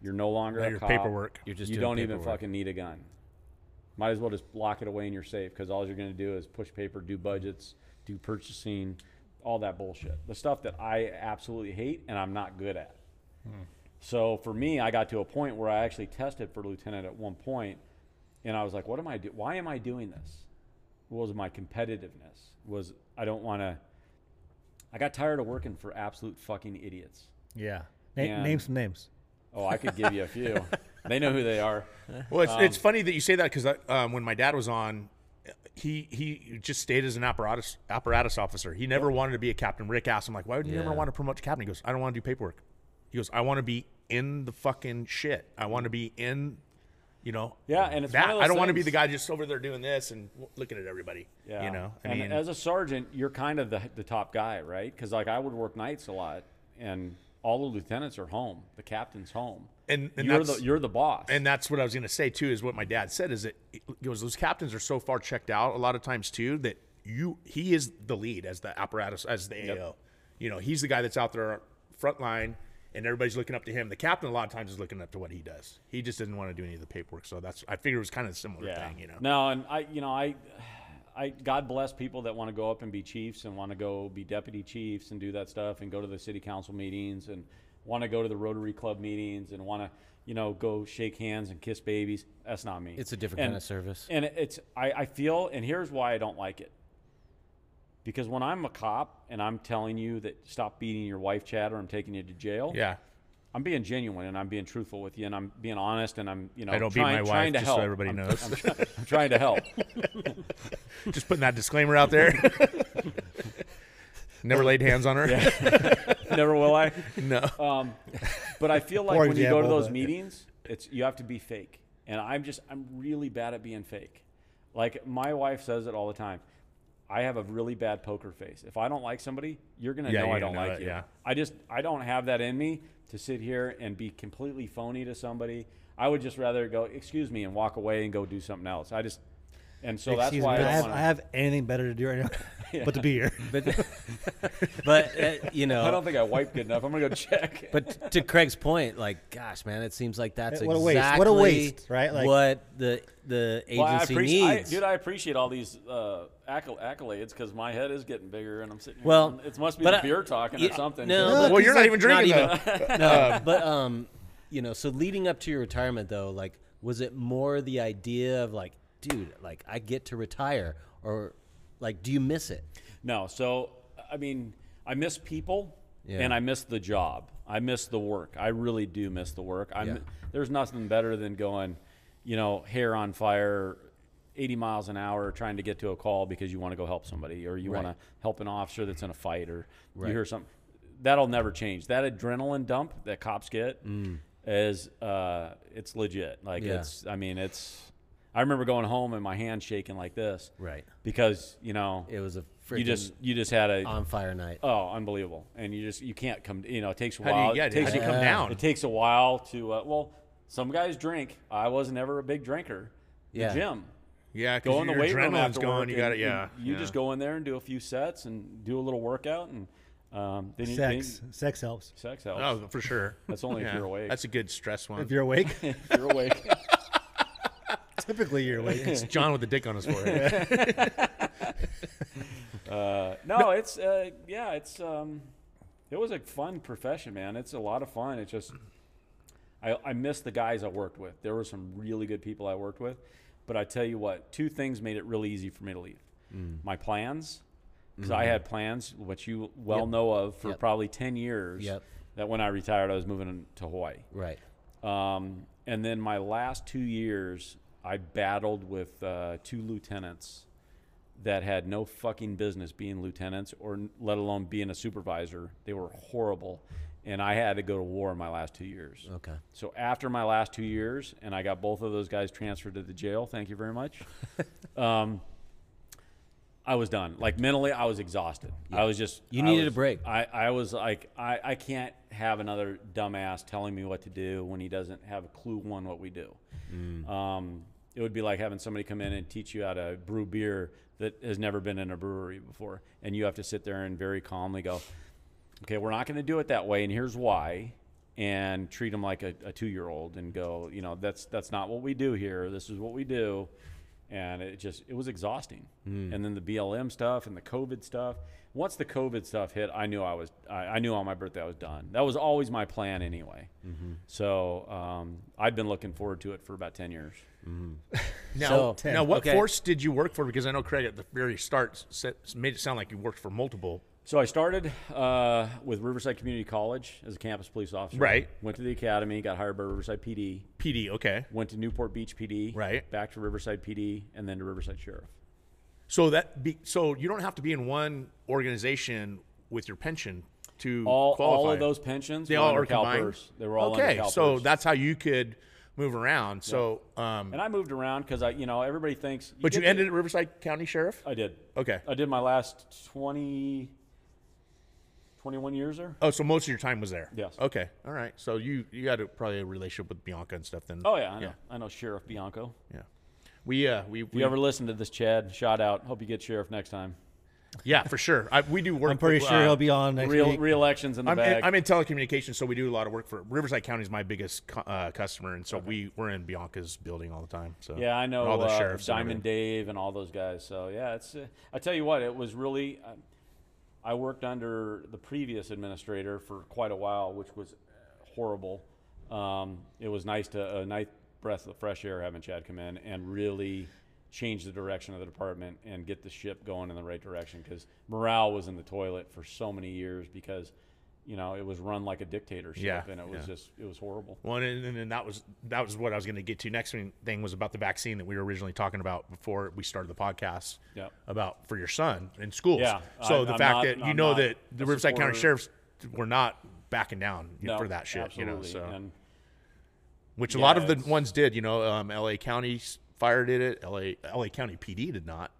D: You're no longer
B: Now
D: a
B: your
D: cop.
B: paperwork.
C: You're just
D: you
C: doing
D: don't even fucking need a gun. Might as well just lock it away in your safe because all you're going to do is push paper, do budgets, do purchasing, all that bullshit. The stuff that I absolutely hate and I'm not good at. Hmm. So for me, I got to a point where I actually tested for lieutenant at one point, and I was like, "What am I do? Why am I doing this?" What was my competitiveness? Was I don't want to. I got tired of working for absolute fucking idiots.
A: Yeah. Na- name some names.
D: Oh, I could give you a few. [laughs] they know who they are.
B: Well, it's,
D: Um,
B: it's funny that you say that because um, when my dad was on, he he just stayed as an apparatus apparatus officer. He never wanted to be a captain. Rick asked him like, "Why would you never want to promote to captain?" He goes, "I don't want to do paperwork." He goes, "I want to be in the fucking shit. I want to be in." You know,
D: Yeah, and it's
B: that. I don't want to be the guy just over there doing this and looking at everybody.
D: Yeah.
B: you know. I
D: and
B: mean,
D: as a sergeant, you're kind of the, the top guy, right? Because like I would work nights a lot, and all the lieutenants are home. The captain's home.
B: and, and
D: you're the you're the boss.
B: And that's what I was going to say too. Is what my dad said is that he goes, those captains are so far checked out a lot of times too that you he is the lead as the apparatus as the AO. You know, he's the guy that's out there front line, and everybody's looking up to him. The captain a lot of times is looking up to what he does. He just didn't want to do any of the paperwork. So that's I figured it was kind of a similar
D: yeah.
B: thing. You know,
D: No, and I you know I. I God bless people that want to go up and be chiefs and want to go be deputy chiefs and do that stuff and go to the city council meetings and want to go to the Rotary Club meetings and want to you know go shake hands and kiss babies. That's not me.
C: It's a different
D: And-
C: kind of service.
D: And it's I, I feel and here's why I don't like it. Because when I'm a cop and I'm telling you that stop beating your wife, Chad, or I'm taking you to jail,
B: yeah.
D: I'm being genuine and I'm being truthful with you and I'm being honest and I'm you know
B: I don't
D: trying,
B: beat my
D: trying
B: wife,
D: to
B: just so
D: help.
B: everybody
D: I'm,
B: knows.
D: I'm, try- I'm trying to help. [laughs]
B: just putting that disclaimer out there. [laughs] Never laid hands on her. [laughs]
D: Never will I.
B: No.
D: Um, but I feel like
A: Poor
D: when you go to those
A: but-
D: meetings, it's you have to be fake, and I'm just I'm really bad at being fake. Like my wife says it all the time. I have a really bad poker face. If I don't like somebody, you're gonna
B: Yeah,
D: know
B: you're
D: I don't
B: gonna know
D: like
B: it,
D: you.
B: yeah.
D: I just I don't have that in me to sit here and be completely phony to somebody. I would just rather go, excuse me, and walk away and go do something else. I just And so that's
A: Excuse
D: why
A: me,
D: I,
A: I,
D: don't
A: have,
D: wanna,
A: I have anything better to do right now [laughs] but to be here. [laughs]
C: But [laughs] but uh, you know,
D: I don't think I wiped good enough. I'm gonna go check.
C: But to Craig's point, like, gosh, man, it seems like that's
A: What a
C: exactly
A: waste. What a waste, right? Like-
C: what the the
E: Well, I
C: agency
E: appreciate, I,
C: needs.
E: dude. I appreciate all these uh, accol- accolades because my head is getting bigger, and I'm sitting. Here
C: well,
E: going, it must be
C: but
E: the
C: I-
E: beer talking
C: yeah,
E: or something.
C: No,
E: 'cause-
C: but
B: Well, you're not even drinking,
C: even, no, but um, you know, so leading up to your retirement, though, like, was it more the idea of like, dude, like, I get to retire, or like, do you miss it?
D: No, so I mean, I miss people,
C: Yeah.
D: and I miss the job. I miss the work. I really do miss the work. I'm,
C: Yeah.
D: There's nothing better than going, you know, hair on fire, 80 miles an hour, trying to get to a call because you want to go help somebody, or you
C: Right.
D: want to help an officer that's in a fight, or
C: Right.
D: you hear something. That'll never change. That adrenaline dump that cops get is, uh, it's legit. Like
C: Mm. Yeah.
D: it's. I mean, it's. I remember going home and my hand shaking like this
C: Right.
D: because you know
C: It was a freaking
D: you just you just had a
C: on fire night.
D: oh unbelievable and you just you can't come you know it takes a
B: How do you-
D: while
B: yeah,
D: it takes
B: how do you come down?
D: it takes a while to uh, well some guys drink I was never a big drinker the
C: Yeah.
D: gym
B: Yeah,
D: go in the
B: your
D: weight room
B: adrenaline's
D: after
B: going.
D: work
B: You
D: and-
B: got it. Yeah,
D: and you
B: yeah.
D: just go in there and do a few sets and do a little workout and um, then you,
A: Sex.
D: then
A: Sex helps.
D: sex helps
B: Oh, for sure.
D: That's only if
B: Yeah.
D: you're awake.
B: That's a good stress one.
A: If you're awake, [laughs]
D: if you're awake [laughs]
A: typically you're awake.
B: it's [laughs] John with the dick on his forehead. [laughs]
D: Uh, no, it's uh, yeah, it's um, it was a fun profession, man. It's a lot of fun. It's just I I miss the guys I worked with. There were some really good people I worked with, but I tell you what, two things made it really easy for me to leave. My plans, because I had plans, which you well
C: Yep.
D: know of, for
C: Yep.
D: probably ten years.
C: Yep.
D: That when I retired, I was moving to Hawaii.
C: Right.
D: Um, and then my last two years, I battled with uh, two lieutenants that had no fucking business being lieutenants or let alone being a supervisor. They were horrible. And I had to go to war in my last two years.
C: Okay.
D: So after my last two years, and I got both of those guys transferred to the jail, thank you very much. [laughs] um, I was done. Like mentally, I was exhausted. I was just.
C: You
D: I
C: needed a break.
D: I, I was like, I, I can't have another dumbass telling me what to do when he doesn't have a clue on what we do.
C: Mm.
D: Um, it would be like having somebody come in and teach you how to brew beer that has never been in a brewery before, and you have to sit there and very calmly go, "Okay, we're not going to do it that way, and here's why." And treat them like a, a two-year-old, and go, you know, that's that's not what we do here. This is what we do, and it just it was exhausting. Hmm. And then the BLM stuff and the COVID stuff. Once the COVID stuff hit, I knew I was I, I knew on my birthday I was done. That was always my plan anyway. So um, I'd been looking forward to it for about ten years.
B: Now,
C: So-
B: now, what
C: Okay.
B: force did you work for? Because I know Craig at the very start said, made it sound like you worked for multiple.
D: So I started uh, with Riverside Community College as a campus police officer.
B: Right.
D: Went to the academy, got hired by Riverside PD.
B: PD, okay.
D: Went to Newport Beach PD.
B: Right.
D: Back to Riverside PD, and then to Riverside Sheriff.
B: So that be, so you don't have to be in one organization with your pension to
D: All
B: qualify.
D: all of those pensions.
B: they
D: were
B: all are combined.
D: CalPERS. They were all
B: okay. So that's how you could move around. So, um,
D: and I moved around because I, you know, everybody thinks.
B: but you
D: get to-
B: ended at Riverside County Sheriff.
D: I did.
B: Okay.
D: I did my last 20, 21 years there.
B: Oh, so most of your time was there.
D: Yes.
B: Okay. All right. So you you had a, probably a relationship with Bianco and stuff then.
D: Oh yeah, I know.
B: Yeah.
D: I know Sheriff Bianco.
B: Yeah. We uh we, we
D: you ever listen to this, Chad, shout out. Hope you get Sheriff next time.
B: yeah for sure. I, we do work.
A: I'm pretty
B: with,
A: sure
B: uh,
A: he'll be on next
D: Real
A: week.
D: re-elections in the
B: I'm
D: bag.
B: in, I'm in telecommunications, so we do a lot of work for Riverside County is my biggest cu- uh, customer, and so we we're in Bianco's building all the time. So
D: Yeah, I know
B: all the
D: uh,
B: sheriffs, and
D: Diamond
B: everything.
D: Dave and all those guys. So yeah, it's. Uh, I tell you what, it was really. Uh, I worked under the previous administrator for quite a while, which was horrible. Um, it was nice to a nice breath of fresh air having Chad come in and really change the direction of the department and get the ship going in the right direction because morale was in the toilet for so many years because you know it was run like a dictatorship
B: Yeah,
D: and it was
B: yeah.
D: just it was horrible.
B: Well, and, and, and that was that was what I was going to get to. Next thing was about the vaccine that we were originally talking about before we started the podcast.
D: Yep.
B: About for your son in schools.
D: Yeah,
B: So
D: I-
B: the
D: I'm
B: fact
D: not-
B: that you
D: I'm
B: know that the Riverside County sheriffs were not backing down
D: No,
B: for that shit. You know. So
D: And
B: which a lot of the ones did. You know, um, L.A. County fire did it. L.A. L.A. County PD did not.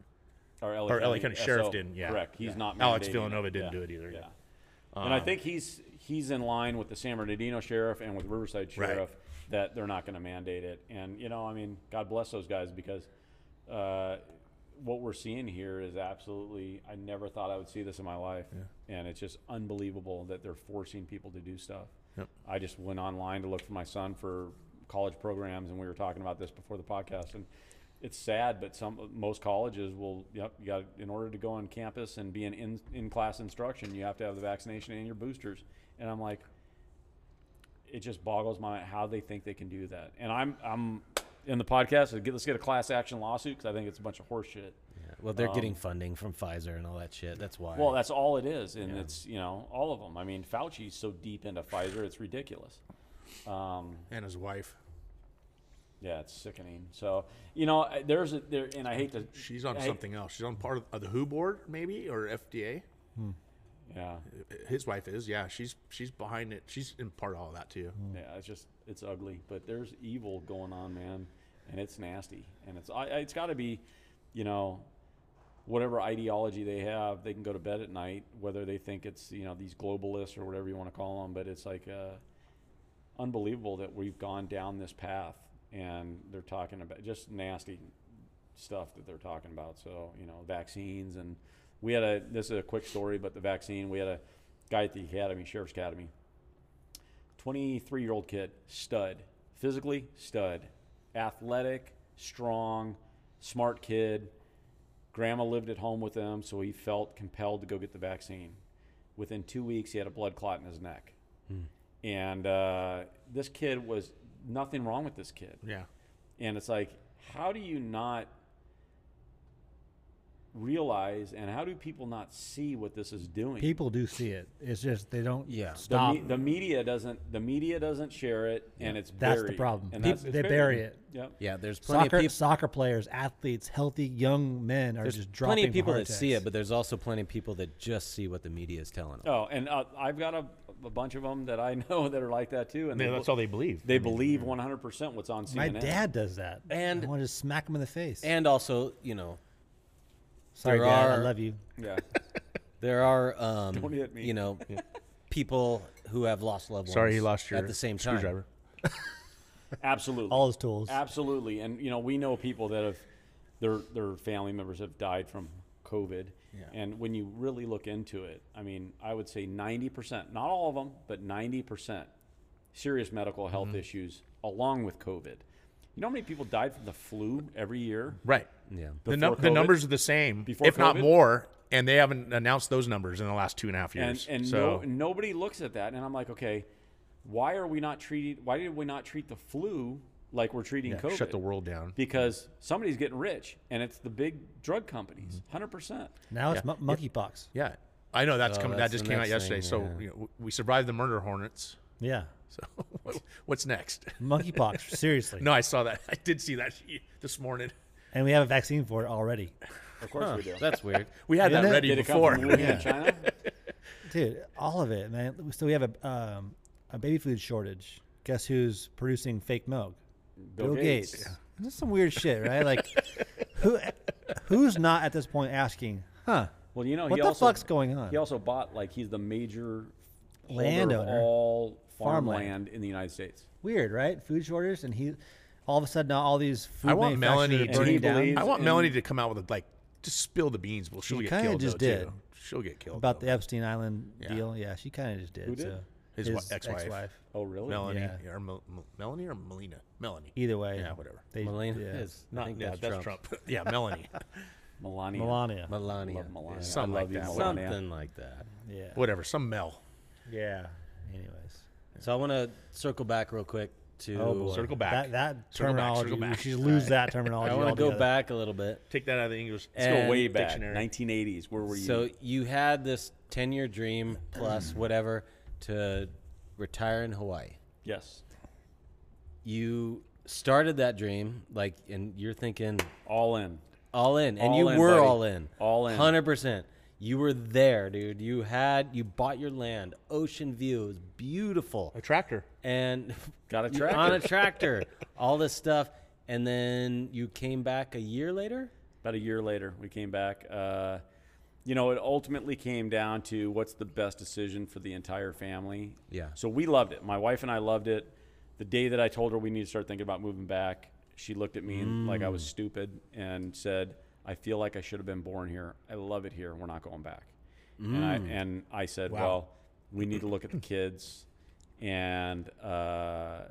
D: or LA,
B: Or LA County Sheriff
D: SO,
B: didn't, yeah.
D: correct. He's
B: Yeah.
D: not.
B: Alex
D: Villanueva
B: didn't
D: Yeah,
B: do it either.
D: Yeah, and I think he's he's in line with the San Bernardino Sheriff and with Riverside
B: Right.
D: Sheriff that they're not going to mandate it. And you know, I mean, God bless those guys because uh, what we're seeing here is absolutely. I never thought I would see this in my life, and it's just unbelievable that they're forcing people to do stuff.
B: Yep.
D: I just went online to look for my son for college programs, and we were talking about this before the podcast, and it's sad, but some most colleges will. Yep, you got in order to go on campus and be an in in class instruction, you have to have the vaccination and your boosters. And I'm like, it just boggles my mind how they think they can do that. And I'm I'm in the podcast. Let's get, let's get a class action lawsuit because I think it's a bunch of horse shit.
C: Well, they're getting funding from Pfizer and all that shit. That's why.
D: Um, Well, that's all it is, and it's you know all of them. I mean, Fauci's so deep into Pfizer, it's ridiculous. Um,
B: And his wife.
D: yeah, it's sickening. So you know, I- there's a there, and I hate to.
B: She's on
D: I
B: something else. She's on part of, of the WHO board, maybe, or FDA.
D: Yeah,
B: His wife is. Yeah, she's she's behind it. She's in part of all that too.
D: yeah, it's just it's ugly, but there's evil going on, man, and it's nasty, and it's I, I- it's got to be, you know, whatever ideology they have, they can go to bed at night, whether they think it's you know these globalists or whatever you want to call them, but it's like uh, unbelievable that we've gone down this path, and they're talking about just nasty stuff that they're talking about. So you know, vaccines and we had a this is a quick story, but the vaccine we had a guy at the academy, sheriff's academy, 23 year old kid, stud, physically stud, athletic, strong, smart kid. Grandma lived at home with him, so he felt compelled to go get the vaccine. Within two weeks, he had a blood clot in his neck. Hmm. And uh, this kid was nothing wrong with this kid.
B: Yeah.
D: And it's like, how do you not realize and how do people not see what this is doing?
A: People do see it. It's just they don't
C: Yeah.
D: the,
A: stop.
D: me- the media doesn't the media doesn't share it and it's
A: That's the problem.
D: And
A: Peop-
D: that's,
A: they
D: buried.
A: bury it.
D: Yep.
C: yeah, there's plenty
A: soccer,
C: of people.
A: soccer players, athletes, healthy young men are
C: There's
A: just dropping.
C: plenty of people
A: heart
C: that see it, but there's also plenty of people that just see what the media is telling them.
D: Oh, and uh, I've got a, a bunch of them that I [laughs] know that are like that too, and
B: Yeah,
D: they,
B: that's all they believe.
D: they believe 100 percent what's on CNN.
A: my dad does that,
C: And-
A: I want to just smack him in the face.
C: And also, you know,
A: Sorry,
C: there
A: Dad, I love you.
D: Yeah. [laughs]
C: there are, um,
D: Don't hit me.
C: you know, people who have lost loved ones.
B: Sorry, he lost your
C: at the same time.
B: screwdriver. [laughs]
D: Absolutely.
A: All his tools.
D: Absolutely, and you know we know people that have their their family members have died from COVID, and when you really look into it, I mean, I would say ninety percent, not all of them, but ninety percent, serious medical health
B: Mm-hmm.
D: issues along with COVID. You know how many people died from the flu every year?
B: Right.
C: Yeah.
B: The, num- the numbers are the same,
D: Before
B: if not more, and they haven't announced those numbers in the last two and a half
D: And
B: years.
D: and
B: so
D: no, nobody looks at that, and I'm like, okay, why are we not treating? Why did we not treat the flu like we're treating COVID?
B: shut the world down.
D: because somebody's getting rich, and it's the big drug companies,
B: Mm-hmm.
D: hundred percent.
A: now it's
B: Yeah.
A: mon- monkeypox.
B: Yeah, I know that's
C: Oh,
B: coming.
C: that's
B: That just came out yesterday.
C: thing,
B: so you know, we survived the murder hornets.
A: Yeah,
B: So [laughs] what's next?
A: monkeypox. [laughs] seriously.
B: No, I saw that. I did see that this morning.
A: And we have a vaccine for it already,
D: Of course
C: Huh,
D: we do.
C: That's weird. [laughs]
B: We had
A: Isn't
B: that ready
D: Did it come
B: before.
D: from
A: Yeah.
D: China?
A: dude. All of it, man. So we have a um, a baby food shortage. Guess who's producing fake milk?
D: Bill, Gates.
A: This is some weird shit, right? Like, [laughs] who who's not at this point asking, huh?
D: Well, you know,
A: What
D: he
A: the
D: also,
A: fuck's going on?
D: He also bought like he's the major holder
A: Landowner.
D: of all
A: Farmland.
D: farmland in the United States.
A: Weird, right? Food shortage, and he all of a sudden all these food
B: I want Melanie to-
D: he
A: down
B: I want Melanie to come out with a, like just spill the beans. Well, she'll
A: She
B: get
A: kinda
B: killed.
A: just
B: though,
A: did.
B: Too. She'll get killed
A: about
B: though.
A: the Epstein Island
B: Yeah.
A: deal. Yeah, she kind of just did.
D: Who did?
A: So.
B: His wi- ex-wife.
A: ex-wife.
D: Oh, really?
B: Melanie
A: Yeah.
B: or Mel- Mel- Melanie or Melina. Melanie.
A: Either way,
B: Yeah, whatever.
A: They,
C: Melania
A: yeah.
C: is. I
B: Not
C: think
B: yeah,
C: that's,
B: that's
C: Trump.
B: Trump. [laughs] yeah, Melanie. [laughs]
D: Melania.
A: Melania.
C: Melania.
D: Love Melania.
B: Something
D: I love
B: like
D: you,
B: that.
D: Melania.
C: Something like that.
A: Yeah.
B: Whatever. Some Mel.
A: Yeah. Anyways.
C: So I want to circle back real quick to.
A: Oh boy.
B: Circle back.
A: That that
B: Circle back,
A: terminology.
B: circle
A: We
B: back.
A: should lose that [laughs] terminology.
C: I want to go
A: altogether.
C: back a little bit.
B: Take that out of the English.
D: Let's go
C: And
D: way back.
B: dictionary.
D: 1980s. Where were you?
C: So you had this 10 year dream plus [clears throat] whatever to retire in Hawaii.
D: yes,
C: You started that dream, like, and you're thinking
D: all in.
C: all in, and
D: All
C: you
D: in,
C: were
D: buddy.
C: all in.
D: All in.
C: 100%. You were there, dude. You had, you bought your land, ocean view. It was beautiful.
B: A tractor.
C: And [laughs]
D: Got a
C: you-
D: tractor.
C: on a tractor, all this stuff. And then you came back a year later?
D: About a year later, we came back. Uh, you know, it ultimately came down to what's the best decision for the entire family.
C: Yeah.
D: So we loved it. My wife and I loved it. The day that I told her we need to start thinking about moving back, she looked at me and, like I was stupid and said, "I feel like I should have been born here. I love it here. We're not going back." And I and I said,
B: Wow.
D: "Well, we need to look at the kids." And uh,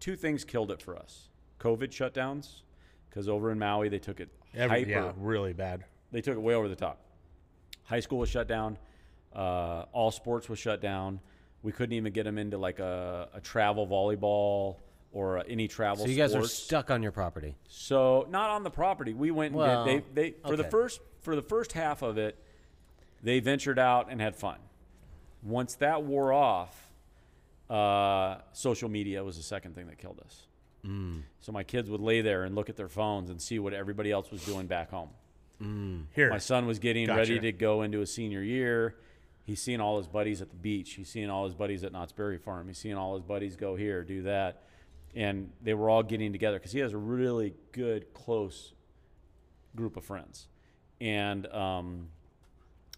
D: two things killed it for us: COVID shutdowns, because over in Maui they took it
B: Every,
D: hyper
B: yeah, really bad.
D: They took it way over the top. High school was shut down. Uh, all sports was shut down. We couldn't even get them into like a, a travel volleyball or any travel.
C: So you guys are stuck on your property.
D: So not on the property. We went. And
C: Well,
D: did, they they for the first for the first half of it, they ventured out and had fun. Once that wore off, uh, social media was the second thing that killed us.
C: Mm.
D: So my kids would lay there and look at their phones and see what everybody else was doing back home.
B: Here,
D: My son was getting
B: Gotcha.
D: ready to go into his senior year. He's seeing all his buddies at the beach. He's seeing all his buddies at Knott's Berry Farm. He's seeing all his buddies go here, do that. And they were all getting together because he has a really good, close group of friends. And um,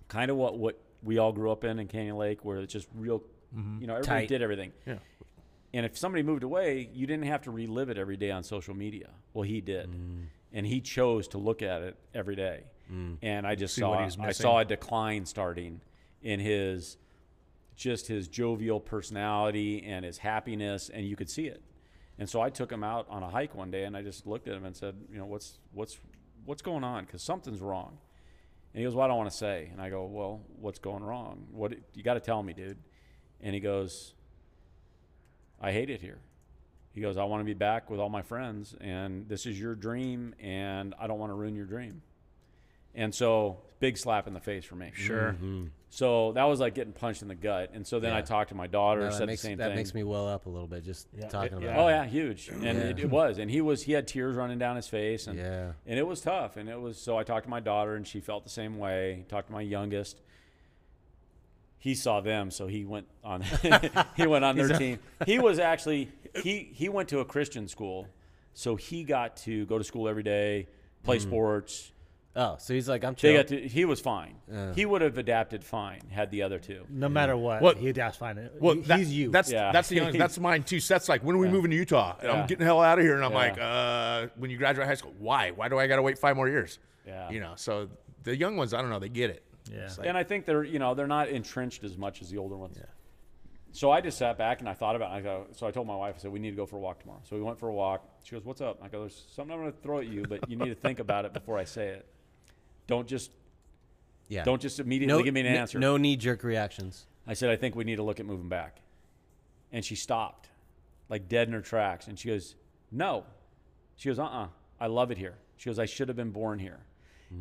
D: kind of what, what we all grew up in in Canyon Lake, where it's just real, you know, everybody
C: Tight.
D: did everything.
B: Yeah.
D: And if somebody moved away, you didn't have to relive it every day on social media. Well, he did,
B: Mm.
D: And he chose to look at it every day. Mm. And I just
B: See
D: saw I saw a decline starting in his just his jovial personality and his happiness, and you could see it. And so I took him out on a hike one day, and I just looked at him and said, you know, what's what's what's going on? Because something's wrong. And he goes, well, I don't want to say. And I go, well, what's going wrong? What you got to tell me, dude. And he goes, I hate it here. He goes, I want to be back with all my friends, and this is your dream, and I don't want to ruin your dream. And so, big slap in the face for me.
B: sure. Mm-hmm.
D: So that was like getting punched in the gut. And so then I talked to my daughter,
C: No, that
D: said
C: makes,
D: the same
C: that
D: thing.
C: makes me well up a little bit just
B: Yeah,
C: talking
B: it-
C: about
B: yeah.
D: Oh yeah, huge, and it, it was, and he was, he had tears running down his face, and
C: Yeah.
D: and it was tough, and it was. So I talked to my daughter, and she felt the same way. Talked to my youngest. He saw them, so he went on. [laughs] he went on their team. He was actually he he went to a Christian school, so he got to go to school every day, play
C: Mm.
D: sports.
C: Oh, so he's like, I'm
D: They
C: chill.
D: got to. He was fine.
C: Yeah.
D: He would have adapted fine had the other two.
A: No matter what,
B: What-
A: he that's fine.
B: Well,
A: He-
B: that-
A: he's you.
B: That's
D: Yeah.
B: that's the young, that's [laughs] mine too. Seth's like, when are we moving to Utah? And
D: Yeah.
B: I'm getting the hell out of here. And I'm
D: Yeah.
B: like, uh, when you graduate high school, why? Why do I got to wait five more years?
D: Yeah.
B: You know. So the young ones, I don't know, they get it.
A: yeah.
B: It's like-
D: and I think they're you know they're not entrenched as much as the older ones. So I just sat back and I thought about it. I go, so I told my wife, I said, we need to go for a walk tomorrow. So we went for a walk. She goes, what's up? I go, there's something I'm going to throw at you, but you need to think about it before I say it. Don't just
C: yeah.
D: don't just immediately
C: no,
D: give me an answer.
C: No knee jerk reactions.
D: I said, I think we need to look at moving back. And she stopped, like dead in her tracks. And she goes, No. She goes, Uh uh I love it here. She goes, I should have been born here.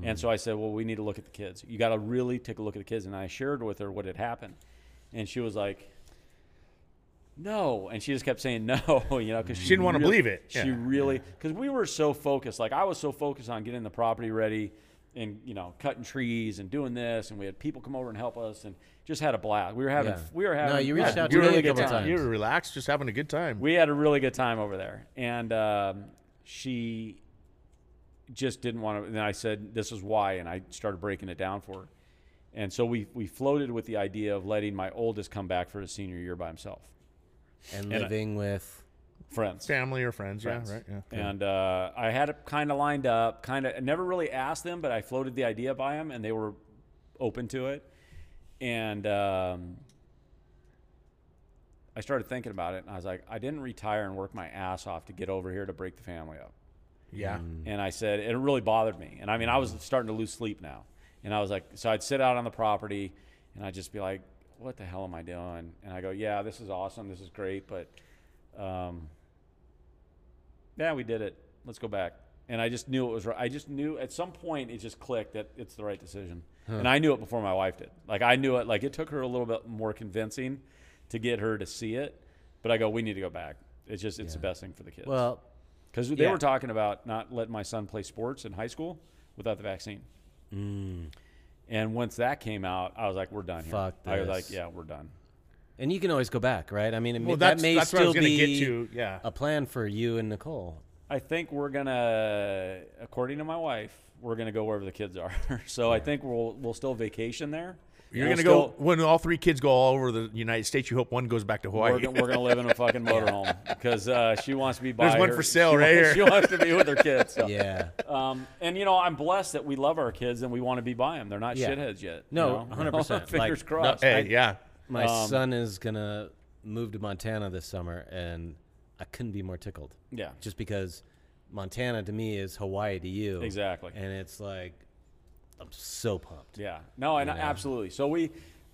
D: And so I said, Well, we need to look at the kids. You got to really take a look at the kids. And I shared with her what had happened. And she was like, no, and she just kept saying no, [laughs] you know, because
B: She didn't wanna believe it.
D: She
B: Yeah.
D: really, because we were so focused. Like I was so focused on getting the property ready, and you know, cutting trees and doing this, and we had people come over and help us, and just had a blast. We were having,
C: Yeah.
D: we were having.
C: No, you
D: we
C: reached
D: had
C: out to
D: a
C: me
D: really
C: a
D: good
C: couple
D: time.
C: times.
B: You were relaxed, just having a good time.
D: We had a really good time over there, and um, she just didn't want to. And I said, "This is why," and I started breaking it down for her. And so we we floated with the idea of letting my oldest come back for his senior year by himself,
C: And,
D: And I-
C: living with.
D: friends.
B: Family or friends,
D: Friends.
B: yeah, right, yeah.
D: And uh, I had it kind of lined up, kind of. Never really asked them, but I floated the idea by them, and they were open to it. And um, I started thinking about it, and I was like, I didn't retire and work my ass off to get over here to break the family up.
B: yeah.
D: And I said, it really bothered me. And I mean, I was starting to lose sleep now. And I was like, so I'd sit out on the property and I'd just be like, what the hell am I doing? And I go, yeah, this is awesome. This is great. But, um, yeah, we did it. Let's go back. And I just knew it was right. I just knew at some point it just clicked that it's the right decision. And I knew it before my wife did. Like, I knew it. Like, it took her a little bit more convincing to get her to see it. But I go, we need to go back. It's just, it's the best thing for the kids.
C: Well,
D: Because they
C: Yeah.
D: were talking about not letting my son play sports in high school without the vaccine.
C: mm,
D: And once that came out, I was like, "We're done here."
C: Fuck
D: I was like, "Yeah, we're done."
C: and you can always go back, right? I mean, it may,
B: Well,
C: that may
B: that's what I
C: still
B: gonna
C: be
B: get to. Yeah.
C: a plan for you and Nicole.
D: I think we're gonna, according to my wife, we're gonna go wherever the kids are. [laughs] so I think we'll we'll still vacation there,
B: You're
D: We'll
B: gonna go when all three kids go all over the United States. You hope one goes back to Hawaii.
D: We're, gonna- we're gonna live in a fucking [laughs] motorhome because uh, she wants to be by
B: There's one for sale
D: she
B: right
D: wants- [laughs]
B: here.
D: She wants to be with her kids. So.
C: Yeah.
D: Um, and you know, I'm blessed that we love our kids and we want to be by them. They're not
C: Yeah.
D: shitheads yet.
C: No,
D: you know? [laughs]
C: 100%.
D: Fingers
C: Like, no,
D: crossed.
B: hey, yeah.
C: My
D: Um,
C: son is gonna move to Montana this summer, and I couldn't be more tickled.
D: Yeah.
C: Just because Montana to me is Hawaii to you.
D: Exactly.
C: And it's like, I'm so pumped.
D: Yeah. No, and
C: You know?
D: absolutely. So we,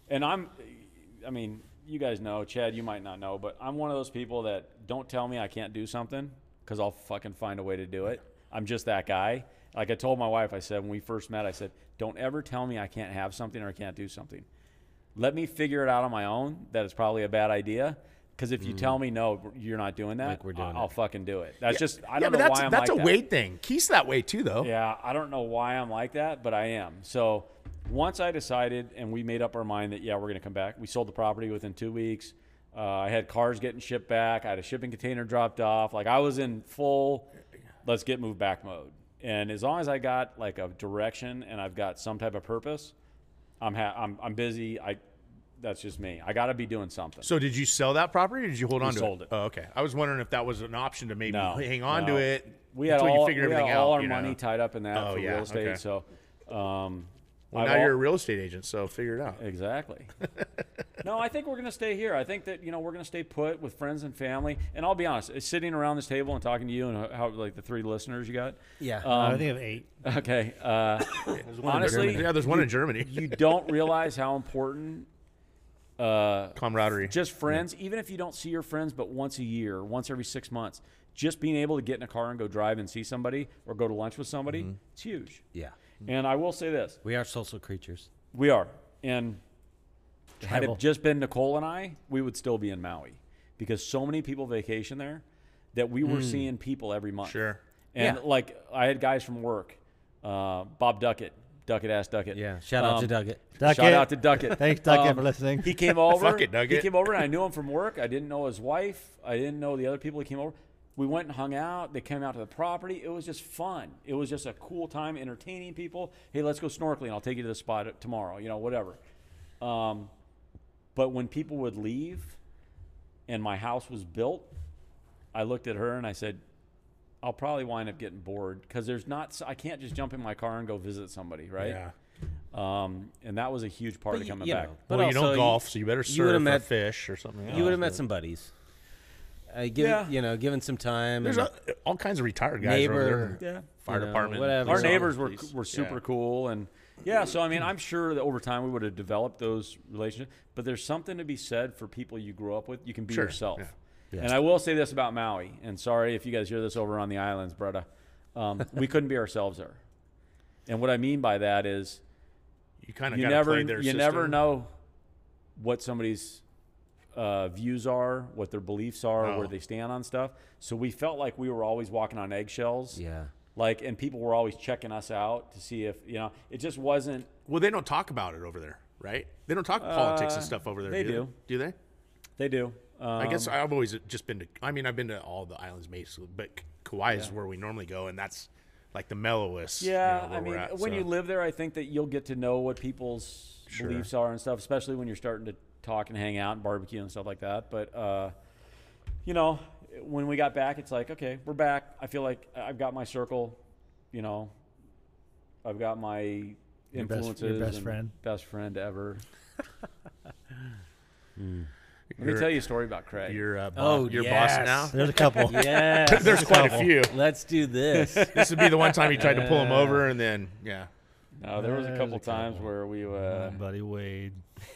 D: and I'm, I mean, you guys know, Chad, you might not know, but I'm one of those people that don't tell me I can't do something because I'll fucking find a way to do it. I'm just that guy. Like I told my wife, I said, when we first met, I said, don't ever tell me I can't have something or I can't do something. Let me figure it out on my own that it's probably a bad idea. Because if you tell me no, you're not doing that,
C: Mm. Like we're doing
D: I'll
C: it.
D: fucking do it. That's just I
B: yeah,
D: don't
B: but
D: know
B: that's
D: why I'm like
B: that's
D: like
B: a
D: that.
B: Wade thing. Keith's that way too, though.
D: Yeah, I don't know why I'm like that, but I am. So once I decided and we made up our mind that, yeah, we're going to come back, we sold the property within two weeks. Uh, I had cars getting shipped back. I had a shipping container dropped off. Like I was in full, let's get moved back mode. And as long as I got like a direction and I've got some type of purpose, I'm ha- I'm, I'm busy. I that's just me. I got to be doing something.
B: So did you sell that property or did you hold on to
D: sold
B: it?
D: it.
B: Oh, okay. I was wondering if that was an option to maybe
D: No,
B: hang on
D: no.
B: to it
D: we had
B: until
D: all,
B: you figured
D: we had all
B: out.
D: our
B: you know?
D: money tied up in that
B: Oh,
D: for
B: yeah,
D: real estate.
B: okay.
D: So um,
B: Well,
D: I've
B: now
D: al-
B: you're a real estate agent, so figure it out.
D: Exactly. [laughs] no, I think we're going to stay here. I think that you know we're going to stay put with friends and family. And I'll be honest, uh, sitting around this table and talking to you and how like the three listeners you got.
C: Yeah.
A: Uh, I
D: Um,
A: think of eight. [laughs]
D: okay. Uh, [laughs]
B: one
D: honestly,
B: Germany. Yeah, there's one in Germany.
D: you don't realize how important uh,
B: Camaraderie.
D: just friends, even if you don't see your friends but once a year, once every six months, just being able to get in a car and go drive and see somebody or go to lunch with somebody,
B: Mm-hmm.
D: it's huge.
C: yeah.
D: And I will say this:
C: We are social creatures.
D: we are, and had it just been Nicole and I, we would still be in Maui because so many people vacation there that we were seeing people every month.
B: Sure.
D: And
C: Yeah.
D: like I had guys from work, uh, Bob Duckett, Duckett ass Duckett.
C: Yeah. Shout out to
D: Um,
C: Duggett.
A: Duckett.
D: Shout out to Duckett. [laughs] Um,
A: Thanks, Duckett, for listening.
D: He came over.
B: Fuck it,
D: He came over, and I [laughs] knew him from work. I didn't know his wife. I didn't know the other people that came over. We went and hung out. They came out to the property. It was just fun. It was just a cool time entertaining people. Hey, let's go snorkeling. I'll take you to the spot tomorrow. You know, whatever. Um, but when people would leave, and my house was built, I looked at her and I said, "I'll probably wind up getting bored because there's not. I can't just jump in my car and go visit somebody, right?"
B: Yeah.
D: Um, and that was a huge part
C: But
D: of coming
C: you
D: back.
C: know, but
B: well, you don't golf, so you better
C: you
B: surf
C: would've
B: or
C: met-
B: fish or something.
C: You would have met some buddies. Uh, give
D: Yeah.
C: you know, given some time.
B: There's
C: and
B: a, all kinds of retired guys over
C: neighbor.
B: there.
D: Yeah.
B: Fire
C: you know,
B: department.
C: whatever.
D: Our neighbors were
B: Please.
D: were super
B: Yeah.
D: cool, and yeah. So I mean, I'm sure that over time we would have developed those relationships. But there's something to be said for people you grew up with. You can be
B: Sure,
D: yourself.
B: yeah.
C: Yeah.
D: And I will say this about Maui. And sorry if you guys hear this over on the islands, brother. Um, we couldn't be ourselves there. And what I mean by that is
B: You kind of
D: you never
B: play their
D: you never know what somebody's uh, views are, what their beliefs are,
B: Oh.
D: where they stand on stuff. So we felt like we were always walking on eggshells.
C: Yeah.
D: Like, and people were always checking us out to see if you know. It just wasn't.
B: Well, they don't talk about it over there, right? They don't talk politics and
D: Uh,
B: stuff over there.
D: they
B: do.
D: do.
B: Do they?
D: They do. Um,
B: I guess I've always just been to. I mean, I've been to all the islands, basically, but Kauai is where we normally go, and that's like the mellowest. you
D: Yeah,
B: know,
D: I mean,
B: at,
D: when
B: so.
D: you live there, I think that you'll get to know what people's
B: Sure.
D: beliefs are and stuff, especially when you're starting to talk and hang out and barbecue and stuff like that. But uh, you know, when we got back, it's like, okay, we're back. I feel like I've got my circle. You know, I've got my
A: Your best- your best
D: and
A: friend.
D: Best friend ever. [laughs] Let me tell you a story about Craig.
B: You're uh,
C: Oh,
B: boss, you're
C: yes.
B: boss now.
A: There's a couple. [laughs]
C: Yes.
B: There's quite a few.
C: Let's do this. [laughs]
B: This would be the one time you tried to pull him over, and then yeah,
D: no, there was a
A: There's
D: couple
A: a
D: times
A: couple.
D: where we. Uh,
A: Uh, buddy Wade. [laughs]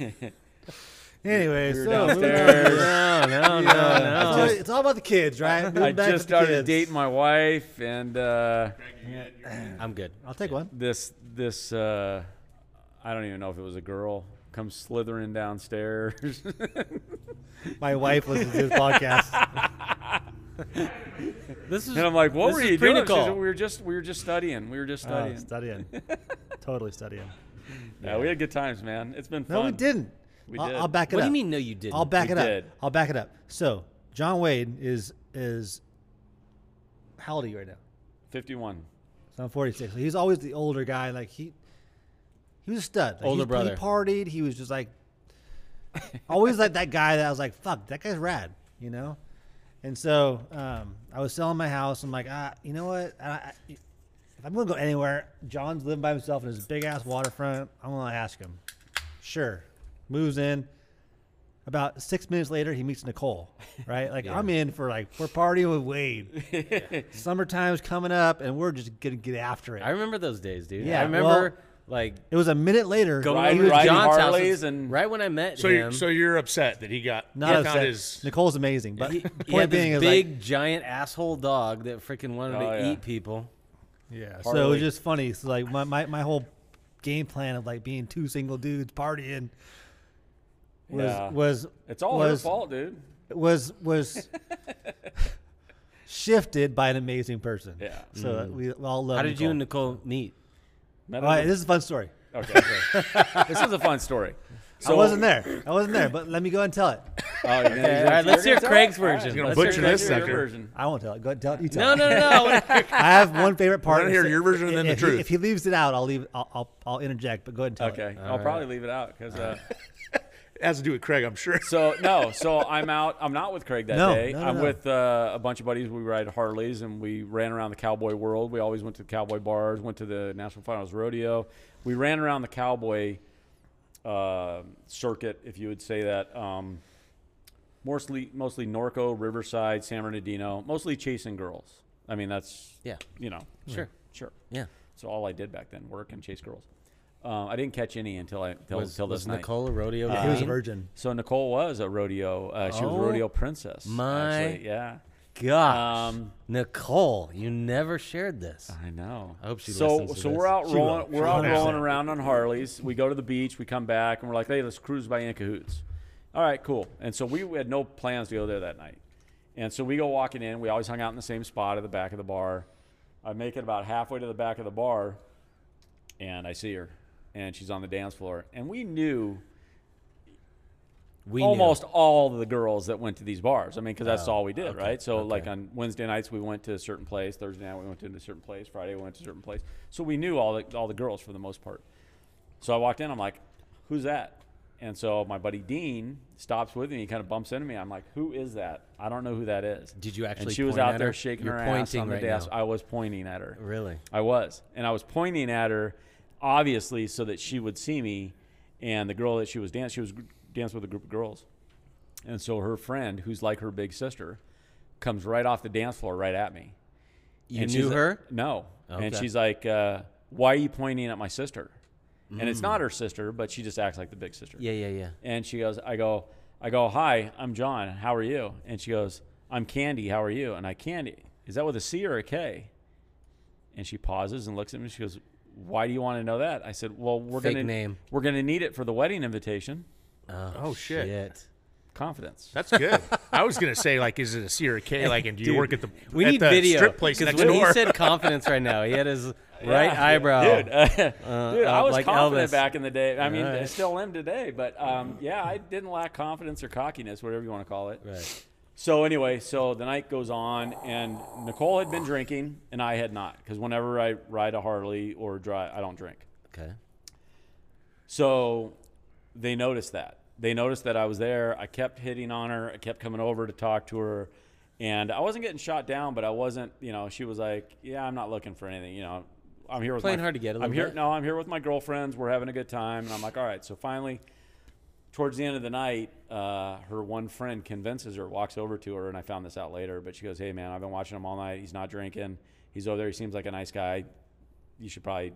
A: anyway,
D: We were
A: so
D: downstairs.
A: on.
C: no, no, no,
A: It's all, it's all about the kids, right? Moving
D: I
A: back
D: just started
A: kids.
D: dating my wife, and uh,
C: I'm good.
A: I'll take one.
D: this this uh, I don't even know if it was a girl comes slithering downstairs. [laughs]
A: My wife listens to this podcast. [laughs]
C: This is
D: and I'm like, "What were you doing?" She said, we were just we were just studying. We were just
A: Oh,
D: studying.
A: studying. [laughs] totally studying.
D: yeah, we had good times, man. It's been fun.
A: No, we didn't.
D: We
A: I'll,
D: did.
A: I'll back it
C: What
A: up.
C: What do you mean? No, you didn't.
A: I'll back
D: We
A: it up. I'll back it up. So, John Wade is is how old are you right now?
D: 51.
A: So I'm 46. So he's always the older guy. Like he, He was a stud. Like,
C: Older
A: he,
C: brother.
A: He partied. He was just like always like that guy that I was like, fuck, that guy's rad, you know. And so um, I was selling my house. I'm like, ah, you know what? I, I, if I'm gonna go anywhere, John's living by himself in his big ass waterfront. I'm gonna ask him. Sure, moves in. About six minutes later, he meets Nicole. Right, like I'm in for like we're partying with Wade. [laughs] Summertime's coming up, and we're just gonna get after it.
C: I remember those days, dude.
A: Yeah,
C: I remember
A: well-
C: like
A: It was a minute later.
C: going
D: Ride-
C: over to
D: riding
C: John's house.
D: Harleys and-
C: right when I met
B: So
C: him.
B: you're, so you're upset that he got
A: not
B: he
A: upset.
B: found his
A: Nicole's amazing, but
C: he,
A: the [laughs]
C: he
A: point
C: had this
A: being is
C: big
A: like,
C: giant asshole dog that freaking wanted
D: Oh,
C: to
D: yeah.
C: eat people.
A: yeah. So it was just funny. So like my, my, my whole game plan of like being two single dudes partying was
D: Yeah.
A: was
D: It's all
A: was,
D: her fault, dude.
A: was was [laughs] shifted by an amazing person.
D: Yeah.
A: So uh, we all love.
C: How did you and
A: Nicole.
C: Nicole meet?
D: Met
A: All right, this is a fun story.
D: okay. [laughs] this is a fun story.
A: So, I wasn't there. I wasn't there, but let me go and tell it.
D: Oh, you're gonna,
C: all right, let's hear Craig's
D: All right.
C: version.
B: gonna butcher this
C: Craig's-
B: sucker.
D: version.
A: I won't tell it. Go ahead, tell it. You tell
C: No,
A: it.
C: no, no, no. [laughs]
A: I have one favorite part.
B: I wanna hear your version and then the
A: if he-
B: truth.
A: if he leaves it out, I'll leave. I'll I'll, I'll interject. But go ahead and tell it.
D: Okay, I'll probably leave it out because. Uh,
B: it [laughs] has to do with Craig, I'm sure.
D: so no, so I'm out. I'm not with Craig that
A: No,
D: day.
A: no, no,
D: I'm
A: no.
D: with uh, a bunch of buddies. We ride Harleys and we ran around the cowboy world. We always went to the cowboy bars. Went to the National Finals Rodeo. We ran around the cowboy uh, circuit, if you would say that. Um, mostly, mostly Norco, Riverside, San Bernardino. Mostly chasing girls. I mean, that's
C: Yeah,
D: you know,
C: sure.
D: sure.
C: Yeah.
D: So all I did back then, work and chase girls. Um, I didn't catch any until I until,
C: Was,
D: until
C: was
D: this night.
C: Nicole a rodeo?
A: Yeah, he was a virgin.
D: So Nicole was a rodeo. Uh, she was a
C: Oh,
D: rodeo princess.
C: my
D: actually. yeah.
C: Gosh,
D: Um,
C: Nicole, you never shared this.
D: I know.
C: I hope she
D: so
C: listens to
D: so
C: this.
D: we're out
A: She
D: rolling. We're out
A: 100%.
D: rolling around on Harleys. We go to the beach. We come back and we're like, hey, let's cruise by in cahoots. All right, cool. And so we had no plans to go there that night. And so we go walking in. We always hung out in the same spot at the back of the bar. I make it about halfway to the back of the bar, and I see her, and she's on the dance floor. And we knew
C: We knew.
D: almost all the girls that went to these bars. I mean, because that's
C: Oh,
D: all we did,
C: okay,
D: right? So,
C: okay.
D: like on Wednesday nights, we went to a certain place. Thursday night, we went to a certain place. Friday, we went to a certain place. So we knew all the all the girls for the most part. So I walked in. I'm like, "Who's that?" And so my buddy Dean stops with me. He kind of bumps into me. I'm like, "Who is that? I don't know who that is."
C: Did you actually
D: And she was out there
C: her?
D: shaking
C: You're
D: her ass on the
C: right
D: desk.
C: now.
D: I was pointing at her.
C: Really?
D: I was, and I was pointing at her, obviously, so that she would see me. And the girl that she was dancing, she was dancing with a group of girls, and so her friend, who's like her big sister, comes right off the dance floor right at me.
C: You
D: And
C: knew her?
D: No, and she's like, uh, "Why are you pointing at my sister?" And it's
C: Mm.
D: not her sister, but she just acts like the big sister.
C: Yeah, yeah, yeah.
D: And she goes, I go, I go, hi, I'm John. How are you? And she goes, I'm Candy. How are you? And I, Candy, is that with a C or a K? And she pauses and looks at me. She goes, Why do you want to know that? I said, Well, we're
C: Fake
D: gonna
C: name.
D: we're gonna need it for the wedding invitation.
C: Oh,
B: Oh, shit.
D: Confidence.
B: That's good. [laughs] I was gonna say like, is it a C or a K? Like, and do you
C: Dude,
B: work at the
C: We
B: at
C: need
B: the
C: video
B: strip place next
C: when
B: door?
C: he said confidence right now, he had his [laughs] right
D: Yeah,
C: eyebrow.
D: dude. [laughs] uh, dude, I
C: uh,
D: was
C: like
D: confident
C: Elvis.
D: back in the day. I mean, I
C: Alright.
D: still am today. But um, yeah, I didn't lack confidence or cockiness, whatever you want to call it.
C: Right.
D: So anyway, so the night goes on, and Nicole had been drinking, and I had not, because whenever I ride a Harley or drive, I don't drink.
C: Okay.
D: So they noticed that. They noticed that I was there. I kept hitting on her. I kept coming over to talk to her, and I wasn't getting shot down, but I wasn't. You know, she was like, "Yeah, I'm not looking for anything." You know, I'm here with
C: Playing
D: my,
C: hard to get a
D: I'm
C: little
D: here.
C: bit.
D: No, I'm here with my girlfriends. We're having a good time, and I'm like, "All right." So finally, towards the end of the night, uh, her one friend convinces her, walks over to her, and I found this out later. But she goes, "Hey, man, I've been watching him all night. He's not drinking. He's over there. He seems like a nice guy. You should probably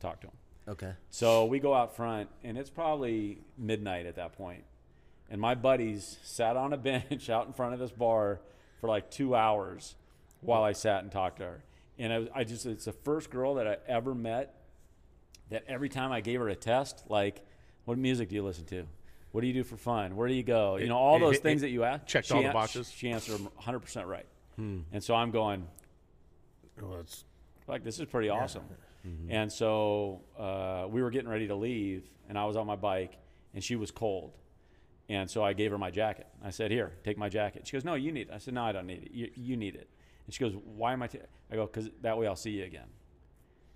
D: talk to him."
C: Okay.
D: So we go out front, and it's probably midnight at that point. And my buddies sat on a [laughs] bench out in front of this bar for like two hours while I sat and talked to her. And I, I just, it's the first girl that I ever met that every time I gave her a test, like, what music do you listen to? What do you do for fun? Where do you go? You know, all
B: it-
D: those
B: it-
D: things
B: it
D: that you ask.
B: checked
D: she
B: all the
D: an-
B: boxes?
D: She answered them 100% right. And so I'm going,
B: Well, it's-
D: like this is pretty awesome. And so uh, we were getting ready to leave, and I was on my bike, and she was cold, and so I gave her my jacket. I said, "Here, take my jacket." She goes, "No, you need it." I said, "No, I don't need it. You, you need it." And she goes, "Why am I?" ta-" I go, "Because that way I'll see you again."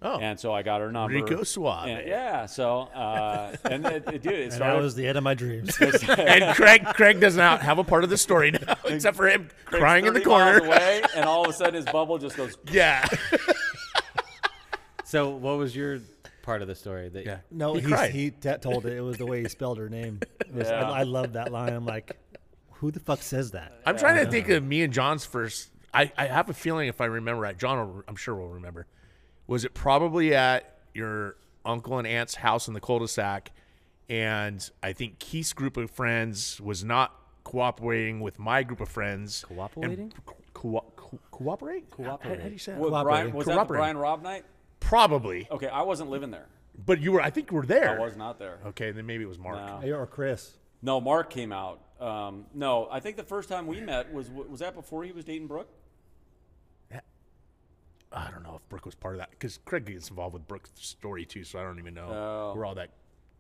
B: Oh.
D: and so I got her number.
B: Rico Suave.
D: And- yeah. So uh, and it, it, dude, it
A: And
D: started.
A: that was the end of my dreams. [laughs] [laughs]
B: and Craig Craig does not have a part of the story now, except for him
D: Craig's
B: crying in the
D: 30 miles
B: corner.
D: away, [laughs] and all of a sudden his bubble just goes.
B: Yeah.
C: So, what was your part of the story? That
B: Yeah.
A: No,
B: He
A: he, he t- told it. It was the way he spelled her name. Was-
D: Yeah.
A: I, I love that line. I'm like, who the fuck says that?
B: I'm trying to think of me and John's first. I, I have a feeling if I remember right, John, will, I'm sure will remember. Was it probably at your uncle and aunt's house in the cul-de-sac? And I think Keith's group of friends was not cooperating with my group of friends.
C: Cooperating?
B: Co- co- cooperate? How, how do you say that?
D: What, Brian, was that. Brian Robb night?
B: Probably,
D: Okay, I wasn't living there.
B: but you were. I think you were there.
D: I was not there.
B: Okay, then maybe it was Mark.
D: No.
A: Or Chris.
D: No, Mark came out. Um, no, I think the first time we met was was that before he was dating Brooke.
B: I don't know if Brooke was part of that because Craig gets involved with Brooke's story too, so I don't even know
D: Oh.
B: where all that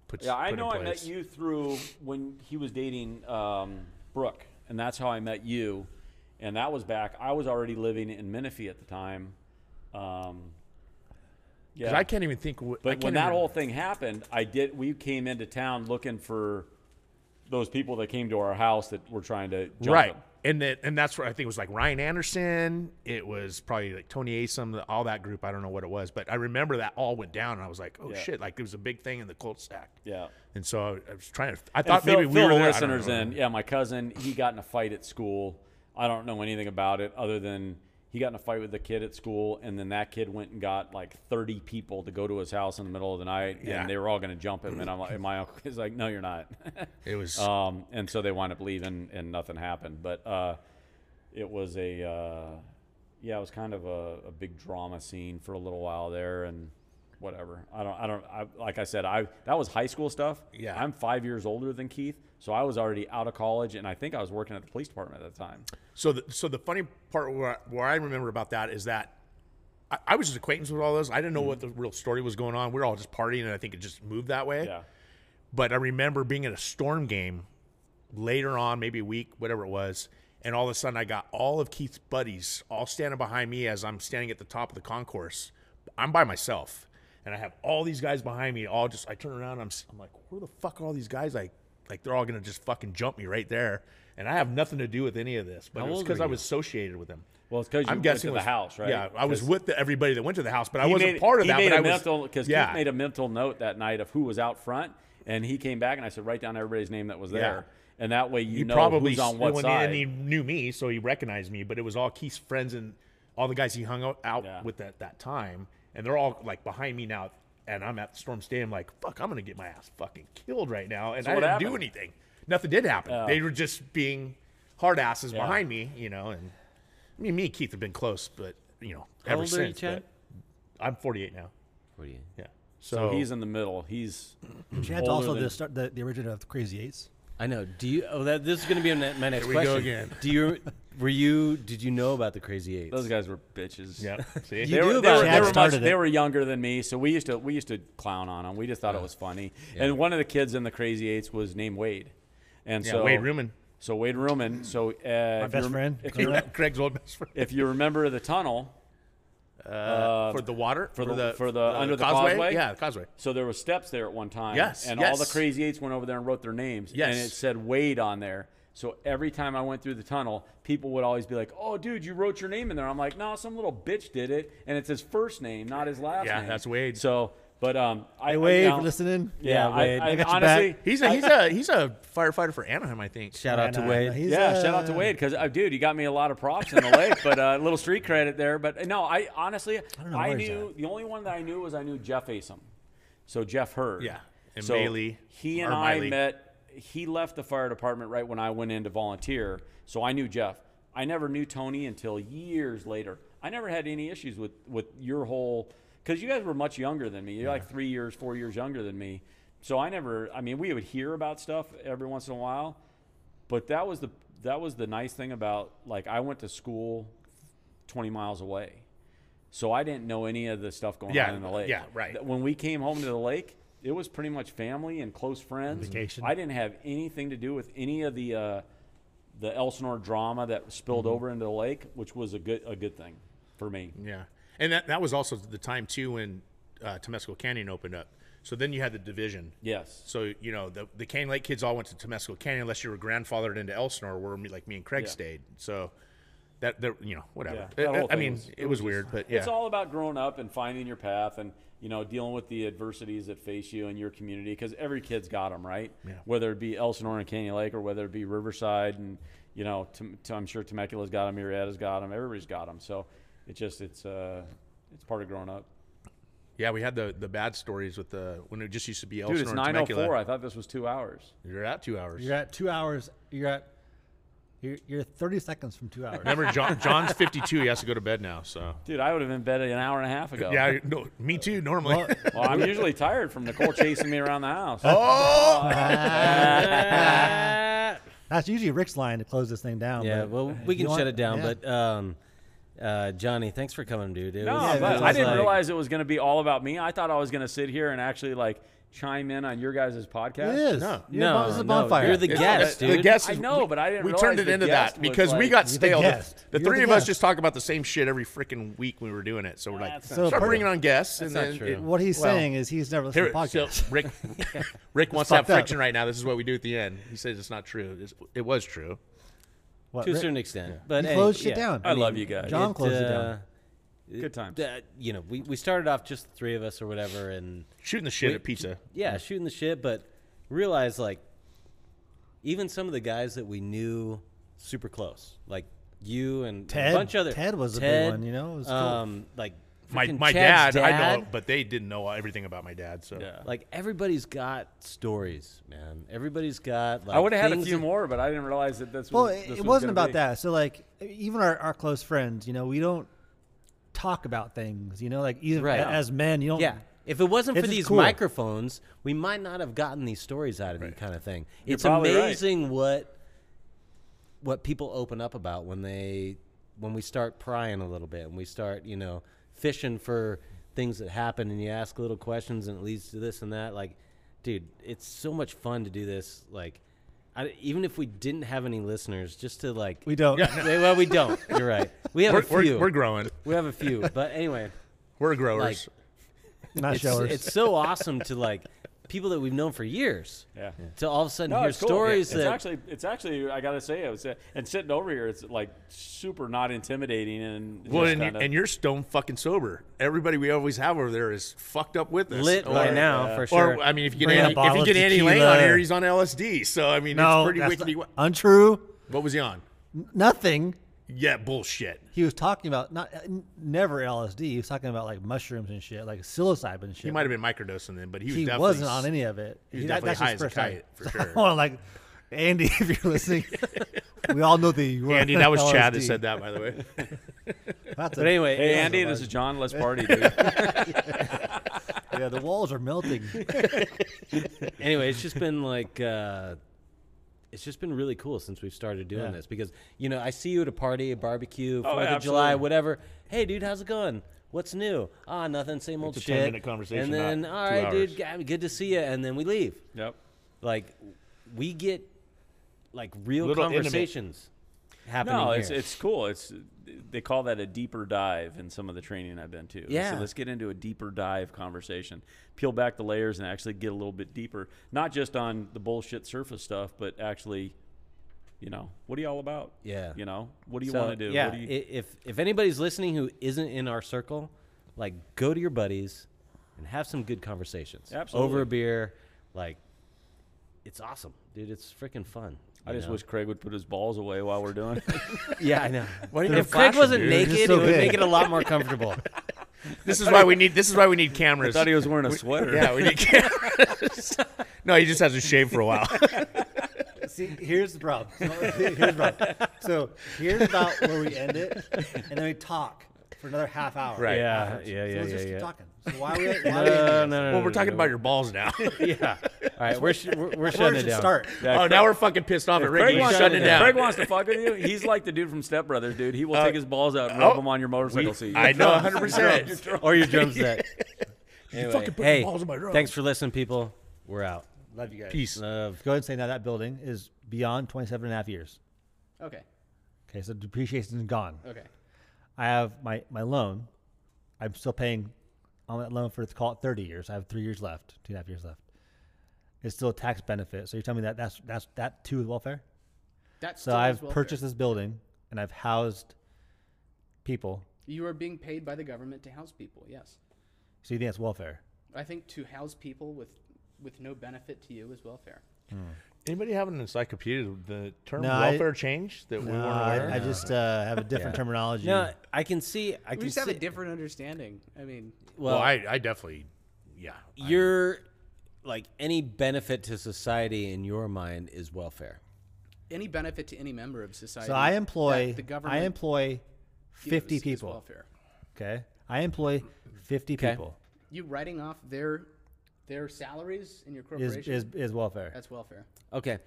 B: puts.
D: Yeah, I
B: put
D: know I met you through when he was dating um, Brooke, and that's how I met you. And that was back. I was already living in Menifee at the time. Um, yeah,
B: I can't even think. I
D: But when that
B: even-
D: whole thing happened, I did. We came into town looking for those people that came to our house that were trying to jump
B: right,
D: him.
B: And that and that's where I think it was like Ryan Anderson. It was probably like Tony Asom, all that group. I don't know what it was, but I remember that all went down, and I was like, oh
D: Yeah.
B: shit! Like it was a big thing in the cul-de-sac.
D: Yeah.
B: And so I, I was trying to. I thought maybe we
D: fill
B: were
D: the
B: there. I don't
D: listeners in. Yeah, my cousin, he got in a fight at school. I don't know anything about it other than he got in a fight with a kid at school, and then that kid went and got like 30 people to go to his house in the middle of the night,
B: Yeah.
D: and they were all going to jump him. And I'm like, and my uncle is like, no, you're not. [laughs]
B: It was.
D: um, and so they wound up leaving, and nothing happened. But uh, it was a, uh, yeah, it was kind of a, a big drama scene for a little while there, and whatever. I don't, I don't, I, like I said, I that was high school stuff.
B: Yeah.
D: I'm five years older than Keith, so I was already out of college, and I think I was working at the police department at the time.
B: So the, so the funny part where I, where I remember about that is that I, I was just acquaintance with all those. I didn't know what the real story was going on. We were all just partying, and I think it just moved that way.
D: Yeah.
B: But I remember being at a storm game later on, maybe a week, whatever it was, and all of a sudden I got all of Keith's buddies all standing behind me as I'm standing at the top of the concourse. I'm by myself, and I have all these guys behind me. All just I turn around, I'm I'm like, where the fuck are all these guys? Like like they're all gonna just fucking jump me right there, and I have nothing to do with any of this. But
C: How
B: it was
C: old
B: because
C: were
B: I
C: you?
B: was associated with them.
D: Well, it's because you
B: I'm
D: went
B: guessing
D: to the
B: was-
D: house, right?
B: Yeah, I was
D: 'Cause
B: with the, everybody that went to the house, but I
D: he
B: wasn't
D: made-
B: part of
D: he
B: that.
D: made
B: but
D: a
B: I was,
D: mental because
B: yeah.
D: Keith made a mental note that night of who was out front, and he came back and I said, write down everybody's name that was there, and that way you know
B: probably
D: who's on what side.
B: and he knew me, so he recognized me. But it was all Keith's friends and all the guys he hung out, out
D: Yeah.
B: with at that time, and they're all like behind me now. And I'm at the Storm Stadium, like fuck, I'm gonna get my ass fucking killed right now, and
D: So
B: I
D: what
B: didn't do anything. Nothing did happen.
D: Oh.
B: They were just being hard asses
D: Yeah.
B: behind me, you know. And I mean, me and Keith have been close, but you know,
C: How
B: ever
C: old
B: since. But I'm 48 now.
C: What do you?
B: Yeah.
D: so
B: So,
D: he's in the middle. He's
A: Chad's
D: Older
A: also
D: than-
A: the, start, the the originator of the Crazy Eights.
C: I know. Do you? Oh, that this is going to be my my next
B: Here we go
C: question.
B: again.
C: Do you? Were you? Did you know about the Crazy Eights?
D: those guys were bitches.
B: yeah. [laughs] See,
C: You
D: They were,
C: do
D: they
C: about
D: were,
C: it.
D: they were much,
A: started
D: they were younger than me, so we used to we used to clown on them. We just thought it was funny. And one of the kids in the Crazy Eights was named Wade, and
B: yeah,
D: so
B: Wade Ruman,
D: So Wade Ruman. So uh, if you
A: best
D: rem-
A: friend.
D: If you, [laughs]
B: Craig's old best friend.
D: if you remember the tunnel,
B: Uh, for the water
D: for the- for the- under the
B: causeway?
D: causeway?
B: Yeah, the causeway.
D: So there were steps there at one time.
B: Yes,
D: And all the crazy eights went over there and wrote their names.
B: Yes.
D: And it said Wade on there. So every time I went through the tunnel, people would always be like, "Oh, dude, you wrote your name in there." I'm like, "No, some little bitch did it, and it's his first name, not his last
B: Yeah,
D: name."
B: that's Wade.
D: So, but um, I
A: Hey,
D: I-
A: Wade,
D: now-
A: for listening.
D: Yeah,
A: Wade.
D: I, I,
A: got
D: honestly,
A: back.
B: He's a he's a he's a firefighter for Anaheim, I think.
C: Shout out to
A: Nah, nah,
C: Wade.
A: he's,
D: yeah, shout out to
A: uh,
D: Wade because, uh, dude, you got me a lot of props in the lake, [laughs] but a uh, little street credit there. But uh, no, I honestly, I,
A: don't know where he's
D: knew the only one that I knew was I knew Jeff Asom, so Jeff Hurd.
B: Yeah, and
D: so
B: Bailey,
D: He and I
B: Miley.
D: met. He left the fire department right when I went in to volunteer, so I knew Jeff. I never knew Tony until years later. I never had any issues with with your whole because you guys were much younger than me. You're like three years, four years younger than me. So I never. I mean, we would hear about stuff every once in a while, but that was the that was the nice thing about like I went to school 20 miles away. So I didn't know any of the stuff going
B: Yeah,
D: on in the lake.
B: yeah, right.
D: When we came home to the lake, it was pretty much family and close friends.
A: Vacation.
D: I didn't have anything to do with any of the uh, the Elsinore drama that spilled
B: Mm-hmm.
D: over into the lake, which was a good a good thing for me.
B: Yeah, and that that was also the time too when uh, Temescal Canyon opened up. So then you had the division.
D: Yes.
B: So you know the the Canyon Lake kids all went to Temescal Canyon unless you were grandfathered into Elsinore, where me, like me and Craig
D: Yeah.
B: stayed. So that that you know whatever.
D: Yeah,
B: I- I, mean,
D: was-
B: it was weird, but yeah.
D: It's all about growing up and finding your path and you know dealing with the adversities that face you and your community because every kid's got them, right?
B: Yeah.
D: Whether it be Elsinore and Canyon Lake or whether it be Riverside and you know Tem- Tem- I'm sure Temecula's got them, Murrieta's got them, everybody's got them. So it's just it's uh it's part of growing up.
B: yeah, we had the the bad stories with the when it just used to be
D: Dude,
B: Elsinore
D: it's
B: and
D: nine oh
B: Temecula.
D: four. I thought this was two hours.
B: You're at two hours.
A: You're at two hours. You're at. You're, you're 30 seconds from two hours.
B: Remember, John, [laughs] John's 52. He has to go to bed now. So
D: Dude, I would have been bed an hour and a half ago.
B: yeah, no, me too. Normally.
A: Well, [laughs]
D: Well, I'm usually tired from Nicole chasing me around the house.
B: oh, [laughs]
A: That's usually Rick's line to close this thing down.
C: Yeah,
A: but
C: well, we
A: you
C: can
A: want-
C: shut it down.
A: yeah.
C: But um, uh, Johnny, thanks for coming, dude. It
D: No,
C: was-
A: Yeah,
C: it was
D: I didn't
C: like-
D: realize it was going to be all about me. I thought I was going to sit here and actually like chime in on your guys' podcast.
A: it is.
B: No.
A: You're
C: No,
A: this is a
C: no,
A: bonfire.
C: you're the
B: It's-
C: guest,
B: the
C: dude.
B: guest
D: I know,
B: we-
D: but I didn't
B: We
D: realize
B: turned it into that
D: was
B: because we got
A: You're the
B: stale. The, the three
A: the
B: of us just talk about the same shit every freaking week when we were doing it. So we're like,
C: That's
A: not
B: start
A: true.
B: bringing on guests.
C: That's
B: and
C: not
B: then
C: true.
B: it-
A: What he's
B: well,
A: saying is he's never listened
B: Here,
A: to
B: so
A: podcasts.
B: Rick, [laughs] Rick wants to have friction right now. This is what we do at the end. He says it's not true. It was true.
A: What,
C: to a
A: Rick-
C: certain extent. But
A: He
C: hey,
A: closed shit
C: yeah.
A: down.
D: I love you guys.
A: John closed it down.
C: uh,
D: Good times.
C: uh, you know, we, we started off just the three of us or whatever, and
B: Shooting the shit
C: We-
B: at pizza.
C: yeah, shooting the shit, but realized like even some of the guys that we knew super close, like you and
A: Ted-
C: a bunch of other
A: Ted was a big one, you know? It was cool.
C: um, like
B: My my
C: Chad's
B: dad, I know, but they didn't know everything about my dad. So
D: Yeah.
C: Like everybody's got stories, man. Everybody's got. Like,
D: I would have had a few
C: that-
D: more, but I didn't realize that this was.
A: Well,
D: this
A: it,
D: was
A: it wasn't about
D: be.
A: that. So like, even our, our close friends, you know, we don't talk about things. You know, like even
C: Right.
A: a- as men, you don't.
C: Yeah. If it wasn't for
A: It's just
C: these
A: cool.
C: microphones, we might not have gotten these stories out of you, kind of thing. it's
D: probably right.
C: amazing what what people open up about when they when we start prying a little bit and we start, you know, fishing for things that happen and you ask little questions and it leads to this and that. Like, dude, it's so much fun to do this. Like, I, even if we didn't have any listeners, just to like,
A: we don't. [laughs]
C: well, we don't. You're right. We have
B: we're,
C: a few.
B: we're, we're growing.
C: we have a few, but anyway,
B: We're growers.
C: Like,
A: not
C: it's,
A: showers.
C: it's so awesome to like people that we've known for years
D: Yeah.
C: to all of a sudden
D: No,
C: hear
D: it's cool.
C: stories
D: It's
C: that
D: actually, it's actually, I gotta say, it was, uh, and sitting over here, it's like super not intimidating and
B: well, and, you,
D: kinda-
B: and you're stone fucking sober. Everybody we always have over there is fucked up with us.
C: lit
B: or,
C: right now
D: uh,
C: for sure.
B: Or I mean, if you get
A: Bring a
B: Andy, if you get Andy Lane on here, he's on LSD. So I mean,
A: no,
B: it's pretty
A: that's untrue.
B: What was he on?
A: Nothing.
B: Yeah, bullshit.
A: He was talking about not n- never LSD. He was talking about like mushrooms and shit, like psilocybin and shit.
B: He might have been microdosing then, but he was
A: he
B: definitely
A: wasn't on any of it.
B: he was
A: that-
B: definitely
A: that's
B: high
A: his
B: as a kite, for
A: So, [laughs]
B: sure.
A: well, like Andy, [laughs] if you're listening, [laughs] we all know that you were
B: Andy, that was Chad that said that, by the way.
A: That's
C: but
A: a-
C: anyway,
D: Hey, Andy, this is John. Let's party, dude.
A: yeah, the walls are melting.
C: anyway, it's just been like uh, it's just been really cool since we've started doing
A: Yeah.
C: this because you know I see you at a party, a barbecue,
D: Oh,
C: Fourth of July, whatever. Hey, dude, how's it going? What's new? Ah, nothing, same old
B: It's a
C: shit.
B: 10-minute conversation,
C: and then all right, dude, good to see you, and then we leave.
D: yep.
C: Like we get like real
B: Little intimate.
C: conversations happening
D: No,
C: here.
D: it's it's cool. It's they call that a deeper dive in some of the training I've been to.
C: Yeah.
D: So let's get into a deeper dive conversation. Peel back the layers and actually get a little bit deeper, not just on the bullshit surface stuff, but actually, you know, what are you all about?
C: Yeah.
D: You know, what do you
C: So,
D: want to do?
C: Yeah,
D: What do you,
C: if if anybody's listening who isn't in our circle, like go to your buddies and have some good conversations
D: Absolutely.
C: over a beer. Like, it's awesome, dude. It's freaking fun.
D: I just
C: know?
D: wish Craig would put his balls away while we're doing it. [laughs]
C: Yeah, I know.
B: Why do you
C: if Craig wasn't
B: dude?
C: naked,
A: so
C: it would
A: big.
C: make it a lot more comfortable. [laughs]
B: This is why we need. This is why we need cameras.
D: I thought he was wearing a sweater.
B: yeah, we need [laughs] cameras. no, he just has to shave for a while.
A: See, here's the problem. So, here's the problem. So here's about where we end it, and then we talk for another half hour.
B: Right.
C: Yeah,
A: afterwards.
C: yeah,
A: So
C: yeah,
A: let's
C: yeah,
A: just keep
C: yeah.
A: talking. So why are we? [laughs] Why
C: No,
A: are we
C: no, no, no.
B: well, we're talking
C: no.
B: about your balls now. [laughs]
C: Yeah. [laughs] All right, we're sh- we're, we're
A: Where
C: shutting it down.
A: start?
B: oh, now we're fucking pissed off at Ricky.
D: Craig
B: He's
D: wants,
B: shutting it down.
D: Craig wants to fuck with you. He's like the dude from Step Brothers, dude. He will
B: Uh,
D: take his balls out and rub
B: oh,
D: them on your motorcycle seat.
B: I know, 100. percent
C: Or your drum set. Anyway, hey,
B: balls in my drums.
C: thanks for listening, people. We're out.
A: Love you guys.
B: Peace.
C: Love.
A: Go ahead and say now that building is beyond 27 and a half years.
C: Okay.
A: Okay, so depreciation is gone.
C: Okay.
A: I have my, my loan. I'm still paying on that loan for let's call it 30 years. I have three years left, two and a half years left. It's still a tax benefit. So you're telling me that that's that's that too is welfare.
F: That's
A: So I've purchased this building and I've housed people.
F: You are being paid by the government to house people. Yes,
A: So you think that's welfare?
F: I think to house people with with no benefit to you is welfare. Hmm.
B: Anybody have an encyclopedia? The term
A: No, I-
B: welfare changed that we
A: No,
B: weren't aware.
A: I, I
B: of?
A: just uh, have a different
C: Yeah.
A: terminology.
C: No, I can see. I
F: We
C: can
F: just have
C: see.
F: a different understanding. I mean,
B: well,
C: well,
B: I, I definitely, yeah. I-
C: you're like any benefit to society in your mind is welfare.
F: any benefit to any member of society.
A: so I
F: that
A: employ
F: the government
A: I employ
F: gives
A: 50
F: is
A: people.
F: welfare.
A: Okay, I employ 50
C: Okay.
A: people.
F: You writing off their their salaries in your
A: Is,
F: corporation.
A: is is welfare,
F: that's welfare.
C: Okay.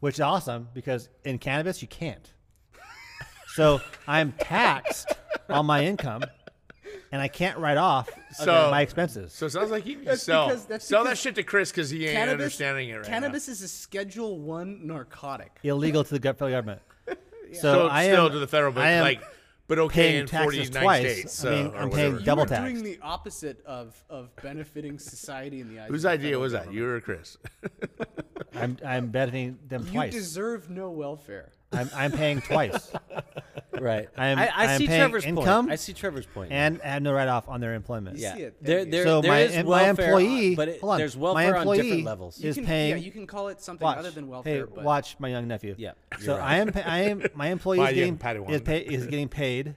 A: which is awesome because in cannabis you can't. so I'm taxed on my income, and I can't write off
B: So-
A: my expenses.
B: So it sounds like you need to
F: That's
B: sell,
F: because- that's
B: sell that
F: because
B: shit to Chris because he ain't understanding it right
F: cannabis is a Schedule One narcotic.
A: illegal to the gov- federal government. [laughs]
B: now.
A: So,
B: So,
A: I
B: still
A: am
B: to the federal, but
A: I am
B: like, but okay
A: paying
B: in
A: taxes
B: 49
A: twice.
B: states.
A: I
B: So,
A: mean, uh,
B: or
A: I'm
B: whatever.
A: paying
F: You
A: double
F: are
A: tax.
F: doing the opposite of of benefiting society in the eyes.
B: Whose
F: of the
B: idea was that?
F: government.
B: You or Chris? [laughs]
A: I'm I'm benefiting them
F: You
A: twice.
F: You deserve no welfare.
A: I'm I'm paying twice, [laughs]
C: Right.
A: I am-
C: I,
A: I am
C: see
A: paying
C: Trevor's
A: income
C: point. I see Trevor's point.
A: and I have no write off on their employment.
C: yeah.
F: see it.
C: There,
F: Thank you.
C: there,
A: So
C: there
A: my
C: is
A: em- my
C: welfare,
A: employee,
C: but it,
A: hold on,
C: there's
A: my
C: welfare on
A: employee
C: different levels.
F: You
A: is
F: can,
A: paying.
F: Yeah, you can call it something
A: watch,
F: other than
A: hey,
F: welfare. but
A: watch my young nephew.
C: Yeah,
A: So
C: you're right.
A: I am pa- I am [laughs] my employee
B: My
A: is
B: young
A: getting
B: Padawan.
A: is, pay, is getting paid,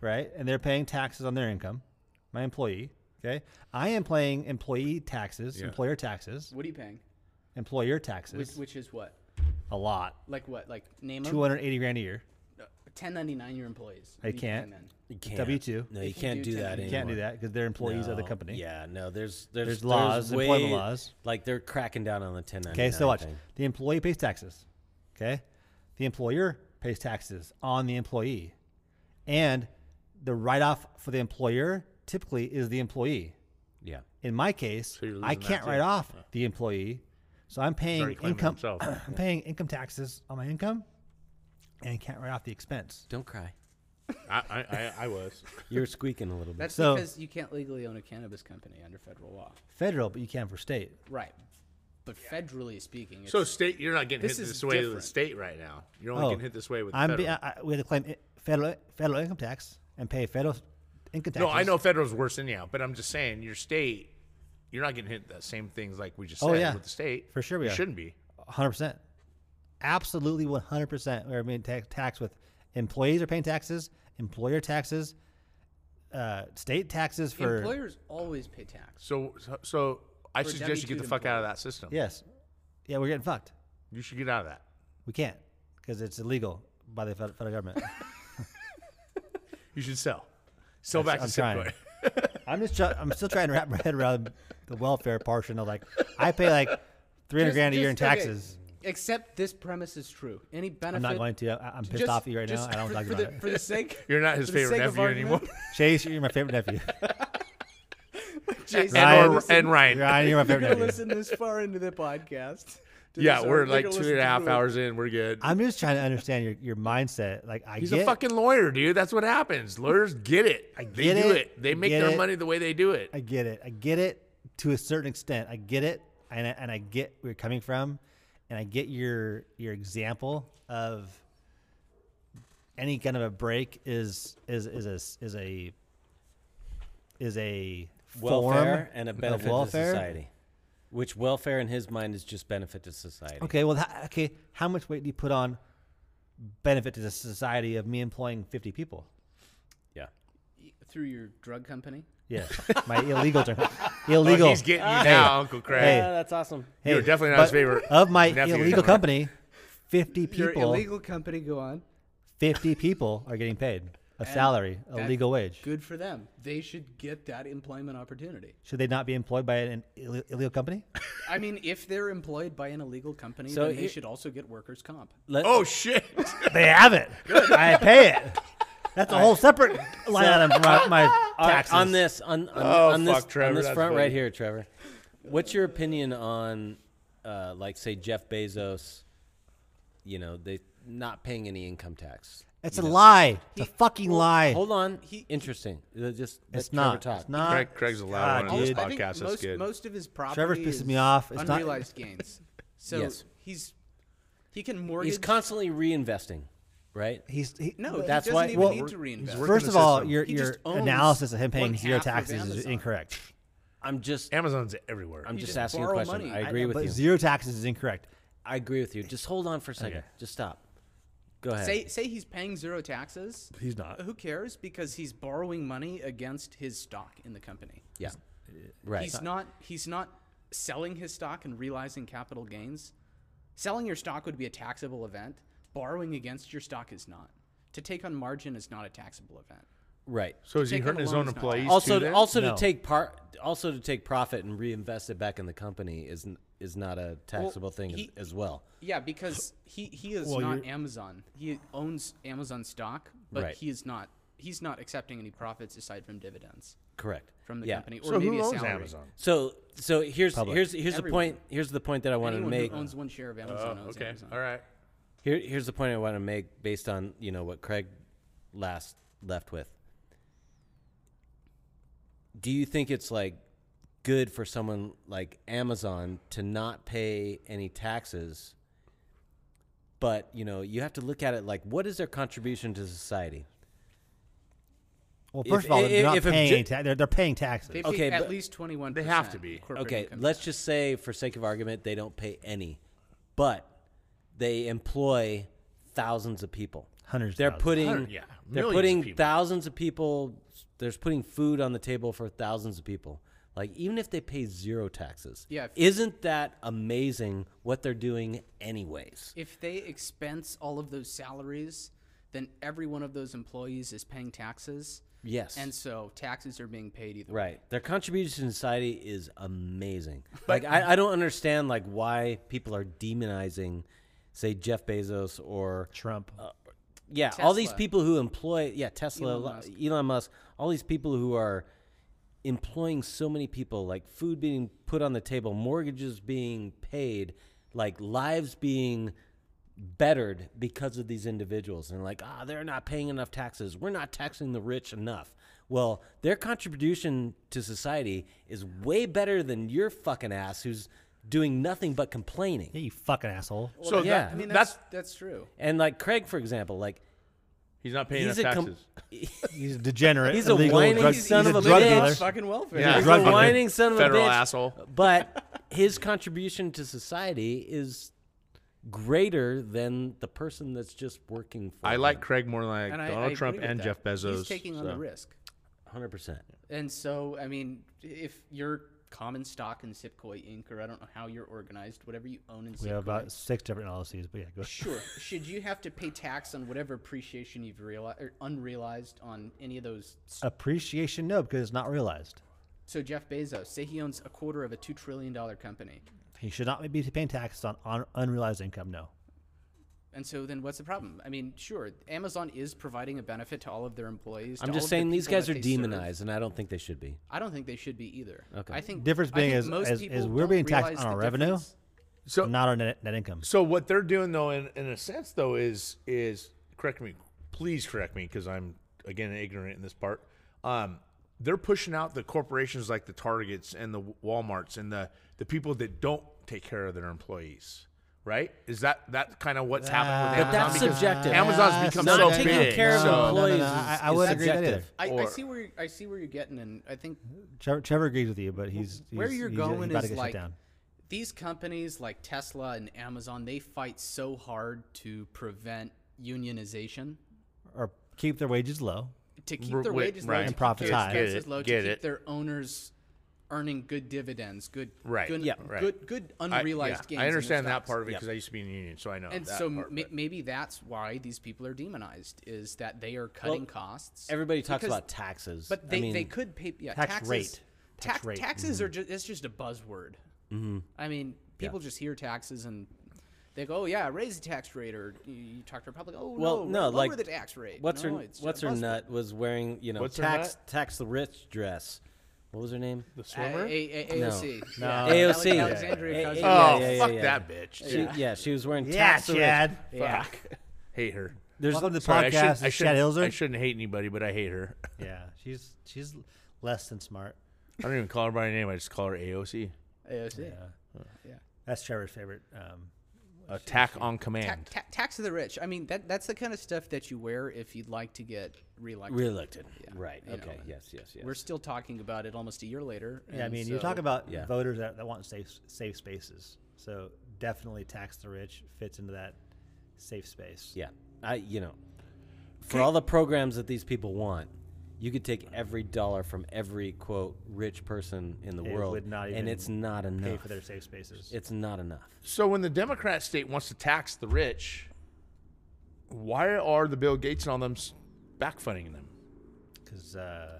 A: right? And they're paying taxes on their income. My employee. Okay. I am paying employee taxes,
B: Yeah.
A: employer taxes,
F: what are you paying?
A: employer
F: Which,
A: taxes.
F: which is what?
A: A lot.
F: Like what? Like name
A: Two hundred eighty grand a year.
F: Uh, 1099 your employees.
A: I
F: you
A: can't.
F: then?
C: You can't.
A: W-2.
C: No,
F: They
C: you
F: can
C: can't
F: do
C: do that
F: 1099.
A: You can't do
C: anymore.
A: that because they're employees of the
C: No.
A: company.
C: Yeah, no, there's there's,
A: There's laws,
C: way-
A: employment laws.
C: Like they're cracking down on the 1099.
A: Okay, so watch.
C: thing.
A: The employee pays taxes. Okay, the employer pays taxes on the employee, and the write-off for the employer typically is the employee.
C: Yeah.
A: In my case,
B: So you're
A: I
B: losing that
A: can't
B: too.
A: write off the employee, so I'm paying income. [clears throat] I'm paying income taxes on my income, and can't write off the expense.
C: Don't cry.
B: I, I, I, I was. [laughs]
C: You're squeaking a little bit.
F: That's
A: So-
F: because you can't legally own a cannabis company under federal law.
A: Federal, but you can for state.
F: Right. But federally speaking, it's,
B: So state, you're not getting
F: This
B: hit
F: is
B: this way with the
F: different.
B: state right now. You're only
A: Oh,
B: getting hit this way with
A: I'm
B: federal.
A: be, I, I- we have to claim i- federal federal income tax and pay federal income tax.
B: no, I know federal's worse anyhow, but I'm just saying your state, you're not getting hit the same things like we just said
A: Oh, yeah.
B: with the state.
A: For sure we
B: you
A: are.
B: shouldn't be.
A: hundred percent, absolutely one hundred percent. We're being ta- taxed with employees are paying taxes, employer taxes, uh, state taxes for
F: employers always pay tax.
B: So, so, so I suggest you get the
F: W-2
B: fuck out of that system.
A: yes, yeah, we're getting fucked.
B: You should get out of that.
A: We can't because it's illegal by the federal government. [laughs]
B: You should sell. Sell back
A: I'm
B: to
A: trying. [laughs]
B: Simcoe.
A: I'm just try- I'm still trying to wrap my head around the welfare portion of like I pay like three hundred
F: Just-
A: grand a year in
F: just- okay,
A: taxes.
F: Except this premise is true. Any benefit?
A: I'm not going to. I- I'm pissed
F: just-
A: off at you right now.
F: just
A: I don't
F: for,
A: like
F: for
A: about
F: the,
A: it.
F: for the sake. [laughs]
B: You're not his
F: for the
B: favorite
F: sake of
B: nephew anymore.
F: argument, [laughs]
A: Chase, you're my favorite nephew. [laughs]
F: Jason,
B: and,
A: Ryan-
B: or,
F: listen-
B: and Ryan.
A: Ryan, you're my
F: You're
A: favorite
F: gonna
A: nephew.
F: listen this far into the podcast. To
B: Yeah,
F: uh,
B: we're like
F: you're
B: two
F: gonna
B: and a
F: listen
B: half
F: to it.
B: hours in. We're good.
A: I'm just trying to understand your, your mindset. Like I
B: He's
A: get
B: a fucking lawyer, dude. That's what happens. Lawyers get it.
A: I
B: they
A: get
B: do
A: it.
B: it. They make
A: get
B: their
A: it.
B: money the way they do it.
A: I get it. I get it to a certain extent. I get it, and I, and I get where you're coming from, and I get your your example of any kind of a break is is is a is a is a
C: welfare
A: form
C: and a
A: of
C: benefit to society. Which welfare in his mind is just benefit to society.
A: Okay, well, ha- okay. How much weight do you put on benefit to the society of me employing 50 people?
C: Yeah.
F: through your drug company.
A: Yeah, [laughs] my illegal term.
B: Oh,
A: Illegal.
B: he's getting you
A: Hey.
B: now, Uncle Craig.
A: Hey.
C: Yeah, that's awesome.
B: You're
A: Hey,
B: definitely not his
A: but
B: favorite
A: of my
B: nephew
A: illegal company. 50
F: Your
A: people.
F: illegal company. Go on.
A: 50 people are getting paid a
F: And
A: salary, a
F: that-
A: legal wage.
F: Good for them. They should get that employment opportunity.
A: Should they not be employed by an Ill- illegal company?
F: I mean, if they're employed by an illegal company,
C: So
F: then they
C: here-
F: should also get workers' comp.
C: Let,
B: Oh shit! [laughs]
A: they have it. I pay it. That's a whole separate line item for my, my [laughs]
C: All right,
A: taxes.
C: on this on on,
B: Oh,
C: on this
B: fuck, Trevor,
C: on this
B: that's
C: front
B: funny.
C: right here, Trevor. What's your opinion on, uh, like, say Jeff Bezos you know they not paying any income tax.
A: It's
C: you
A: a
C: know.
A: lie. It's a fucking lie.
C: Hold on.
F: He-
C: Interesting. Uh, Just let
A: It's
C: Trevor
A: not.
C: talk.
A: It's not.
B: Craig, Craig's a loud
A: God,
B: one on this
A: dude.
F: I think
B: podcast. That's
F: most,
B: good.
F: most of his property
A: Trevor's pissing
F: is
A: me off. It's not-
F: unrealized gains. [laughs] So
C: Yes.
F: he's he can mortgage.
C: He's constantly reinvesting, right?
A: He's he,
F: no, he
C: That's
F: doesn't
C: why-
F: even
C: well,
F: need to reinvest.
B: working
A: First
B: the
A: of all,
B: system.
A: your
F: He
A: your
F: just owns
A: analysis of him paying
F: one
A: zero
F: half of
A: taxes is
F: Amazon.
A: incorrect.
C: I'm just
B: Amazon's everywhere.
C: I'm just,
F: just
C: asking a
F: borrow
C: question.
F: money.
C: I
F: I
C: agree with
A: but
C: you.
A: zero taxes is incorrect.
C: I agree with you. Just hold on for a second.
A: Okay.
C: Just stop. Go ahead.
F: Say say he's paying zero taxes.
A: He's not.
F: Who cares? Because he's borrowing money against his stock in the company.
C: yeah. Uh, right.
F: He's not he's not selling his stock and realizing capital gains. Selling your stock would be a taxable event. Borrowing against your stock is not. To take on margin is not a taxable event.
C: right.
B: so is he
F: take
B: hurting his own
F: loan is
B: employees
C: Also,
B: too? then?
C: also
A: No.
C: to take part, also to take profit and reinvest it back in the company is n- is not a taxable thing
F: he-
C: as, as well.
F: Yeah, because he, he is
A: Well,
F: not Amazon. He owns Amazon stock, but
C: Right.
F: he is not he's not accepting any profits aside from dividends
C: Correct.
F: from the
C: yeah.
F: company or
B: so
F: maybe
B: who
F: a
B: owns
F: salary.
B: Amazon?
C: So, so here's
A: Public.
C: here's here's the point. Here's the point that I wanted
F: Anyone
C: to make.
F: who owns one share of Amazon
B: Oh,
F: owns
B: okay.
F: Amazon.
B: All right.
C: Here, here's the point I want to make based on you know what Craig last left with. Do you think it's like good for someone like Amazon to not pay any taxes? But you know, you have to look at it like, what is their contribution to society?
A: Well,
C: If-
A: first of all, they're not
C: if
A: paying.
C: ju-
A: any ta- they're, they're paying taxes.
F: They pay
C: Okay,
F: at least twenty one.
B: They have to be.
C: Okay, let's just say, for sake of argument, they don't pay any, but they employ thousands of people.
A: Hundreds
C: They're
A: thousands.
C: putting,
B: Hundred- yeah,
C: they're
B: millions of
C: putting
B: people.
C: thousands of people. There's putting food on the table for thousands of people. Like even if they pay zero taxes,
F: Yeah, if-
C: isn't that amazing what they're doing anyways?
F: If they expense all of those salaries, then every one of those employees is paying taxes,
C: Yes,
F: and so taxes are being paid either. way.
C: Right. Their contribution to society is amazing. like I, I don't understand like why people are demonizing say Jeff Bezos or
A: Trump.
C: Uh, yeah, all these people who employ yeah, Tesla,
F: Elon
C: Elon
F: Musk.
C: Musk. Elon Musk, all these people who are employing so many people, like food being put on the table, mortgages being paid, like lives being bettered because of these individuals and like ah they're not paying enough taxes we're not taxing the rich enough well their contribution to society is way better than your fucking ass who's doing nothing but complaining
A: yeah, you fucking asshole.
B: So
C: yeah.
B: that,
F: I mean
B: that's
F: that's that's true.
C: and like craig for example like
B: he's not paying
C: he's
B: enough
C: a com-
B: taxes. [laughs]
A: He's a degenerate.
C: He's a
A: illegal
C: whining
A: drug,
C: son
A: he's
C: of
A: a
C: a
A: drug
C: bitch.
A: dealer.
F: Fucking welfare.
B: Yeah.
C: He's
A: drug
C: a
A: dealer.
C: whining son of
B: Federal
C: a bitch.
B: asshole. [laughs]
C: But his contribution to society is greater than the person that's just working for
B: I
C: him.
B: like Craig more than I like
F: And I-
B: Donald
F: I
B: Trump
F: with
B: and
F: that.
B: Jeff Bezos.
F: He's taking on the risk.
C: 100%.
F: And so, I mean, if you're common stock in Sipkoi Inc., or I don't know how you're organized, whatever you own in
A: We have about six different LLCs, but yeah, go.
F: sure. [laughs] Should you have to pay tax on whatever appreciation you've realized or unrealized on any of those?
A: Appreciation, no, because it's not realized.
F: So Jeff Bezos, say he owns a quarter of a two trillion dollar company,
A: He should not be paying taxes on, on unrealized income. No.
F: And so then what's the problem? I mean, sure, Amazon is providing a benefit to all of their employees.
C: I'm just
F: of the
C: saying these guys are
F: they serve.
C: demonized, and I don't think they should be.
F: I don't think they should be either.
C: Okay.
F: I think
A: Difference being
F: think
A: is-
F: most
A: is-
F: people
A: is we're being taxed on our revenue.
F: difference.
B: So
A: not our net, net income.
B: So what they're doing though, in, in a sense though, is is correct me, please correct me because I'm again ignorant in this part. Um, they're pushing out the corporations like the Targets and the WalMarts and the the people that don't take care of their employees. Right? Is that that kind of what's happening with
C: But
B: Amazon?
C: that's
B: Because
C: subjective.
B: Amazon's become so
C: taking
B: big.
C: care
A: No, no,
C: employees
A: no,
C: is,
A: I- I wouldn't agree with that.
F: I, I see where I see where you're getting, and I think
A: Trevor, Trevor agrees with you, but he's,
F: where you're
A: he's-
F: going
A: he's about
F: is like
A: down.
F: these companies like Tesla and Amazon. They fight so hard to prevent unionization,
A: or keep their wages low.
F: to keep their wages
B: right.
F: low,
B: And
F: to
A: profits high.
B: Get it,
F: low,
B: get
F: to keep
B: it.
F: their owners earning good dividends, good,
B: Right,
F: good,
C: Yeah.
B: right.
F: good, good
B: I,
F: unrealized
B: yeah,
F: gains.
B: I understand that part of it
C: Yep.
B: because I used to be in the union, so I know.
F: And
B: that
F: so
B: part,
F: ma- maybe that's why these people are demonized is that they are cutting costs.
C: Everybody talks
F: Because-
C: about taxes.
F: But
C: I
F: they,
C: mean,
F: they could pay yeah,
A: Tax
F: taxes,
A: rate. Tax
F: tax-
A: rate.
F: Taxes are just it's just a buzzword. Mm-hmm. I mean, people just hear taxes and they go, "Oh yeah, raise the tax rate," or you, you talk to a public, "Oh
C: Well,
F: no,
C: no,
F: lower
C: like,
F: the tax rate."
C: What's
F: no,
C: her What's her nut was wearing you know
B: What's
C: tax tax the rich dress What was her name?
B: The swimmer.
F: A- A-
C: No.
F: AOC.
A: No.
F: Yeah.
C: AOC.
F: Ale- Alexandria
C: Yeah.
F: Ocasio-
C: Yeah,
B: oh,
C: yeah, yeah,
B: fuck
C: yeah.
B: that bitch.
C: She, yeah. she was wearing
A: Yeah,
C: tax the rich.
A: Chad.
F: Yeah.
B: Hate her.
C: There's
A: Welcome to the
B: Sorry, I
A: podcast.
B: shouldn't, I,
A: This is
B: shouldn't,
A: Chad
B: I
A: Hilzer.
B: shouldn't hate anybody, but I hate her. [laughs]
A: Yeah, she's she's less than smart.
B: I don't even call her by her name. I just call her AOC.
F: AOC.
A: Yeah.
F: Yeah.
A: That's Trevor's favorite. Um,
B: Attack on command.
F: ta- tax of the rich. I mean, that that's the kind of stuff that you wear if you'd like to get reelected.
C: Reelected.
F: Yeah,
C: Right.
F: you know,
C: Okay. yes. Yes. Yes.
F: We're still talking about it almost a year later.
A: yeah, I
F: and
A: mean, you
F: so-
A: talk about
C: Yeah.
A: voters that, that want safe safe spaces. So definitely tax the rich fits into that safe space.
C: Yeah. I. You know, for all the programs that these people want, you could take every dollar from every quote rich person in the
A: It
C: world,
A: would not
C: and
A: even
C: it's not enough.
A: Pay
C: enough.
A: for their safe spaces.
C: It's not enough.
B: So when the Democrat state wants to tax the rich, why are the Bill Gates and all them s- backfunding them?
A: because uh,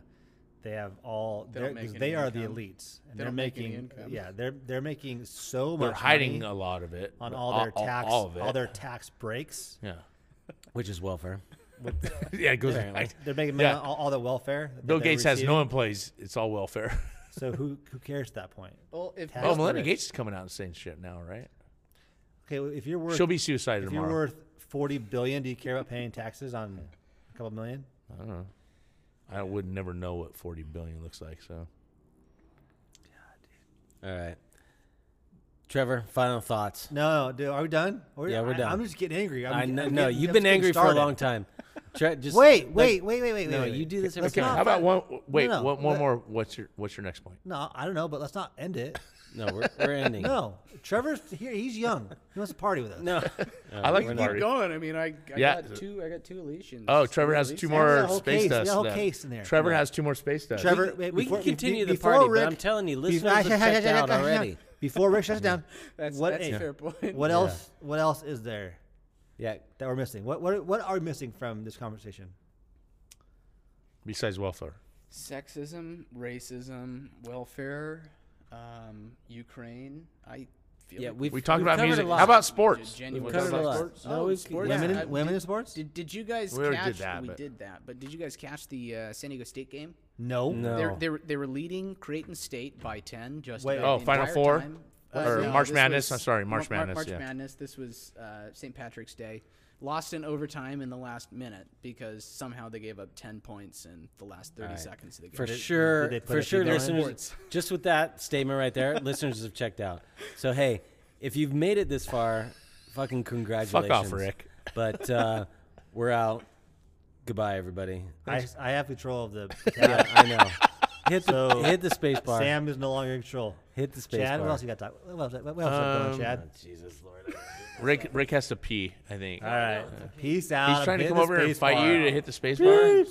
A: they have all
F: They
A: they're,
F: don't make
A: 'cause
F: any
A: they are the
F: income.
A: elites and
F: They
A: are
F: don't make any
A: making
F: income.
A: yeah they're they're making so much.
B: They're
A: much
B: hiding
A: money
B: a lot of it
A: on
B: but
A: all their tax
B: all, of it.
A: all their tax breaks.
B: yeah,
C: Which is welfare. [laughs]
B: yeah. It goes.
C: Apparently.
A: They're making money
B: Yeah.
A: on all, all the welfare.
B: Bill
A: they're
B: Gates has no employees. It's all welfare. [laughs]
A: So who who cares at that point?
F: Well, if
A: Tax
B: oh,
A: the
B: Melinda
A: rich.
B: Gates is coming out and saying shit now, right?
A: Okay, well, if you're worth
B: She'll be suicided
A: if
B: tomorrow.
A: you're worth forty billion, do you care about paying taxes on a couple million?
B: I don't know. I would never know what forty billion looks like. So
C: All right. Trevor, final thoughts.
A: No, no, dude, are we done? Are we-
C: Yeah, we're
A: I-
C: done.
A: I'm just getting angry. I'm,
C: I know,
A: I'm
C: no,
A: getting-
C: you've
A: I'm
C: been angry
A: getting
C: for a long time. Tre- just
A: Wait,
C: let-
A: wait, wait, wait, wait.
C: No,
A: wait, wait.
C: you do this every
A: Let's
C: time.
A: not
B: how about one? Wait,
A: no,
B: one, one
A: let-
B: more. What's your What's your next point?
A: No, I don't know, but let's not end it.
C: No, we're, we're ending.
A: No, Trevor's here. He's young. He wants to party with us.
C: No. [laughs]
B: I like
C: we're
B: the
C: not.
B: party.
F: going, I mean, I, I
B: Yeah.
F: got two. I got two Elysians.
B: Oh, Trevor has two more space
A: case.
B: Dust.
A: got whole
B: left.
A: case in there.
B: Trevor has two more space dust.
A: Trevor, wait,
C: we
A: before-
C: can continue
A: be-
C: the party,
A: Rick,
C: but I'm telling you,
A: before-
C: listeners have checked [laughs] out already.
A: Before Rick shuts [laughs] it down,
F: That's,
A: what,
F: that's a fair point.
A: what else? What else is there
C: Yeah.
A: that we're missing? What what what are we missing from this conversation?
B: Besides welfare,
F: Sexism, racism, welfare, um, Ukraine. I feel
C: Yeah,
F: like
C: we've
B: we talked
C: we've
B: about music. How about sports?
F: Genuine
C: We've covered a lot.
F: sports.
C: No,
F: Oh,
C: we've-
F: sports.
C: yeah.
A: Women,
F: Uh,
A: in, women
F: did,
A: in sports?
F: Did, did you guys
B: We
F: catch?
B: did that,
F: we
B: but-
F: did that, but did you guys catch the uh, San Diego State game?
A: no.
C: No.
F: They're, they were they were leading Creighton State by ten. Just
A: Wait.
B: Oh, Final Four?
F: time.
B: Or
F: no,
B: March Madness?
F: was
B: I'm sorry, March
F: Mar- Mar-
B: Madness,
F: March
B: yeah.
F: Madness. This was uh, St. Patrick's Day. Lost in overtime in the last minute because somehow they gave up ten points in the last thirty
C: All right.
F: seconds of the game.
C: For sure,
A: did they
C: for sure,
A: few down?
C: listeners. Just with that statement right there, [laughs] listeners have checked out. So hey, if you've made it this far, fucking congratulations.
B: Fuck off, Rick.
C: But uh, we're out. Goodbye, everybody.
A: I, I have control of the [laughs]
C: Yeah. I know. Hit the
A: So,
C: hit the space bar.
A: Sam is no longer in control.
C: Hit the space
A: Chad,
C: bar.
A: what else you got to talk? What else, what else is going,
B: Um,
A: Chad?
C: Jesus Lord.
B: Rick Rick has to pee. I think
A: All right, peace out.
B: he's trying to come over and
A: space
B: fight
A: bar.
B: you to hit the space bar.